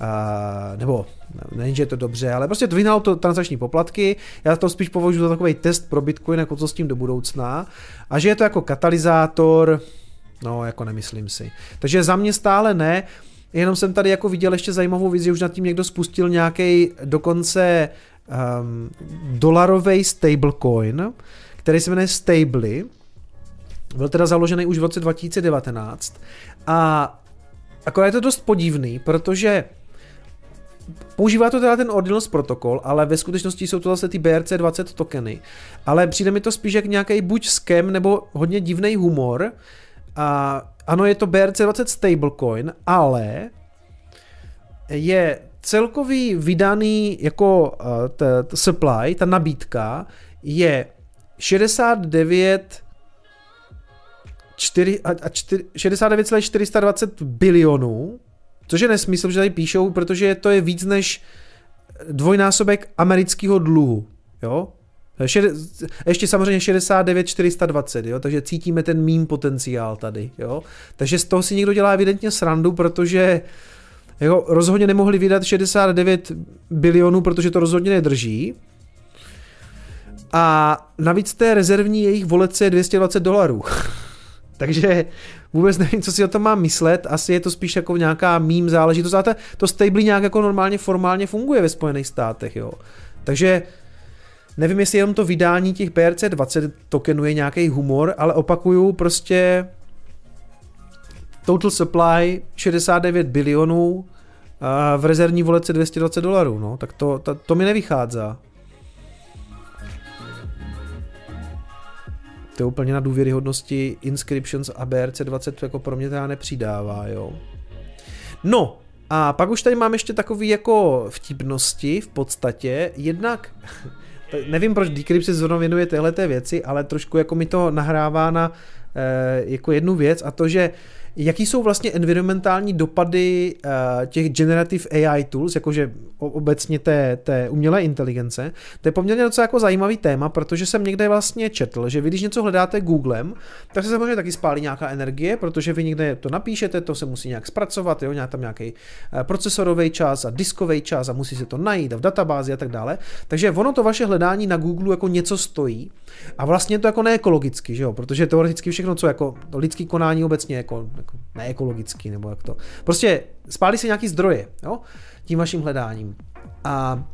Uh, nebo není, že je to dobře, ale prostě vyhnalo to transakční poplatky, já to spíš považuji za takový test pro Bitcoin, jako co s tím do budoucna, a že je to jako katalyzátor, no jako nemyslím si. Takže za mě stále ne, jenom jsem tady jako viděl ještě zajímavou že už nad tím někdo spustil nějaký dokonce um, dolarový stablecoin, který se jmenuje Stably, byl teda založený už v roce 2019 a akorát je to dost podivný, protože Používá to teda ten Ordinals protokol, ale ve skutečnosti jsou to zase ty BRC20 tokeny. Ale přijde mi to spíš jak nějaký buď scam nebo hodně divný humor. A ano, je to BRC20 stablecoin, ale je celkový vydaný jako uh, t, t supply, ta nabídka je 69 4, a, a 69,420 bilionů Což je nesmysl, že tady píšou, protože to je víc než dvojnásobek amerického dluhu. Jo? Ještě samozřejmě 69 420, jo? takže cítíme ten mým potenciál tady. Jo? Takže z toho si někdo dělá evidentně srandu, protože jo, rozhodně nemohli vydat 69 bilionů, protože to rozhodně nedrží. A navíc té rezervní jejich volece je 220 dolarů. takže vůbec nevím, co si o tom mám myslet, asi je to spíš jako nějaká mým záležitost, ale to stable nějak jako normálně formálně funguje ve Spojených státech, jo. Takže nevím, jestli jenom to vydání těch PRC20 tokenů je nějaký humor, ale opakuju prostě total supply 69 bilionů v rezervní volece 220 dolarů, no, tak to, to, to mi nevychází. To úplně na důvěryhodnosti Inscriptions a BRC20 jako pro mě teda nepřidává, jo. No, a pak už tady mám ještě takový jako vtipnosti v podstatě, jednak nevím proč Decrypt se zrovna věnuje téhle věci, ale trošku jako mi to nahrává na e, jako jednu věc a to, že jaký jsou vlastně environmentální dopady uh, těch generative AI tools, jakože obecně té, té umělé inteligence. To je poměrně docela jako zajímavý téma, protože jsem někde vlastně četl, že vy když něco hledáte Googlem, tak se samozřejmě taky spálí nějaká energie, protože vy někde to napíšete, to se musí nějak zpracovat, jo, nějak tam nějaký uh, procesorový čas a diskový čas a musí se to najít a v databázi a tak dále. Takže ono to vaše hledání na Google jako něco stojí a vlastně to jako neekologicky, že jo, protože teoreticky všechno, co jako to lidský konání obecně jako, jako neekologický, nebo jak to. Prostě spálí se nějaký zdroje, jo, tím vaším hledáním. A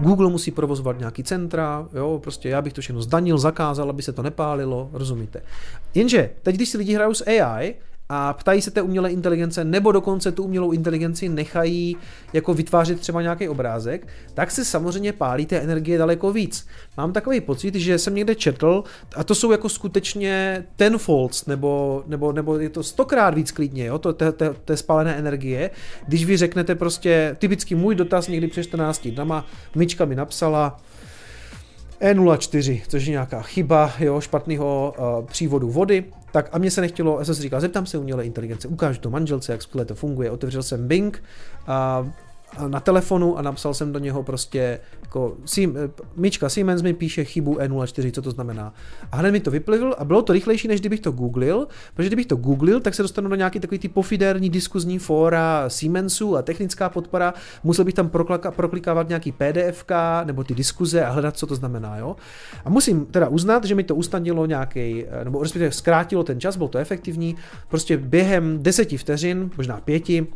Google musí provozovat nějaký centra, jo, prostě já bych to všechno zdanil, zakázal, aby se to nepálilo, rozumíte. Jenže teď, když si lidi hrajou s AI, a ptají se té umělé inteligence, nebo dokonce tu umělou inteligenci nechají jako vytvářet třeba nějaký obrázek, tak se samozřejmě pálí té energie daleko víc. Mám takový pocit, že jsem někde četl, a to jsou jako skutečně tenfolds, nebo, nebo, nebo je to stokrát víc klidně, jo, to, té, té, spálené energie, když vy řeknete prostě, typicky můj dotaz někdy před 14 dnama, Myčka mi napsala, E04, což je nějaká chyba jo, špatného uh, přívodu vody, tak a mě se nechtělo, já jsem si říkal, zeptám se umělé inteligence, ukážu to manželce, jak skvěle to funguje, otevřel jsem Bing a na telefonu a napsal jsem do něho prostě jako Mička Siemens mi píše chybu E04, co to znamená. A hned mi to vyplivil a bylo to rychlejší, než kdybych to googlil, protože kdybych to googlil, tak se dostanu do nějaký takový ty pofidérní diskuzní fóra Siemensu a technická podpora, musel bych tam proklikávat nějaký PDFK nebo ty diskuze a hledat, co to znamená. Jo? A musím teda uznat, že mi to usnadnilo nějaký, nebo respektive zkrátilo ten čas, bylo to efektivní, prostě během deseti vteřin, možná pěti,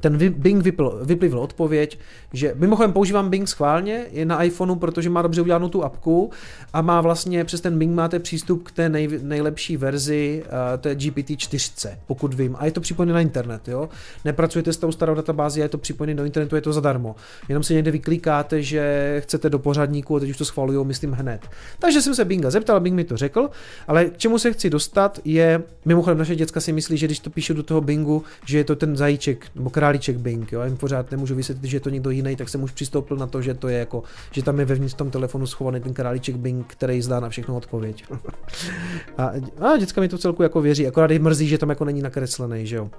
ten Bing vypl, vyplivl odpověď, že mimochodem používám Bing schválně, je na iPhoneu, protože má dobře udělanou tu apku a má vlastně přes ten Bing máte přístup k té nej, nejlepší verzi, uh, je GPT-4, pokud vím. A je to připojené na internet, jo. Nepracujete s tou starou databází, je to připojené do internetu, je to zadarmo. Jenom si někde vyklikáte, že chcete do pořadníku a teď už to schvalují, myslím hned. Takže jsem se Binga zeptal, Bing mi to řekl, ale k čemu se chci dostat je, mimochodem naše děcka si myslí, že když to píšu do toho Bingu, že je to ten zajíček nebo králíček Bing, jo, jim pořád nemůžu vysvětlit, že je to někdo jiný, tak jsem už přistoupil na to, že to je jako, že tam je vevnitř v tom telefonu schovaný ten králíček Bing, který zdá na všechno odpověď. a, a děcka mi to celku jako věří, akorát je mrzí, že tam jako není nakreslený, že jo.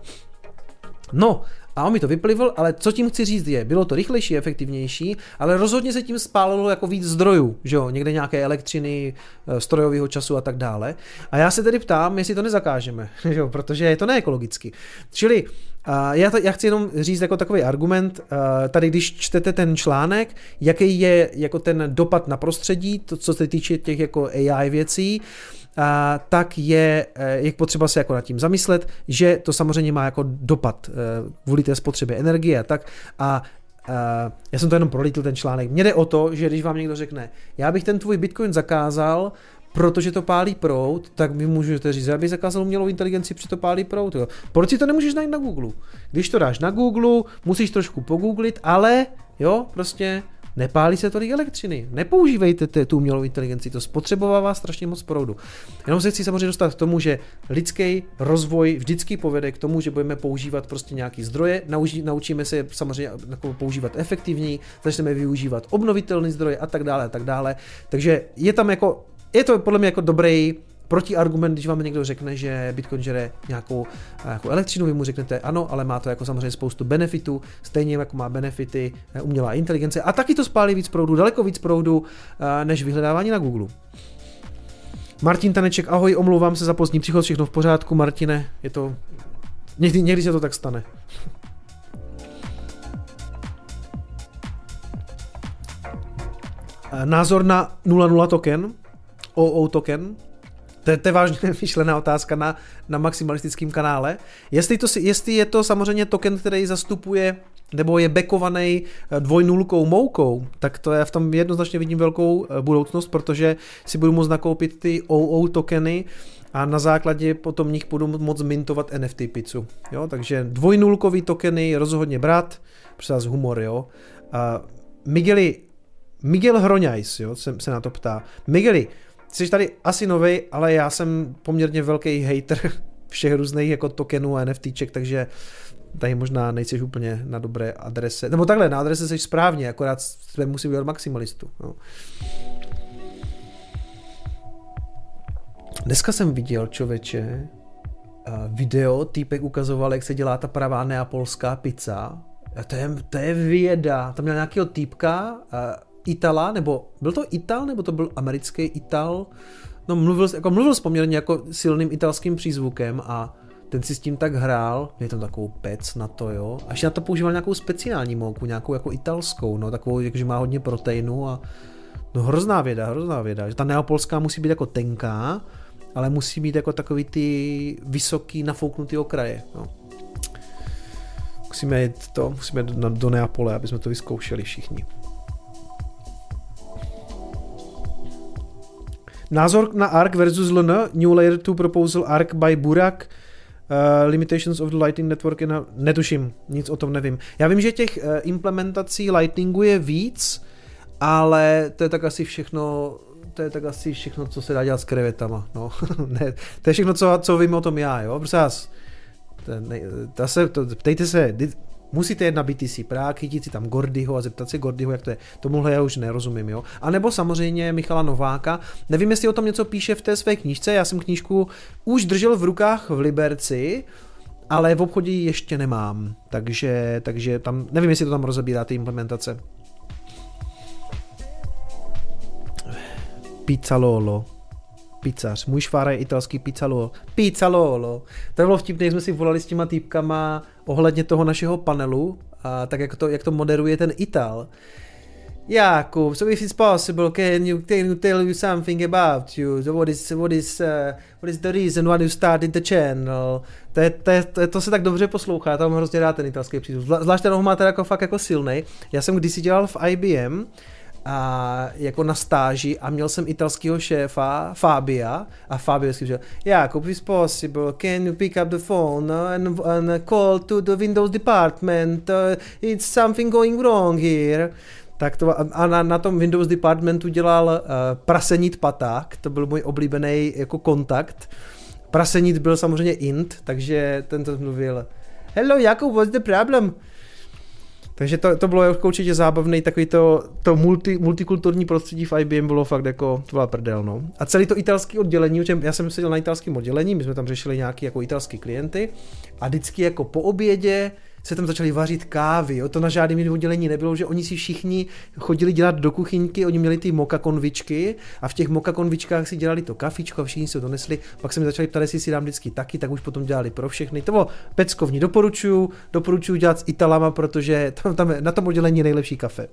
No, a on mi to vyplivl, ale co tím chci říct je, bylo to rychlejší, efektivnější, ale rozhodně se tím spálilo jako víc zdrojů, že jo, někde nějaké elektřiny, eh, strojového času a tak dále. A já se tedy ptám, jestli to nezakážeme, že jo, protože je to neekologicky. Čili já, to, já chci jenom říct jako takový argument, tady když čtete ten článek, jaký je jako ten dopad na prostředí, to, co se týče těch jako AI věcí, a, tak je, e, je potřeba se jako nad tím zamyslet, že to samozřejmě má jako dopad e, kvůli té spotřebě energie a tak. A Uh, já jsem to jenom prolítl ten článek. Mně jde o to, že když vám někdo řekne, já bych ten tvůj Bitcoin zakázal, protože to pálí prout, tak vy můžete říct, aby zakázal umělou inteligenci, protože to pálí prout. Jo. Proč si to nemůžeš najít na Google? Když to dáš na Google, musíš trošku pogooglit, ale jo, prostě nepálí se tolik elektřiny. Nepoužívejte tu umělou inteligenci, to spotřebovává strašně moc proudu. Jenom se chci samozřejmě dostat k tomu, že lidský rozvoj vždycky povede k tomu, že budeme používat prostě nějaký zdroje, naučí, naučíme se samozřejmě jako používat efektivněji, začneme využívat obnovitelné zdroje a tak dále a tak dále. Takže je tam jako, je to podle mě jako dobrý protiargument, když vám někdo řekne, že Bitcoin žere nějakou, nějakou elektřinu, vy mu řeknete ano, ale má to jako samozřejmě spoustu benefitů, stejně jako má benefity eh, umělá inteligence a taky to spálí víc proudu, daleko víc proudu eh, než vyhledávání na Google. Martin Taneček, ahoj, omlouvám se za pozdní příchod, všechno v pořádku, Martine, je to, někdy, někdy se to tak stane. Eh, názor na 00 token, OO token, to je, to je vážně myšlená otázka na, na maximalistickém kanále. Jestli, to, jestli je to samozřejmě token, který zastupuje nebo je bekovaný eh, dvojnulkou moukou, tak to já v tom jednoznačně vidím velkou eh, budoucnost, protože si budu moct nakoupit ty OO tokeny a na základě potom nich budu moct mintovat NFT pizzu. Jo? Takže dvojnulkový tokeny rozhodně brát, přes humor, jo. A Migueli, Miguel Hroňajs, jo, se, se na to ptá. Migueli, jsi tady asi novej, ale já jsem poměrně velký hater všech různých jako tokenů a NFTček, takže tady možná nejsi úplně na dobré adrese. Nebo takhle, na adrese jsi správně, akorát jsme musí být maximalistu. No. Dneska jsem viděl, člověče, video, týpek ukazoval, jak se dělá ta pravá neapolská pizza. A to je, to je věda. Tam měl nějakého týpka, uh, Itala, nebo byl to Ital, nebo to byl americký Ital? No mluvil, jako mluvil s poměrně jako silným italským přízvukem a ten si s tím tak hrál, je tam takovou pec na to, jo. Až na to používal nějakou speciální mouku, nějakou jako italskou, no, takovou, že má hodně proteinu a no hrozná věda, hrozná věda, že ta neapolská musí být jako tenká, ale musí být jako takový ty vysoký nafouknutý okraje, no. Musíme jít to, musíme do, do Neapole, aby jsme to vyzkoušeli všichni. Názor na ARC versus LN, New Layer 2 Proposal ARC by Burak, Uh, limitations of the Lightning Network, na, netuším, nic o tom nevím. Já vím, že těch uh, implementací Lightningu je víc, ale to je tak asi všechno, to je tak asi všechno, co se dá dělat s krevetama. No. ne, to je všechno, co, co vím o tom já, jo. Prostě vás, to, ne, to se, to, ptejte se, Musíte jet na BTC Prague, chytit si tam Gordyho a zeptat se Gordyho, jak to je. Tomuhle já už nerozumím, jo. A nebo samozřejmě Michala Nováka. Nevím, jestli o tom něco píše v té své knížce. Já jsem knížku už držel v rukách v Liberci, ale v obchodě ji ještě nemám. Takže, takže tam, nevím, jestli to tam rozebírá ty implementace. Pizza Lolo pizzař. Můj švára je italský pizzalolo. Pizzalolo. To bylo vtipné, jsme si volali s těma týpkama ohledně toho našeho panelu, a tak jak to, jak to moderuje ten Ital. Jakub, so if it's possible, can you, can you tell you something about you? So what is, what is, uh, what is the reason why you started the channel? To, je, to, je, to, je, to se tak dobře poslouchá, tam hrozně rád ten italský přízvuk. Zvlášť ten ho máte jako fakt jako silný. Já jsem kdysi dělal v IBM, a jako na stáži a měl jsem italského šéfa Fabia a Fabio říkal, Jakob, is possible, can you pick up the phone and, and call to the Windows department, uh, it's something going wrong here. Tak to, a na, na tom Windows departmentu dělal uh, Prasenit Paták, to byl můj oblíbený jako kontakt. Prasenit byl samozřejmě int, takže ten to mluvil Hello Jakub, what's the problem? Takže to, to bylo jako určitě zábavný, takový to, to multi, multikulturní prostředí v IBM bylo fakt jako, to byla prdel, no. A celý to italský oddělení, já jsem seděl na italském oddělení, my jsme tam řešili nějaký jako italský klienty a vždycky jako po obědě se tam začali vařit kávy. Jo? To na žádném oddělení nebylo, že oni si všichni chodili dělat do kuchyňky, oni měli ty moka konvičky a v těch moka konvičkách si dělali to kafičko a všichni si to donesli. Pak se mi začali ptát, jestli si dám vždycky taky, tak už potom dělali pro všechny. To bylo peckovní. Doporučuju, doporučuju dělat s Italama, protože tam, tam na tom oddělení je nejlepší kafe.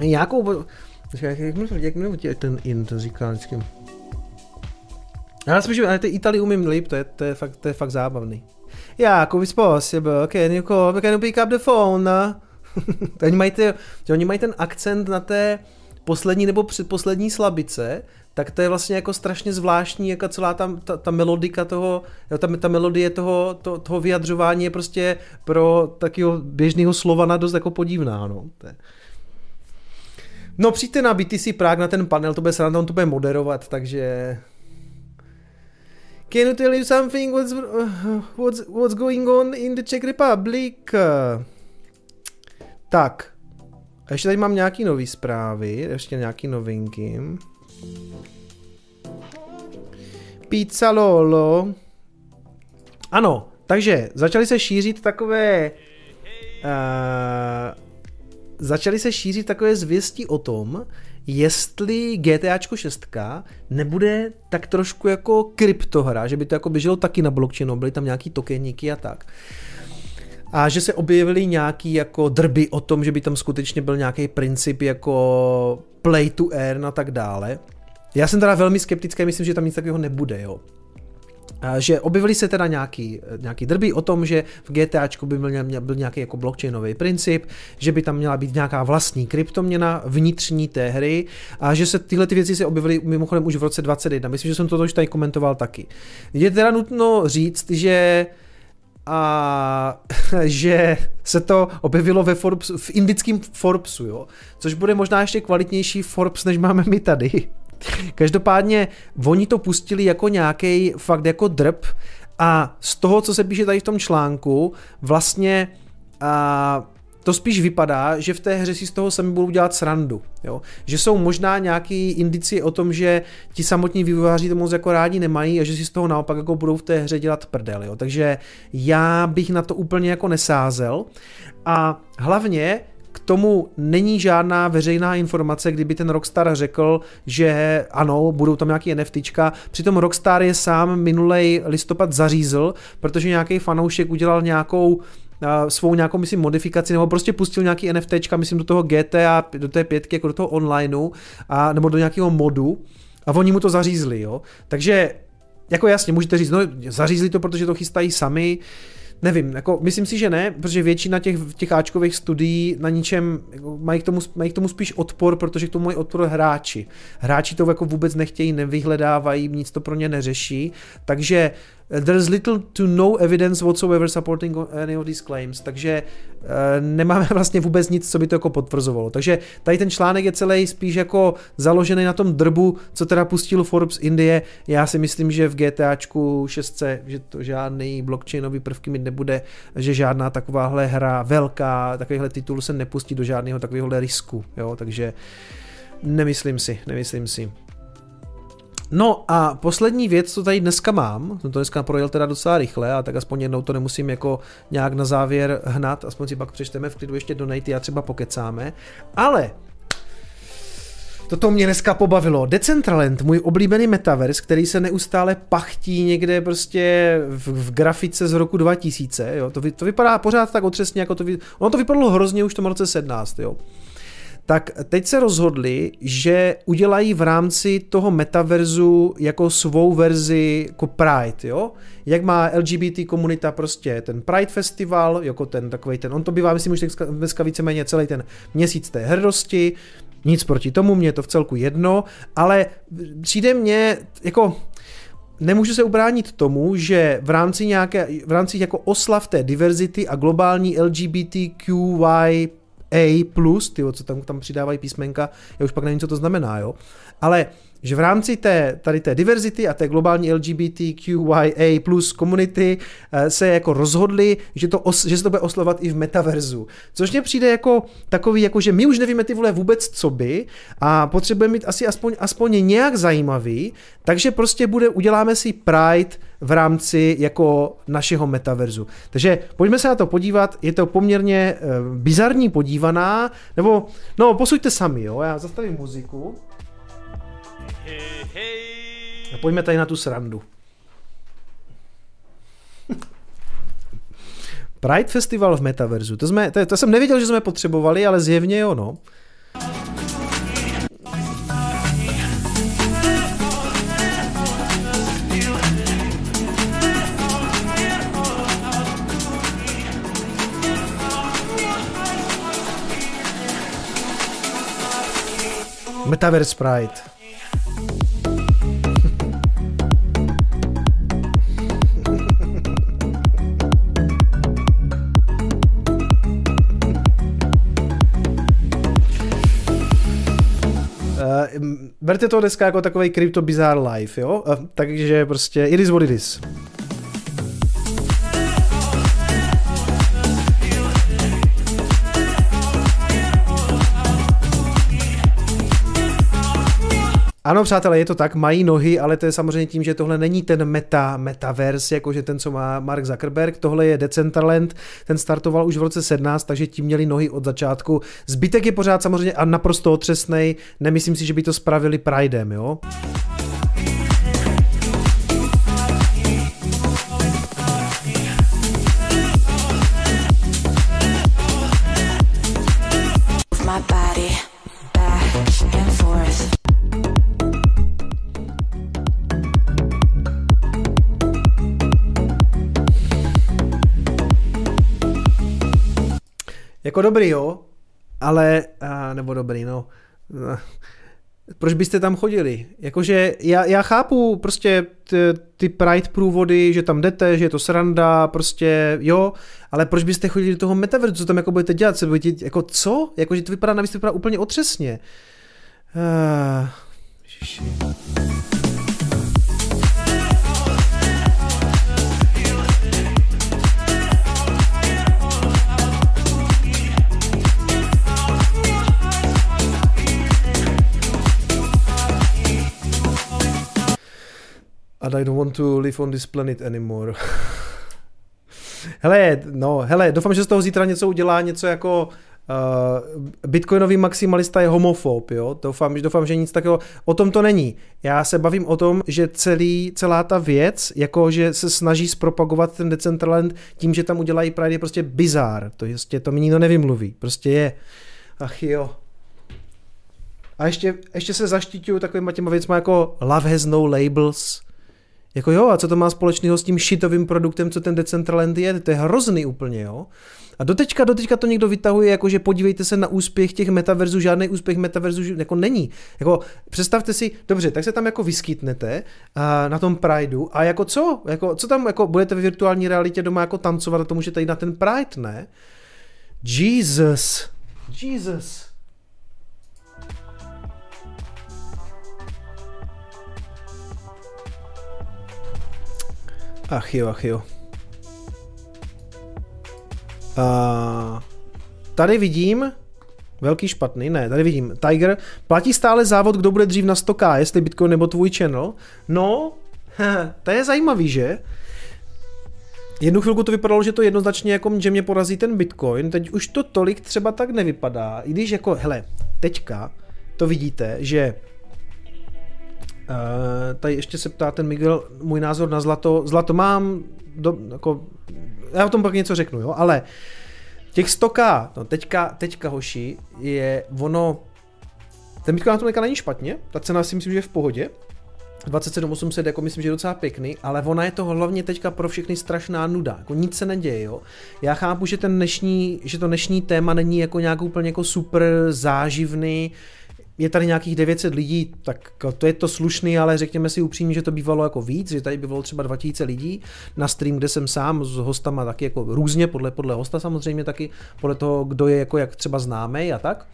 Jakou jak, jak, jak, mluví ten int, říká vždycky. Já si myslím, že ty Itali umím líp, to je, to je, fakt, to je fakt zábavný. Jako is possible, can you call, can you pick up the phone? oni, mají ty, oni mají ten akcent na té poslední nebo předposlední slabice, tak to je vlastně jako strašně zvláštní, jako celá ta, ta, ta melodika toho, ta, ta melodie toho, to, toho vyjadřování je prostě pro takového běžného slova dost jako podivná, no. To je, No přijďte na BTC Prague na ten panel, to bude sranda, on to bude moderovat, takže... Can you tell you something what's, what's, what's going on in the Czech Republic? Tak. A ještě tady mám nějaký nový zprávy, ještě nějaký novinky. Pizza Lolo. Ano, takže začaly se šířit takové uh, začaly se šířit takové zvěsti o tom, jestli GTAčko 6 nebude tak trošku jako kryptohra, že by to jako běželo taky na blockchainu, byly tam nějaký tokeníky a tak. A že se objevily nějaký jako drby o tom, že by tam skutečně byl nějaký princip jako play to earn a tak dále. Já jsem teda velmi skeptický, myslím, že tam nic takového nebude, jo že objevily se teda nějaký, nějaký drby o tom, že v GTAčku by byl, byl nějaký jako blockchainový princip, že by tam měla být nějaká vlastní kryptoměna vnitřní té hry a že se tyhle ty věci se objevily mimochodem už v roce 2021. Myslím, že jsem to už tady komentoval taky. Je teda nutno říct, že a že se to objevilo ve Forbes, v indickém Forbesu, jo? což bude možná ještě kvalitnější Forbes, než máme my tady. Každopádně oni to pustili jako nějaký fakt jako drb a z toho, co se píše tady v tom článku, vlastně a, to spíš vypadá, že v té hře si z toho sami budou dělat srandu. Jo? Že jsou možná nějaký indicie o tom, že ti samotní vývojáři to moc jako rádi nemají a že si z toho naopak jako budou v té hře dělat prdel. Jo? Takže já bych na to úplně jako nesázel. A hlavně tomu není žádná veřejná informace, kdyby ten Rockstar řekl, že ano, budou tam nějaký NFTčka. Přitom Rockstar je sám minulej listopad zařízl, protože nějaký fanoušek udělal nějakou svou nějakou, myslím, modifikaci, nebo prostě pustil nějaký NFTčka, myslím, do toho GTA, do té pětky, jako do toho onlineu, a, nebo do nějakého modu, a oni mu to zařízli, jo. Takže, jako jasně, můžete říct, no zařízli to, protože to chystají sami, Nevím, jako myslím si, že ne, protože většina těch, těch Ačkových studií na ničem jako mají, k tomu, mají k tomu spíš odpor, protože k tomu mají odpor hráči. Hráči to jako vůbec nechtějí, nevyhledávají, nic to pro ně neřeší, takže There's little to no evidence whatsoever supporting any of these claims, takže uh, nemáme vlastně vůbec nic, co by to jako potvrzovalo. Takže tady ten článek je celý spíš jako založený na tom drbu, co teda pustil Forbes Indie. Já si myslím, že v GTAčku 6, že to žádný blockchainový prvky mít nebude, že žádná takováhle hra velká, takovýhle titul se nepustí do žádného takového risku, jo, takže nemyslím si, nemyslím si. No a poslední věc, co tady dneska mám, jsem to dneska projel teda docela rychle, a tak aspoň jednou to nemusím jako nějak na závěr hnat, aspoň si pak přečteme v klidu ještě donate a třeba pokecáme, ale Toto mě dneska pobavilo. Decentraland, můj oblíbený metaverse, který se neustále pachtí někde prostě v, v grafice z roku 2000, jo. To, to vypadá pořád tak otřesně, jako to, vy, ono to vypadalo hrozně už v tom roce 17, jo tak teď se rozhodli, že udělají v rámci toho metaverzu jako svou verzi jako Pride, jo? Jak má LGBT komunita prostě ten Pride Festival, jako ten takový ten, on to bývá, myslím, už dneska víceméně celý ten měsíc té hrdosti, nic proti tomu, mě je to v celku jedno, ale přijde mně jako nemůžu se ubránit tomu, že v rámci nějaké, v rámci jako oslav té diverzity a globální LGBTQY a+, tyjo, co tam, tam přidávají písmenka, já už pak nevím, co to znamená, jo. Ale že v rámci té, tady té diverzity a té globální LGBTQIA plus komunity eh, se jako rozhodli, že, to os, že se to bude oslovat i v metaverzu. Což mně přijde jako takový, jako že my už nevíme ty vole vůbec co by a potřebujeme mít asi aspoň, aspoň nějak zajímavý, takže prostě bude, uděláme si Pride v rámci jako našeho metaverzu. Takže pojďme se na to podívat, je to poměrně e, bizarní podívaná, nebo no posuďte sami, jo, já zastavím muziku. A pojďme tady na tu srandu. Pride Festival v Metaverzu. To, jsme, to, to jsem nevěděl, že jsme potřebovali, ale zjevně jo, no. Metaverse Pride. Berte to dneska jako takový crypto bizarre life, jo? Takže prostě it is what it is. Ano, přátelé, je to tak, mají nohy, ale to je samozřejmě tím, že tohle není ten meta, metaverse, jakože ten, co má Mark Zuckerberg, tohle je Decentraland, ten startoval už v roce 17, takže tím měli nohy od začátku. Zbytek je pořád samozřejmě a naprosto otřesnej, nemyslím si, že by to spravili Pridem, jo. Jako dobrý, jo, ale, a, nebo dobrý, no. Proč byste tam chodili? Jakože já, já chápu prostě ty, ty Pride průvody, že tam jdete, že je to sranda, prostě jo, ale proč byste chodili do toho metaverzu, co tam jako budete dělat, se budete, jako co? Jakože to vypadá, navíc to vypadá úplně otřesně. Uh, I don't want to live on this planet anymore. hele, no, hele, doufám, že z toho zítra něco udělá, něco jako Uh, Bitcoinový maximalista je homofob, jo? Doufám, doufám, že nic takového, o tom to není. Já se bavím o tom, že celý, celá ta věc, jako že se snaží zpropagovat ten Decentraland tím, že tam udělají Pride, je prostě bizár. To, prostě, to mi nikdo nevymluví. Prostě je. Ach jo. A ještě, ještě se zaštiťuju takovýma těma věcma jako Love has no labels. Jako jo, a co to má společného s tím shitovým produktem, co ten Decentraland je? To je hrozný úplně, jo. A doteďka, doteďka to někdo vytahuje, jako že podívejte se na úspěch těch metaverzů, žádný úspěch metaverzů jako není. Jako představte si, dobře, tak se tam jako vyskytnete uh, na tom Prideu a jako co? Jako, co tam jako budete v virtuální realitě doma jako tancovat a to můžete jít na ten Pride, ne? Jesus. Jesus. Ach jo, ach jo. Uh, tady vidím, velký špatný, ne, tady vidím, Tiger, platí stále závod, kdo bude dřív na 100k, jestli Bitcoin nebo tvůj channel. No, to je zajímavý, že? Jednu chvilku to vypadalo, že to jednoznačně jako, že mě porazí ten Bitcoin, teď už to tolik třeba tak nevypadá, i když jako, hele, teďka to vidíte, že Uh, tady ještě se ptá ten Miguel, můj názor na zlato. Zlato mám, do, jako, já o tom pak něco řeknu, jo, ale těch 100k, no teďka, teďka hoši, je ono, ten Bitcoin na tom není špatně, ta cena si myslím, že je v pohodě, 27800 jako myslím, že je docela pěkný, ale ona je to hlavně teďka pro všechny strašná nuda, jako nic se neděje, jo. Já chápu, že ten dnešní, že to dnešní téma není jako nějak úplně jako super záživný, je tady nějakých 900 lidí, tak to je to slušný, ale řekněme si upřímně, že to bývalo jako víc, že tady bývalo třeba 2000 lidí na stream, kde jsem sám s hostama taky jako různě, podle, podle hosta samozřejmě taky, podle toho, kdo je jako jak třeba známý a tak.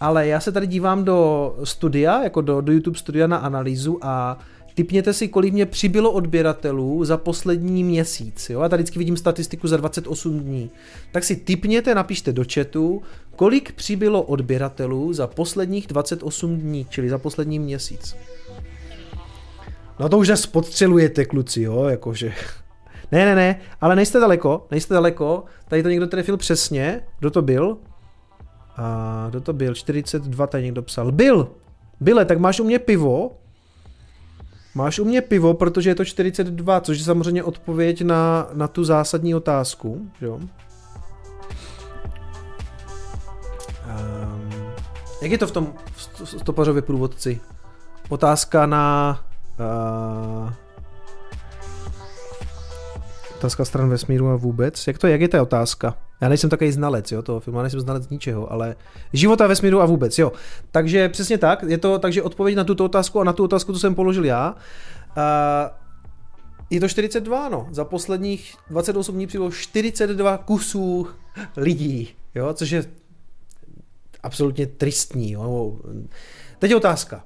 Ale já se tady dívám do studia, jako do, do YouTube studia na analýzu a Typněte si, kolik mě přibylo odběratelů za poslední měsíc. Jo? Já tady vždycky vidím statistiku za 28 dní. Tak si typněte, napište do chatu, kolik přibylo odběratelů za posledních 28 dní, čili za poslední měsíc. No to už zase podstřelujete, kluci, jo, jakože. Ne, ne, ne, ale nejste daleko, nejste daleko. Tady to někdo trefil přesně. Kdo to byl? A kdo to byl? 42 tady někdo psal. Byl! Byle, tak máš u mě pivo? Máš u mě pivo, protože je to 42, což je samozřejmě odpověď na, na tu zásadní otázku, jo? Um, jak je to v tom stopařově průvodci? Otázka na uh, otázka stran vesmíru a vůbec. Jak to, jak je ta otázka? Já nejsem takový znalec, jo, toho filmu, já nejsem znalec ničeho, ale života vesmíru a vůbec, jo. Takže přesně tak, je to, takže odpověď na tuto otázku a na tu otázku, co jsem položil já, uh, je to 42, no. Za posledních 28 dní přibylo 42 kusů lidí, jo, což je absolutně tristní, jo. Teď je otázka.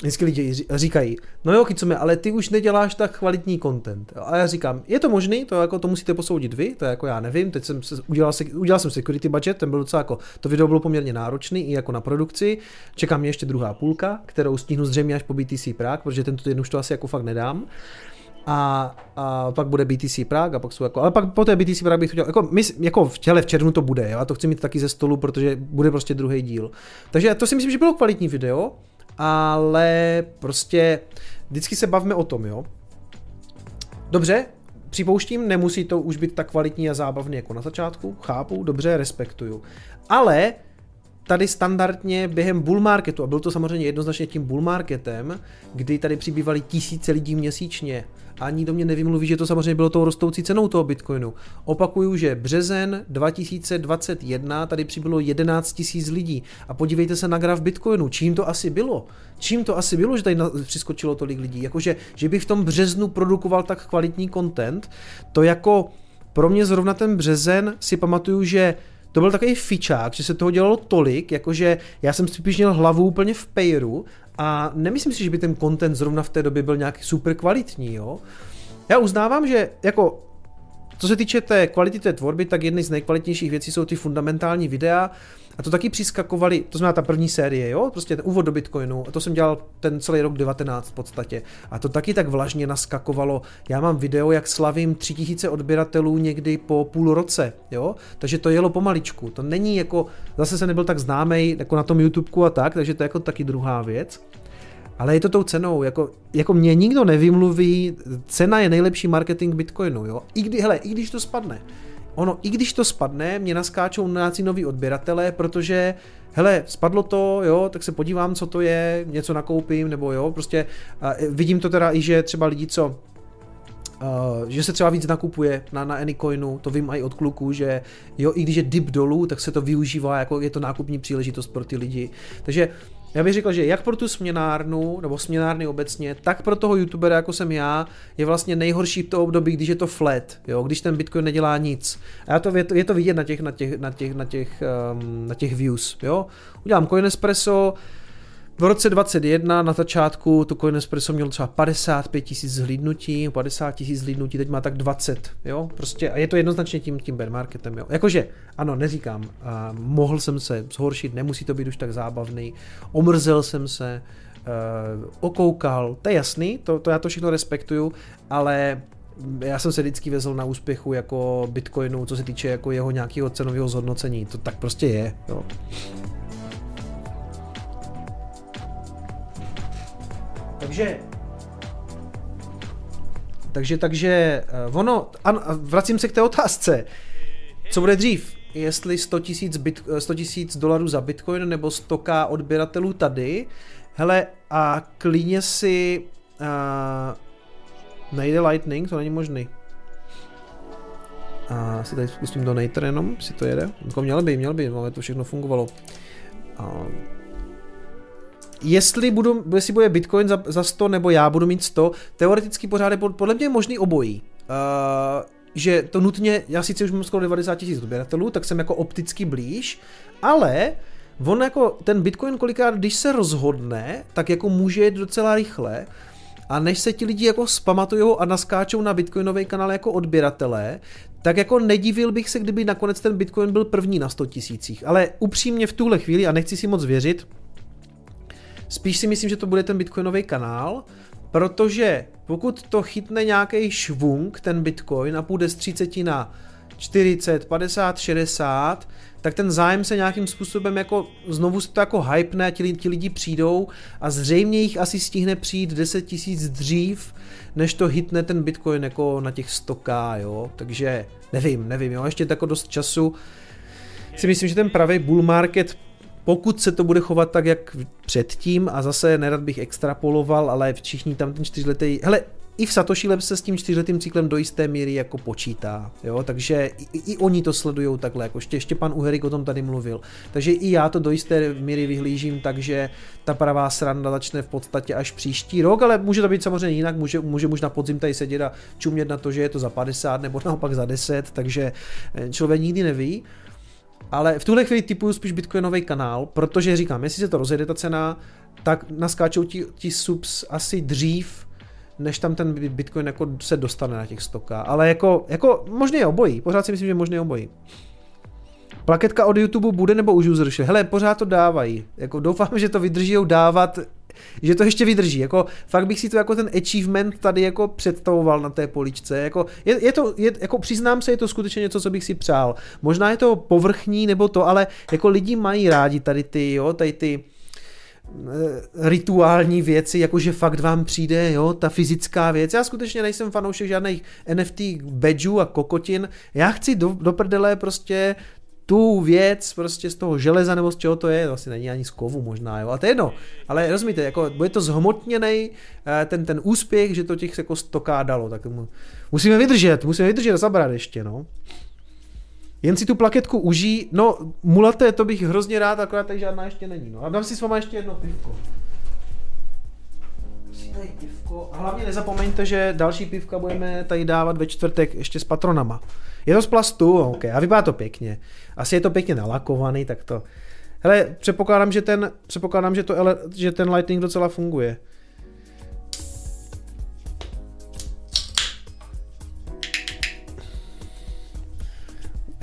Vždycky lidi říkají, no jo, Kicome, ale ty už neděláš tak kvalitní content. A já říkám, je to možný, to jako to musíte posoudit vy, to jako já nevím, teď jsem se, udělal, se, udělal jsem security budget, ten byl docela jako, to video bylo poměrně náročný i jako na produkci, čeká mě ještě druhá půlka, kterou stihnu zřejmě až po BTC Prague, protože tento týden už to asi jako fakt nedám. A, a pak bude BTC Prague a pak jsou jako, ale pak po té BTC Prague bych to dělal, jako, my, jako v těle v červnu to bude, jo, já to chci mít taky ze stolu, protože bude prostě druhý díl. Takže to si myslím, že bylo kvalitní video, ale prostě vždycky se bavíme o tom, jo. Dobře, připouštím, nemusí to už být tak kvalitní a zábavný jako na začátku, chápu, dobře, respektuju. Ale tady standardně během bull marketu, a byl to samozřejmě jednoznačně tím bull marketem, kdy tady přibývali tisíce lidí měsíčně, ani do mě nevymluví, že to samozřejmě bylo tou rostoucí cenou toho Bitcoinu. Opakuju, že březen 2021 tady přibylo 11 tisíc lidí a podívejte se na graf Bitcoinu, čím to asi bylo? Čím to asi bylo, že tady přiskočilo tolik lidí? Jakože, že bych v tom březnu produkoval tak kvalitní content, to jako pro mě zrovna ten březen si pamatuju, že to byl takový fičák, že se toho dělalo tolik, jakože já jsem spíš měl hlavu úplně v pejru a nemyslím si, že by ten content zrovna v té době byl nějaký super kvalitní, jo. Já uznávám, že jako co se týče té kvality té tvorby, tak jedny z nejkvalitnějších věcí jsou ty fundamentální videa, a to taky přiskakovali, to znamená ta první série, jo, prostě ten úvod do Bitcoinu, a to jsem dělal ten celý rok 19 v podstatě. A to taky tak vlažně naskakovalo. Já mám video, jak slavím 3000 odběratelů někdy po půl roce, jo, takže to jelo pomaličku. To není jako, zase se nebyl tak známý jako na tom YouTubeku a tak, takže to je jako taky druhá věc. Ale je to tou cenou, jako, jako mě nikdo nevymluví, cena je nejlepší marketing Bitcoinu, jo. I, kdy, hele, I když to spadne, ono, i když to spadne, mě naskáčou nějací noví odběratelé, protože hele, spadlo to, jo, tak se podívám, co to je, něco nakoupím, nebo jo, prostě a vidím to teda i, že třeba lidi, co Uh, že se třeba víc nakupuje na, na Anycoinu, to vím i od kluků, že jo, i když je dip dolů, tak se to využívá, jako je to nákupní příležitost pro ty lidi. Takže já bych řekl, že jak pro tu směnárnu, nebo směnárny obecně, tak pro toho youtubera, jako jsem já, je vlastně nejhorší to období, když je to flat, jo, když ten Bitcoin nedělá nic. A já to, je, to, je to vidět na těch, na těch, na těch, na těch, um, na těch views, jo. Udělám Coin Espresso, v roce 2021 na začátku to Coinespresso mělo třeba 55 tisíc zhlídnutí, 50 tisíc zhlídnutí, teď má tak 20, jo, prostě a je to jednoznačně tím, tím bear marketem, jo. Jakože, ano, neříkám, a mohl jsem se zhoršit, nemusí to být už tak zábavný, omrzel jsem se, uh, okoukal, to je jasný, to, to já to všechno respektuju, ale já jsem se vždycky vezl na úspěchu jako Bitcoinu, co se týče jako jeho nějakého cenového zhodnocení, to tak prostě je, jo. Takže takže, takže uh, ono, an, vracím se k té otázce. Co bude dřív? Jestli 100 tisíc 100 dolarů za Bitcoin nebo 100k odběratelů tady? Hele, a klíně si uh, nejde Lightning, to není možný. A si tady zkusím donator jenom, si to jede. Jako měl by, měl by, ale to všechno fungovalo. Uh, jestli, budu, jestli bude Bitcoin za, za 100 nebo já budu mít 100, teoreticky pořád je podle mě možný obojí. Uh, že to nutně, já sice už mám skoro 90 tisíc odběratelů, tak jsem jako opticky blíž, ale on jako ten Bitcoin kolikrát, když se rozhodne, tak jako může jít docela rychle a než se ti lidi jako spamatujou a naskáčou na Bitcoinový kanál jako odběratelé, tak jako nedivil bych se, kdyby nakonec ten Bitcoin byl první na 100 tisících. Ale upřímně v tuhle chvíli, a nechci si moc věřit, Spíš si myslím, že to bude ten bitcoinový kanál, protože pokud to chytne nějaký švung, ten bitcoin, a půjde z 30 na 40, 50, 60, tak ten zájem se nějakým způsobem jako znovu se to jako hypne a ti, ti lidi přijdou a zřejmě jich asi stihne přijít 10 tisíc dřív, než to hitne ten bitcoin jako na těch 100k, jo, takže nevím, nevím, jo, ještě tako dost času. Si myslím, že ten pravý bull market pokud se to bude chovat tak, jak předtím, a zase nerad bych extrapoloval, ale všichni tam ten čtyřletý, hele, i v Satoshi Lab se s tím čtyřletým cyklem do jisté míry jako počítá, jo, takže i, i oni to sledují takhle, jako ještě, ještě pan Uherik o tom tady mluvil, takže i já to do jisté míry vyhlížím, takže ta pravá sranda začne v podstatě až příští rok, ale může to být samozřejmě jinak, může, může už na podzim tady sedět a čumět na to, že je to za 50 nebo naopak za 10, takže eh, člověk nikdy neví. Ale v tuhle chvíli typuju spíš bitcoinový kanál, protože říkám, jestli se to rozjede ta cena, tak naskáčou ti, ti subs asi dřív, než tam ten bitcoin jako se dostane na těch stoka. Ale jako, jako možný je obojí, pořád si myslím, že možný je obojí. Plaketka od YouTube bude nebo už zrušili? Hele, pořád to dávají. Jako doufám, že to vydrží dávat že to ještě vydrží. Jako, fakt bych si to jako ten achievement tady jako představoval na té poličce. Jako, je, je to, je, jako přiznám se, je to skutečně něco, co bych si přál. Možná je to povrchní nebo to, ale jako lidi mají rádi tady ty, jo, tady ty eh, rituální věci, jakože fakt vám přijde, jo, ta fyzická věc. Já skutečně nejsem fanoušek žádných NFT badgeů a kokotin. Já chci do, do prdele prostě tu věc prostě z toho železa nebo z čeho to je, vlastně není ani z kovu možná, jo, a to je jedno, ale rozumíte, jako bude to zhmotněný eh, ten, ten úspěch, že to těch jako stoká dalo, tak musíme vydržet, musíme vydržet a zabrat ještě, no. Jen si tu plaketku uží, no mulaté to bych hrozně rád, akorát tady žádná ještě není, no. A dám si s váma ještě jedno pivko. A hlavně nezapomeňte, že další pivka budeme tady dávat ve čtvrtek ještě s patronama. Je to z plastu, OK, a vypadá to pěkně. Asi je to pěkně nalakovaný, tak to... Hele, předpokládám, že ten, předpokládám, že, to, že ten Lightning docela funguje.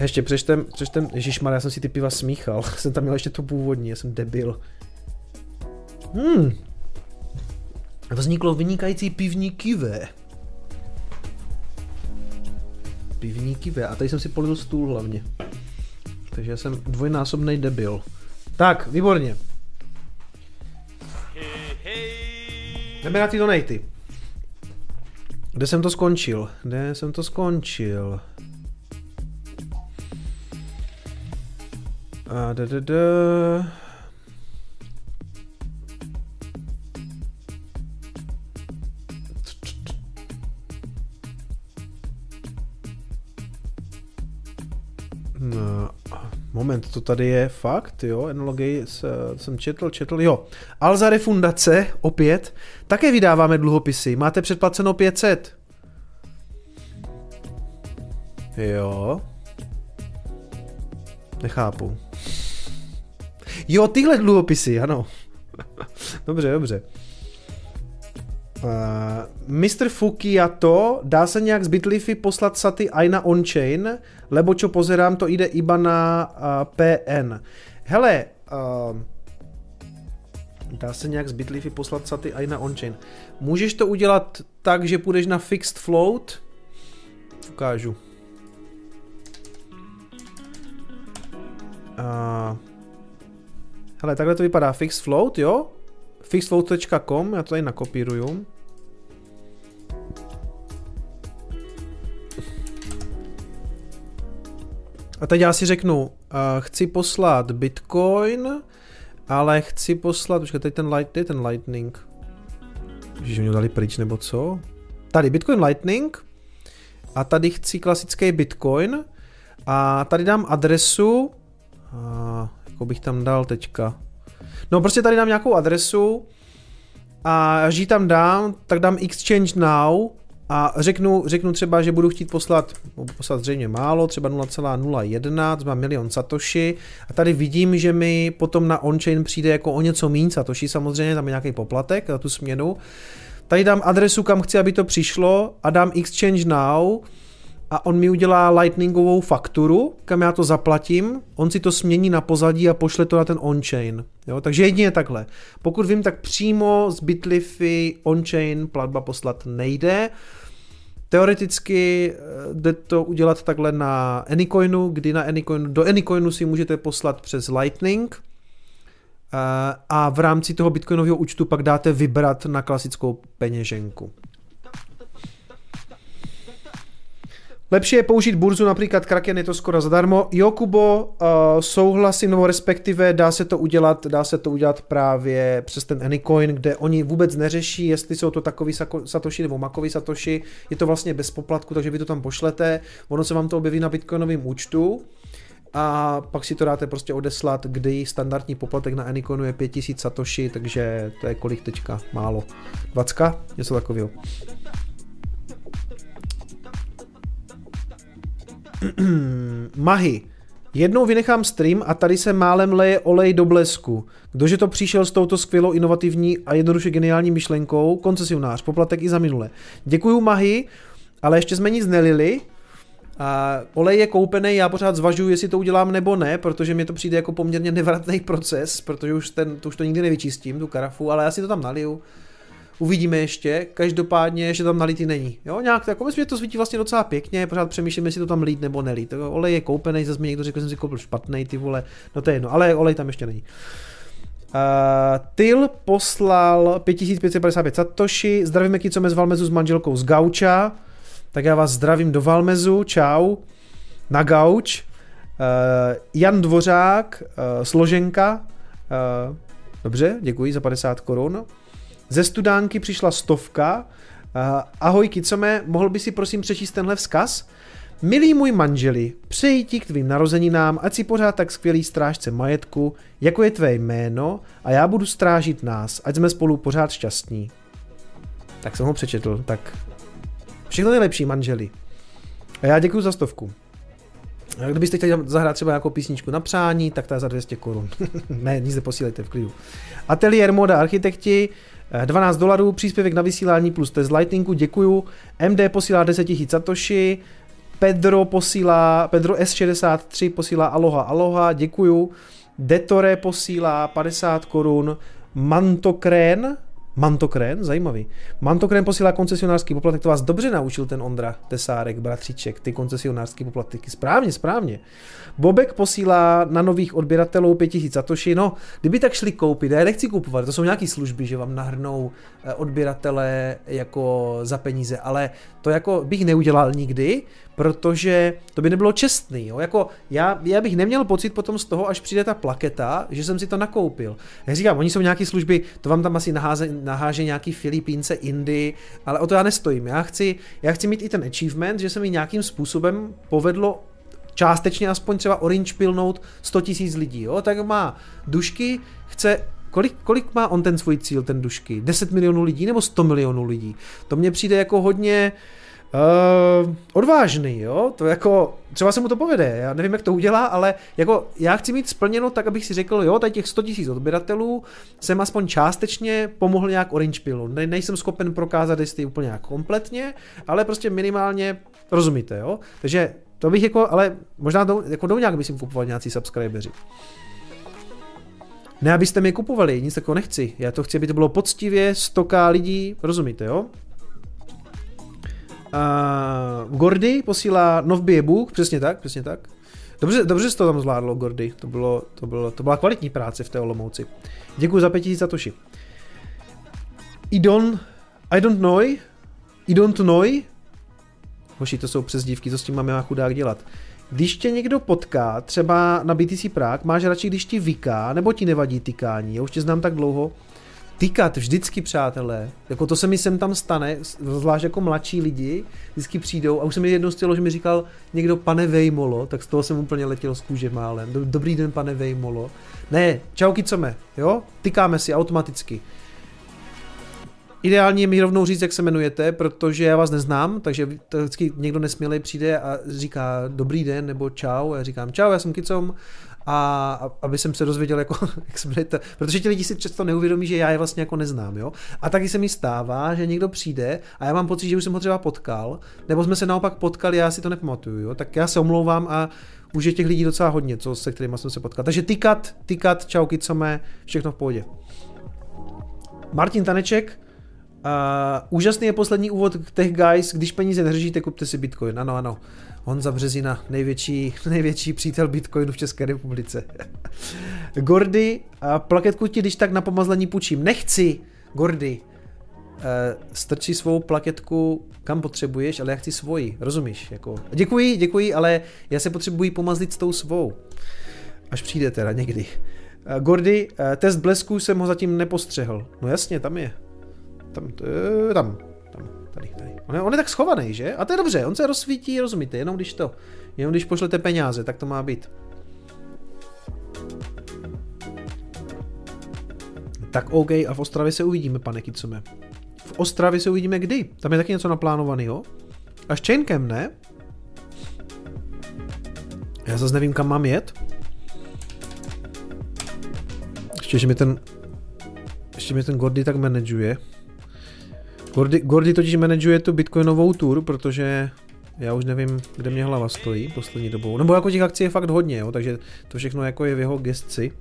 Ještě přečtem, přečtem, ježišmar, já jsem si ty piva smíchal, jsem tam měl ještě to původní, já jsem debil. Hmm. Vzniklo vynikající pivní kivé. Pivní kivé, a tady jsem si polil stůl hlavně. Takže já jsem dvojnásobný debil. Tak, výborně. Jdeme na ty donaty. Kde jsem to skončil? Kde jsem to skončil? A da, da, da. Moment, to tady je fakt, jo, enologii jsem četl, četl, jo. Alza refundace, opět, také vydáváme dluhopisy, máte předplaceno 500. Jo. Nechápu. Jo, tyhle dluhopisy, ano. dobře, dobře. Uh, Mr. Fukiato, dá se nějak z Bitlify poslat saty aj na on-chain, lebo čo pozerám, to jde iba na uh, PN. Hele, uh, dá se nějak z Bitlify poslat saty aj na on-chain. Můžeš to udělat tak, že půjdeš na fixed float? Ukážu. Uh, hele, takhle to vypadá fixed float, jo? fixedfloat.com, já to tady nakopíruju. A teď já si řeknu, uh, chci poslat Bitcoin, ale chci poslat, počkej, tady ten, light, tady ten Lightning. Že mě dali pryč, nebo co? Tady Bitcoin Lightning. A tady chci klasický Bitcoin. A tady dám adresu, a jako bych tam dal teďka, No prostě tady dám nějakou adresu. A až ji tam dám, tak dám exchange now a řeknu, řeknu třeba, že budu chtít poslat, poslat zřejmě málo, třeba 0,01, to má milion satoshi a tady vidím, že mi potom na on-chain přijde jako o něco méně satoshi, samozřejmě tam je nějaký poplatek za tu směnu. Tady dám adresu, kam chci, aby to přišlo a dám exchange now a on mi udělá lightningovou fakturu, kam já to zaplatím, on si to smění na pozadí a pošle to na ten on-chain. Jo? Takže jedině takhle. Pokud vím, tak přímo z Bitlify on-chain platba poslat nejde. Teoreticky eh, jde to udělat takhle na Anycoinu, kdy na Anycoinu, do Anycoinu si můžete poslat přes Lightning eh, a v rámci toho bitcoinového účtu pak dáte vybrat na klasickou peněženku. Lepší je použít burzu, například Kraken, je to skoro zadarmo. Jo, Kubo, uh, souhlasím, nebo respektive dá se to udělat, dá se to udělat právě přes ten Anycoin, kde oni vůbec neřeší, jestli jsou to takový satoshi nebo makový satoshi, je to vlastně bez poplatku, takže vy to tam pošlete, ono se vám to objeví na bitcoinovém účtu a pak si to dáte prostě odeslat, kdy standardní poplatek na Anycoinu je 5000 satoshi, takže to je kolik teďka? Málo. 20? Něco takového. Mahy. Jednou vynechám stream a tady se málem leje olej do blesku. Kdože to přišel s touto skvělou, inovativní a jednoduše geniální myšlenkou? Koncesionář, poplatek i za minule. Děkuju Mahy, ale ještě jsme nic nelili. A olej je koupený, já pořád zvažuji, jestli to udělám nebo ne, protože mi to přijde jako poměrně nevratný proces, protože už, ten, to už to nikdy nevyčistím, tu karafu, ale já si to tam naliju uvidíme ještě, každopádně, že tam nalitý není. Jo, nějak tak, myslím, že to svítí vlastně docela pěkně, pořád přemýšlím, jestli to tam lít nebo nelít. Olej je koupený, zase mi někdo řekl, že jsem si koupil špatný, ty vole, no to je jedno, ale olej tam ještě není. Uh, Tyl poslal 5555 satoshi, zdravíme Kicome z Valmezu s manželkou z Gauča, tak já vás zdravím do Valmezu, čau, na Gauč. Uh, Jan Dvořák, uh, složenka, uh, dobře, děkuji za 50 korun. Ze studánky přišla stovka. Uh, ahoj Kicome, mohl by si prosím přečíst tenhle vzkaz? Milý můj manželi, přeji ti k tvým narozeninám, ať si pořád tak skvělý strážce majetku, jako je tvé jméno a já budu strážit nás, ať jsme spolu pořád šťastní. Tak jsem ho přečetl, tak všechno nejlepší manželi. A já děkuji za stovku. Kdybyste chtěli zahrát třeba nějakou písničku na přání, tak ta je za 200 korun. ne, nic neposílejte v klidu. Ateliér Moda Architekti, 12 dolarů, příspěvek na vysílání plus test Lightningu, děkuju. MD posílá 10 000 satoshi, Pedro posílá, Pedro S63 posílá aloha, aloha, děkuju. Detore posílá 50 korun. Mantokrén, Mantokrén, zajímavý. Mantokrén posílá koncesionářský poplatek, to vás dobře naučil ten Ondra Tesárek, bratříček, ty koncesionářský poplatky. Správně, správně. Bobek posílá na nových odběratelů 5000 satoshi. No, kdyby tak šli koupit, já nechci kupovat, to jsou nějaké služby, že vám nahrnou eh, odběratele jako za peníze, ale to jako bych neudělal nikdy, protože to by nebylo čestný. Jo? Jako já, já bych neměl pocit potom z toho, až přijde ta plaketa, že jsem si to nakoupil. Já říkám, oni jsou nějaké služby, to vám tam asi naháze, naháže nějaký Filipínce, Indy, ale o to já nestojím. Já chci, já chci mít i ten achievement, že se mi nějakým způsobem povedlo částečně aspoň třeba orange pilnout 100 000 lidí, jo? tak má dušky, chce Kolik, kolik má on ten svůj cíl, ten dušky? 10 milionů lidí nebo 100 milionů lidí? To mně přijde jako hodně uh, odvážný, jo? To jako, třeba se mu to povede, já nevím, jak to udělá, ale jako já chci mít splněno tak, abych si řekl, jo, tady těch 100 000 odběratelů jsem aspoň částečně pomohl nějak Orange Pillu. Ne, nejsem schopen prokázat, jestli úplně jak kompletně, ale prostě minimálně rozumíte, jo? Takže to bych jako, ale možná do, jako do nějak bych kupoval nějací subscriberi. Ne, abyste mi kupovali, nic takového nechci. Já to chci, aby to bylo poctivě, stoká lidí, rozumíte, jo? Uh, Gordy posílá Novby Bůh, přesně tak, přesně tak. Dobře, dobře jsi to tam zvládlo, Gordy. To, bylo, to, bylo, to byla kvalitní práce v té Olomouci. Děkuji za 5000 satoshi. I don't, I don't know, I don't know, Hoši, to jsou přezdívky, co s tím máme chudák dělat. Když tě někdo potká, třeba na BTC Prague, máš radši, když ti vyká, nebo ti nevadí tykání? Já už tě znám tak dlouho. Tykat vždycky, přátelé. Jako to se mi sem tam stane, zvlášť jako mladší lidi, vždycky přijdou a už se mi jednou stalo, že mi říkal někdo pane Vejmolo, tak z toho jsem úplně letěl z kůže málem. Dobrý den, pane Vejmolo. Ne, čau, kicome, jo? Tykáme si automaticky. Ideální je mi rovnou říct, jak se jmenujete, protože já vás neznám, takže vždycky někdo nesmělej přijde a říká dobrý den nebo čau. A já říkám čau, já jsem Kicom a aby jsem se dozvěděl, jako, jak se jmenujete, protože ti lidi si často neuvědomí, že já je vlastně jako neznám, jo. A taky se mi stává, že někdo přijde a já mám pocit, že už jsem ho třeba potkal, nebo jsme se naopak potkali, já si to nepamatuju, jo. Tak já se omlouvám a už je těch lidí docela hodně, co, se kterými jsem se potkal. Takže tykat, tykat, čau, kicome, všechno v pohodě. Martin Taneček, Uh, úžasný je poslední úvod Tech Guys, když peníze neřešíte, kupte si Bitcoin. Ano, ano. Honza Březina, největší, největší přítel Bitcoinu v České republice. Gordy, plaketku ti když tak na pomazlení půjčím. Nechci, Gordy. Uh, strčí svou plaketku kam potřebuješ, ale já chci svoji, rozumíš? Jako, děkuji, děkuji, ale já se potřebuji pomazlit s tou svou. Až přijde teda někdy. Uh, Gordy, uh, test blesku jsem ho zatím nepostřehl. No jasně, tam je. Tam, tam, tady, tady. On je, on je tak schovaný, že? A to je dobře, on se rozsvítí, rozumíte, jenom když to, jenom když pošlete peníze, tak to má být. Tak OK, a v Ostravě se uvidíme, pane Kicome. V Ostravě se uvidíme kdy? Tam je taky něco naplánovaného? Až Chainkem, ne? Já zase nevím, kam mám jet. Ještě, že mi ten... Ještě mi ten Gordy tak manažuje. Gordy, Gordy totiž manažuje tu bitcoinovou tour, protože já už nevím, kde mě hlava stojí poslední dobou. Nebo jako těch akcí je fakt hodně, jo, takže to všechno jako je v jeho gestci.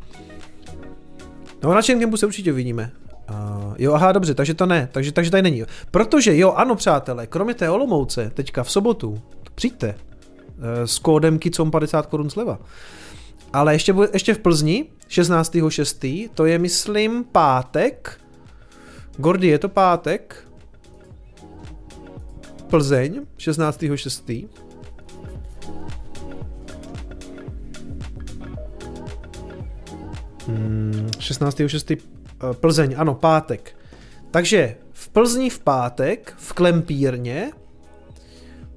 No na Campu se určitě uvidíme. Uh, jo, aha, dobře, takže to ne, takže, takže tady není. Protože, jo, ano, přátelé, kromě té Olomouce, teďka v sobotu, přijďte uh, s kódem KICOM 50 korun sleva. Ale ještě, ještě v Plzni, 16.6., to je, myslím, pátek. Gordy, je to pátek? Plzeň 16.6. Hmm, 16.6. Eh, Plzeň, ano, pátek. Takže v Plzni v pátek, v Klempírně,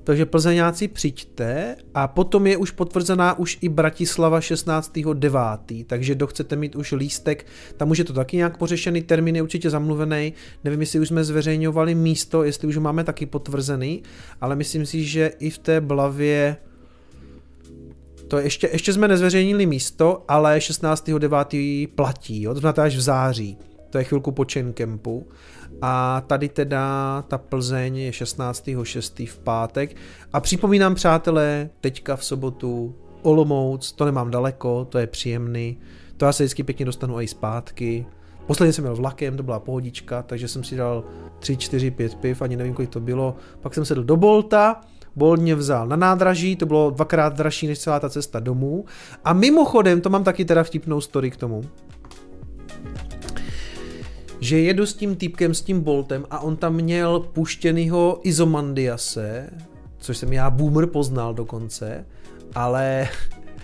takže plzeňáci přijďte a potom je už potvrzená už i Bratislava 16.9. Takže kdo chcete mít už lístek, tam už je to taky nějak pořešený, termín je určitě zamluvený. Nevím, jestli už jsme zveřejňovali místo, jestli už máme taky potvrzený, ale myslím si, že i v té blavě to ještě, ještě jsme nezveřejnili místo, ale 16.9. platí, jo? to znamená až v září. to je chvilku po Chain Campu. A tady teda ta Plzeň je 16.6. v pátek. A připomínám, přátelé, teďka v sobotu Olomouc, to nemám daleko, to je příjemný. To já se vždycky pěkně dostanu i zpátky. Posledně jsem měl vlakem, to byla pohodička, takže jsem si dal 3, 4, 5 piv, ani nevím, kolik to bylo. Pak jsem sedl do Bolta, Bolt mě vzal na nádraží, to bylo dvakrát dražší než celá ta cesta domů. A mimochodem, to mám taky teda vtipnou story k tomu, že jedu s tím týpkem, s tím Boltem a on tam měl puštěnýho Izomandiase, což jsem já boomer poznal dokonce, ale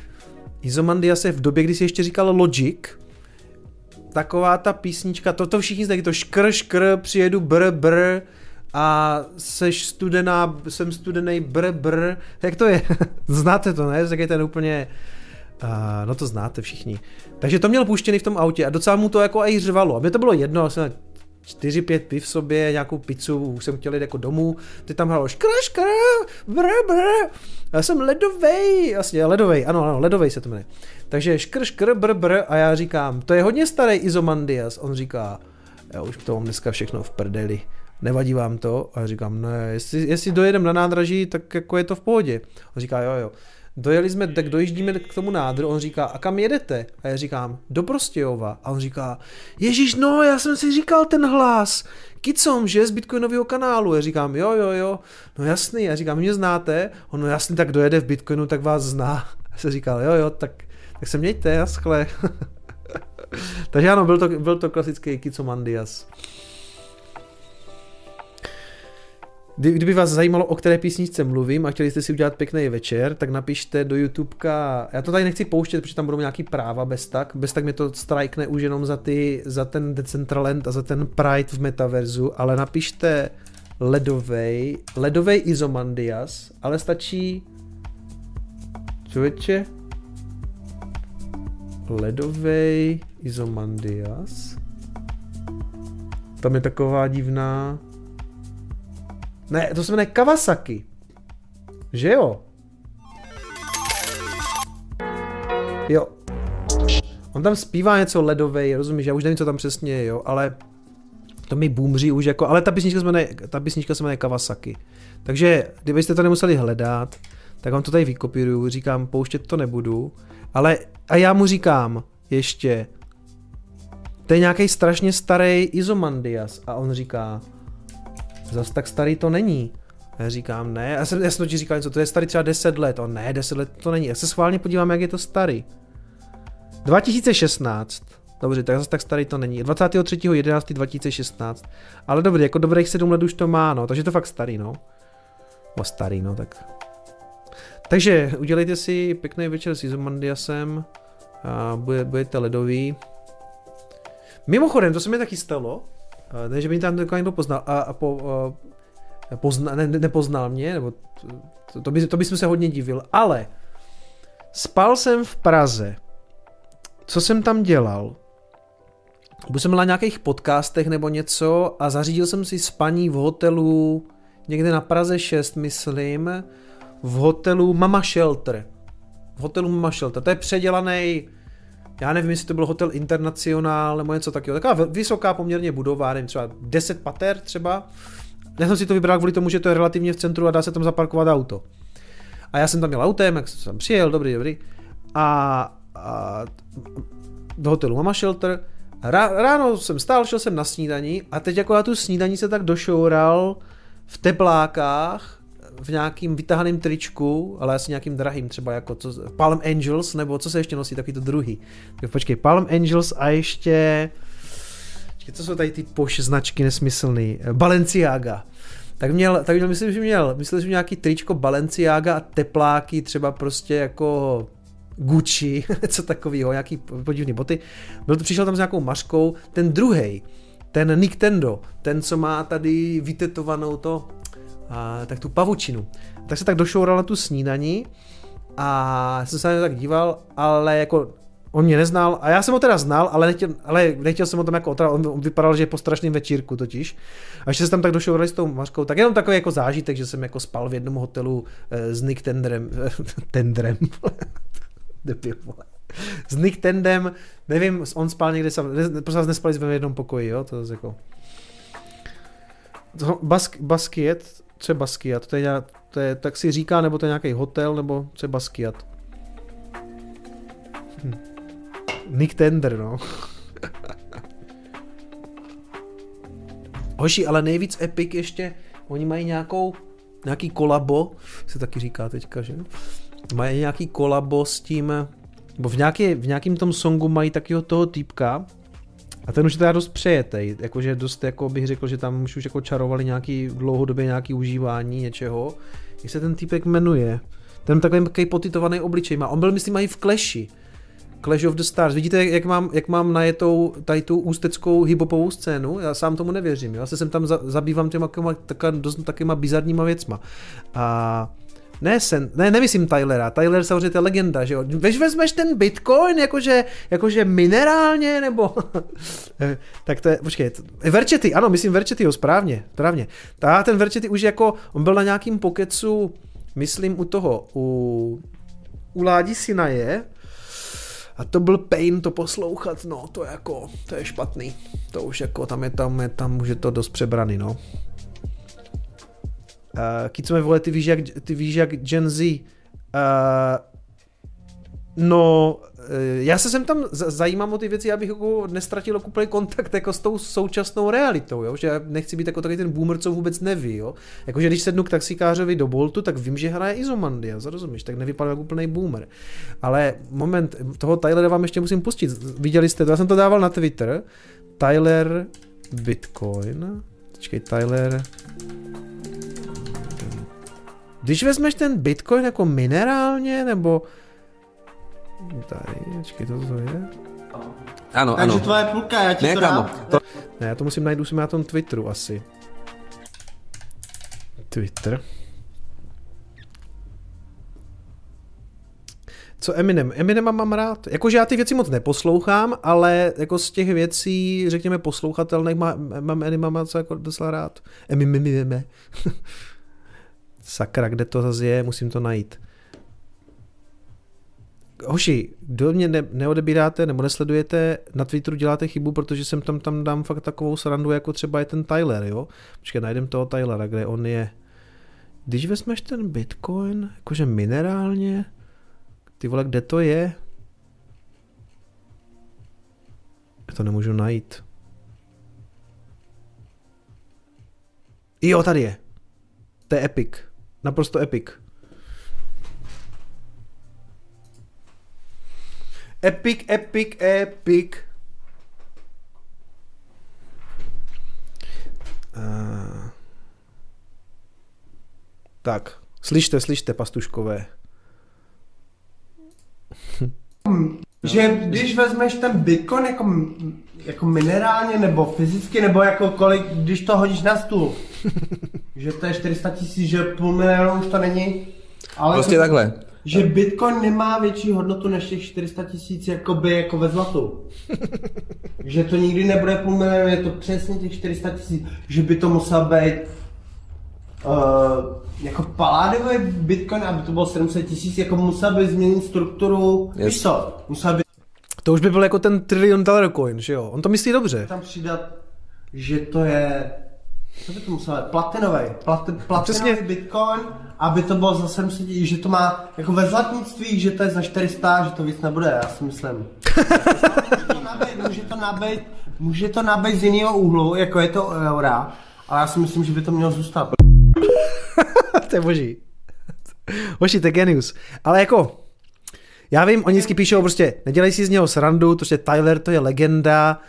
Izomandiase v době, kdy si ještě říkal Logic, taková ta písnička, to, to všichni znají, to škr, škr, přijedu br, br, a seš studená, jsem studený br, br, jak to je? Znáte to, ne? Tak je ten úplně, uh, no to znáte všichni. Takže to měl puštěný v tom autě a docela mu to jako i řvalo. A mě to bylo jedno, jsem čtyři, pět piv v sobě, nějakou pizzu, už jsem chtěl jít jako domů, ty tam hralo škr, škr, br, br, já jsem ledovej, jasně, ledovej, ano, ano, ledovej se to jmenuje. Takže škr, škr, br, br, a já říkám, to je hodně starý Izomandias, on říká, já už to mám dneska všechno v prdeli, nevadí vám to? A já říkám, ne, jestli, jestli dojedeme na nádraží, tak jako je to v pohodě. On říká, jo, jo. Dojeli jsme, tak dojíždíme k tomu nádru, on říká, a kam jedete? A já říkám, do Prostějova. A on říká, Ježíš, no, já jsem si říkal ten hlas. Kicom, že, z Bitcoinového kanálu. Já říkám, jo, jo, jo, no jasný. Já říkám, mě znáte? On, no jasný, tak dojede v Bitcoinu, tak vás zná. Já jsem říkal, jo, jo, tak, tak se mějte, jaskle. Takže ano, byl to, byl to klasický Kicomandias. Kdyby vás zajímalo, o které písničce mluvím a chtěli jste si udělat pěkný večer, tak napište do YouTubeka, já to tady nechci pouštět, protože tam budou nějaký práva bez tak, bez tak mě to strajkne už jenom za, ty, za ten Decentraland a za ten Pride v metaverzu, ale napište ledovej, ledovej Izomandias, ale stačí člověče ledovej Izomandias. Tam je taková divná ne, to se jmenuje Kawasaki. Že jo? Jo. On tam zpívá něco ledovej, rozumíš, já už nevím, co tam přesně je, jo, ale to mi boomří už jako, ale ta písnička se jmenuje, ta písnička se jmenuje Kawasaki. Takže, kdybyste to nemuseli hledat, tak vám to tady vykopíruju, říkám, pouštět to nebudu, ale a já mu říkám ještě, to je nějaký strašně starý Izomandias a on říká, zas tak starý to není. Já říkám, ne, já jsem, já jsem ti říkal něco, to je starý třeba 10 let, on ne, 10 let to není, já se schválně podívám, jak je to starý. 2016, dobře, tak zase tak starý to není, 23.11.2016, ale dobrý, jako dobrých 7 let už to má, no, takže to fakt starý, no. O starý, no, tak. Takže udělejte si pěkný večer s Izomandiasem, a bude, budete ledový. Mimochodem, to se mi taky stalo, ne, že by tam někdo poznal, a, a po, a, pozna, ne, nepoznal mě, nebo to, to, by, to bychom se hodně divil, ale spal jsem v Praze. Co jsem tam dělal? Byl jsem na nějakých podcastech nebo něco a zařídil jsem si spaní v hotelu někde na Praze 6, myslím, v hotelu Mama Shelter. V hotelu Mama Shelter. To je předělaný já nevím, jestli to byl hotel Internacionál nebo něco takového. Taková vysoká poměrně budova, nevím, třeba 10 pater třeba. Já jsem si to vybral kvůli tomu, že to je relativně v centru a dá se tam zaparkovat auto. A já jsem tam měl autem, jak jsem přijel, dobrý, dobrý. A, a do hotelu Mama Shelter. Ráno jsem stál, šel jsem na snídaní a teď jako na tu snídaní se tak došoural v teplákách v nějakým vytahaném tričku, ale asi nějakým drahým, třeba jako co, Palm Angels, nebo co se ještě nosí, takový to druhý. Tak počkej, Palm Angels a ještě... Počkej, co jsou tady ty poš značky nesmyslný? Balenciaga. Tak měl, tak měl, myslím, že měl, myslím, že měl nějaký tričko Balenciaga a tepláky, třeba prostě jako Gucci, co takového, nějaký podivný boty. Byl to, přišel tam s nějakou maškou, ten druhý, ten Nintendo, ten, co má tady vytetovanou to, a, tak tu pavučinu. Tak se tak došoural na tu snídani a jsem se na tak díval, ale jako on mě neznal a já jsem ho teda znal, ale nechtěl, ale nechtěl jsem ho tam jako otra, on, on vypadal, že je po strašném večírku totiž. A ještě se tam tak došourali s tou mařkou, tak jenom takový jako zážitek, že jsem jako spal v jednom hotelu eh, s Nick Tendrem, Tendrem, debil, s Nick Tendem, nevím, on spal někde sam, ne, prostě nespali jsme v jednom pokoji, jo, to je jako... Bask, Baskiat? To je, to je, tak si říká, nebo to je nějaký hotel, nebo Baskiat? Hm. Nick Tender, no. Hoši, ale nejvíc epic ještě, oni mají nějakou, nějaký kolabo, se taky říká teďka, že? Mají nějaký kolabo s tím, nebo v, nějaký, v nějakým tom songu mají takového toho týpka, a ten už je teda dost přejetej, jakože dost, jako bych řekl, že tam už, už jako čarovali nějaký dlouhodobě nějaký užívání něčeho. Jak se ten týpek jmenuje? Ten takový, takový potitovaný obličej má. On byl, myslím, i v Clashi. Clash of the Stars. Vidíte, jak mám, jak mám najetou tady tu ústeckou hibopovou scénu? Já sám tomu nevěřím. Já se sem tam za, zabývám těma takýma, dost takýma bizarníma věcma. A ne, sen, ne, nemyslím Tylera. Tyler samozřejmě je legenda, že jo. Vež vezmeš ten Bitcoin jakože, jakože minerálně, nebo... tak to je, počkej, Verčety, ano, myslím Verčetyho, správně, správně. Ta, ten Verčety už jako, on byl na nějakým pokecu, myslím u toho, u, u Ládi Sinaje, a to byl pain to poslouchat, no, to je jako, to je špatný. To už jako, tam je tam, je tam už je to dost přebraný, no. Uh, Kicome, vole, ty víš, jak, ty víš, jak Gen Z. Uh, no, uh, já se sem tam zajímám o ty věci, abych jako nestratil úplně kontakt jako s tou současnou realitou, jo? že já nechci být jako takový ten boomer, co vůbec neví. Jo? Jakože když sednu k taxikářovi do Boltu, tak vím, že hraje Izomandia, zrozumíš, tak nevypadá jako úplný boomer. Ale moment, toho Tylera vám ještě musím pustit. Viděli jste to, já jsem to dával na Twitter. Tyler Bitcoin. Počkej, Tyler když vezmeš ten bitcoin jako minerálně, nebo... Tady, počkej, to to je? Ano, Takže ano. tvoje půlka, já ti Ne, to kámo, dám. to, Ne, já to musím najít, musím na tom Twitteru asi. Twitter. Co Eminem? Eminema mám rád. Jakože já ty věci moc neposlouchám, ale jako z těch věcí, řekněme, poslouchatelných má, mám Eminema co jako docela rád. Eminem. Sakra, kde to zase je, musím to najít. Hoši, kdo mě ne, neodebíráte nebo nesledujete, na Twitteru děláte chybu, protože jsem tam, tam dám fakt takovou srandu, jako třeba je ten Tyler, jo? Počkej, najdem toho Tylera, kde on je. Když vezmeš ten Bitcoin, jakože minerálně, ty vole, kde to je? Já to nemůžu najít. Jo, tady je. To je epic. Naprosto epic. Epic, epic, epic. Uh, tak, slyšte, slyšte, pastuškové. Že když vezmeš ten bitcoin jako, jako minerálně nebo fyzicky, nebo jako kolik, když to hodíš na stůl, že to je 400 tisíc, že půl milionu už to není, ale prostě to, takhle. že bitcoin nemá větší hodnotu než těch 400 tisíc jakoby jako ve zlatu. že to nikdy nebude půl milionu, je to přesně těch 400 tisíc, že by to musel být uh, jako paládový bitcoin, aby to bylo 700 tisíc, jako musel by změnit strukturu, Yes. víš co, musel by To už by byl jako ten trillion dollar coin, že jo? On to myslí dobře. tam přidat, že to je, co by to muselo být, platinový, plati, platinový Přesně. bitcoin, aby to bylo za 700, že to má jako ve zlatnictví, že to je za 400, že to víc nebude, já si myslím. může to nabít, může to nabít, může to nabít z jiného úhlu, jako je to eura, ale já si myslím, že by to mělo zůstat. to je boží. Boží, to je genius. Ale jako, já vím, oni vždycky píšou prostě, nedělej si z něho srandu, protože Tyler to je legenda,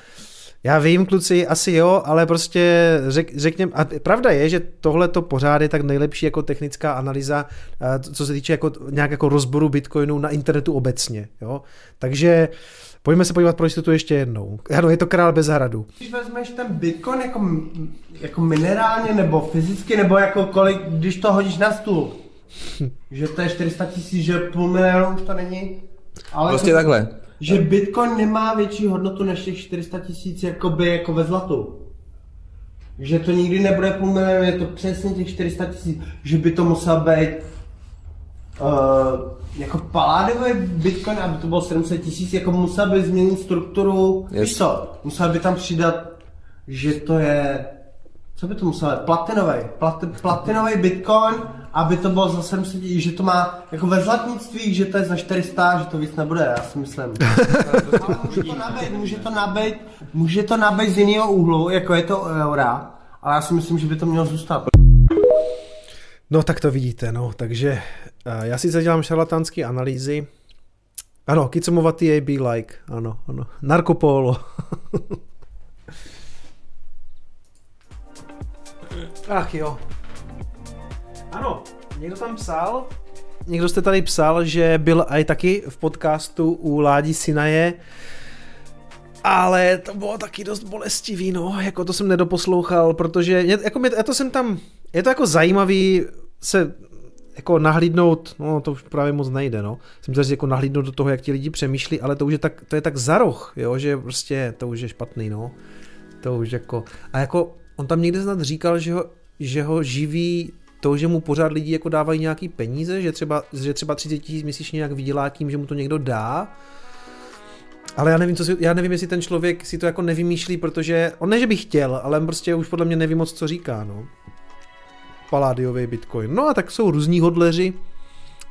já vím, kluci, asi jo, ale prostě řek, řekněme, a pravda je, že tohle to pořád je tak nejlepší jako technická analýza, eh, co se týče jako nějak jako rozboru bitcoinu na internetu obecně, jo. Takže pojďme se podívat pro jistotu ještě jednou. Ano, je to král bez hradu. Když vezmeš ten bitcoin jako, jako minerálně nebo fyzicky, nebo jako kolik, když to hodíš na stůl, že to je 400 tisíc, že půl milionu už to není, ale Prostě to, takhle. Že bitcoin nemá větší hodnotu než těch 400 tisíc jakoby jako ve zlatu. Že to nikdy nebude půl milionu, je to přesně těch 400 tisíc, že by to musel být Uh, jako paládový bitcoin, aby to bylo 700 tisíc, jako musel by změnit strukturu, Yes. víš co, musel by tam přidat, že to je, co by to muselo být, platinový, Plat, platinový bitcoin, aby to bylo za 700 tisíc, že to má, jako ve zlatnictví, že to je za 400, že to víc nebude, já si myslím. Ale může to nabít, může to nabít, může to z jiného úhlu, jako je to eura, ale já si myslím, že by to mělo zůstat. No tak to vidíte, no, takže uh, já si dělám šarlatánské analýzy. Ano, kicomovatý AB like, ano, ano. Narkopolo. Ach jo. Ano, někdo tam psal, někdo jste tady psal, že byl aj taky v podcastu u Ládi Sinaje, ale to bylo taky dost bolestivý, no, jako to jsem nedoposlouchal, protože, jako mě, já to jsem tam, je to jako zajímavý se jako nahlídnout, no to už právě moc nejde, no. Jsem říct, jako nahlídnout do toho, jak ti lidi přemýšlí, ale to už je tak, to je tak za roh, jo, že prostě to už je špatný, no. To už jako, a jako on tam někde snad říkal, že ho, že ho živí to, že mu pořád lidi jako dávají nějaký peníze, že třeba, že třeba 30 tisíc měsíčně nějak vydělá tím, že mu to někdo dá, ale já nevím, co si, já nevím, jestli ten člověk si to jako nevymýšlí, protože on ne, že by chtěl, ale prostě už podle mě neví moc, co říká, no. Paládiový bitcoin. No a tak jsou různí hodleři,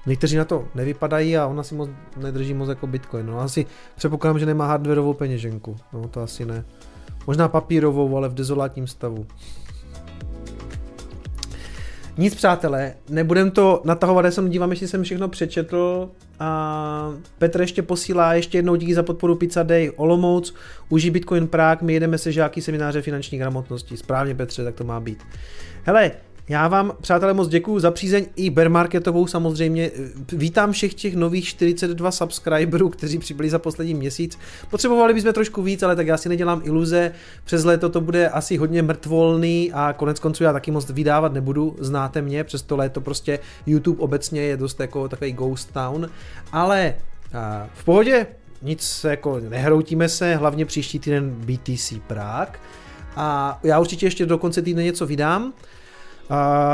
někteří na to nevypadají a ona si moc nedrží moc jako bitcoin. No asi předpokládám, že nemá hardwareovou peněženku. No to asi ne. Možná papírovou, ale v dezolátním stavu. Nic přátelé, nebudem to natahovat, já se dívám, jestli jsem všechno přečetl a Petr ještě posílá ještě jednou díky za podporu Pizza Day Olomouc, užij Bitcoin Prague, my jedeme se žáky semináře finanční gramotnosti. Správně Petře, tak to má být. Hele, já vám, přátelé, moc děkuji za přízeň i bear marketovou samozřejmě. Vítám všech těch nových 42 subscriberů, kteří přibyli za poslední měsíc. Potřebovali bychom trošku víc, ale tak já si nedělám iluze. Přes léto to bude asi hodně mrtvolný a konec konců já taky moc vydávat nebudu, znáte mě, přes to léto prostě YouTube obecně je dost jako takový ghost town. Ale a, v pohodě, nic jako nehroutíme se, hlavně příští týden BTC Prague. A já určitě ještě do konce týdne něco vydám.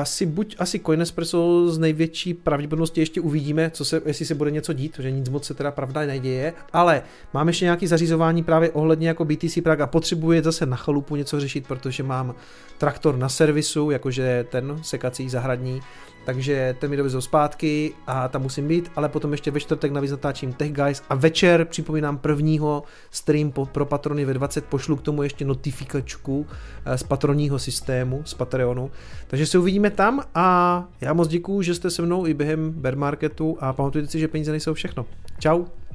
Asi buď asi Coinespresso z největší pravděpodobnosti ještě uvidíme, co se, jestli se bude něco dít, že nic moc se teda pravda neděje, ale mám ještě nějaký zařizování právě ohledně jako BTC Prague a potřebuji zase na chalupu něco řešit, protože mám traktor na servisu, jakože ten sekací zahradní, takže ten mi dovezou zpátky a tam musím být, ale potom ještě ve čtvrtek navíc natáčím Tech Guys a večer připomínám prvního stream po, pro patrony ve 20, pošlu k tomu ještě notifikačku z patronního systému, z Patreonu, takže se uvidíme tam a já moc děkuju, že jste se mnou i během bear marketu a pamatujte si, že peníze nejsou všechno. Ciao.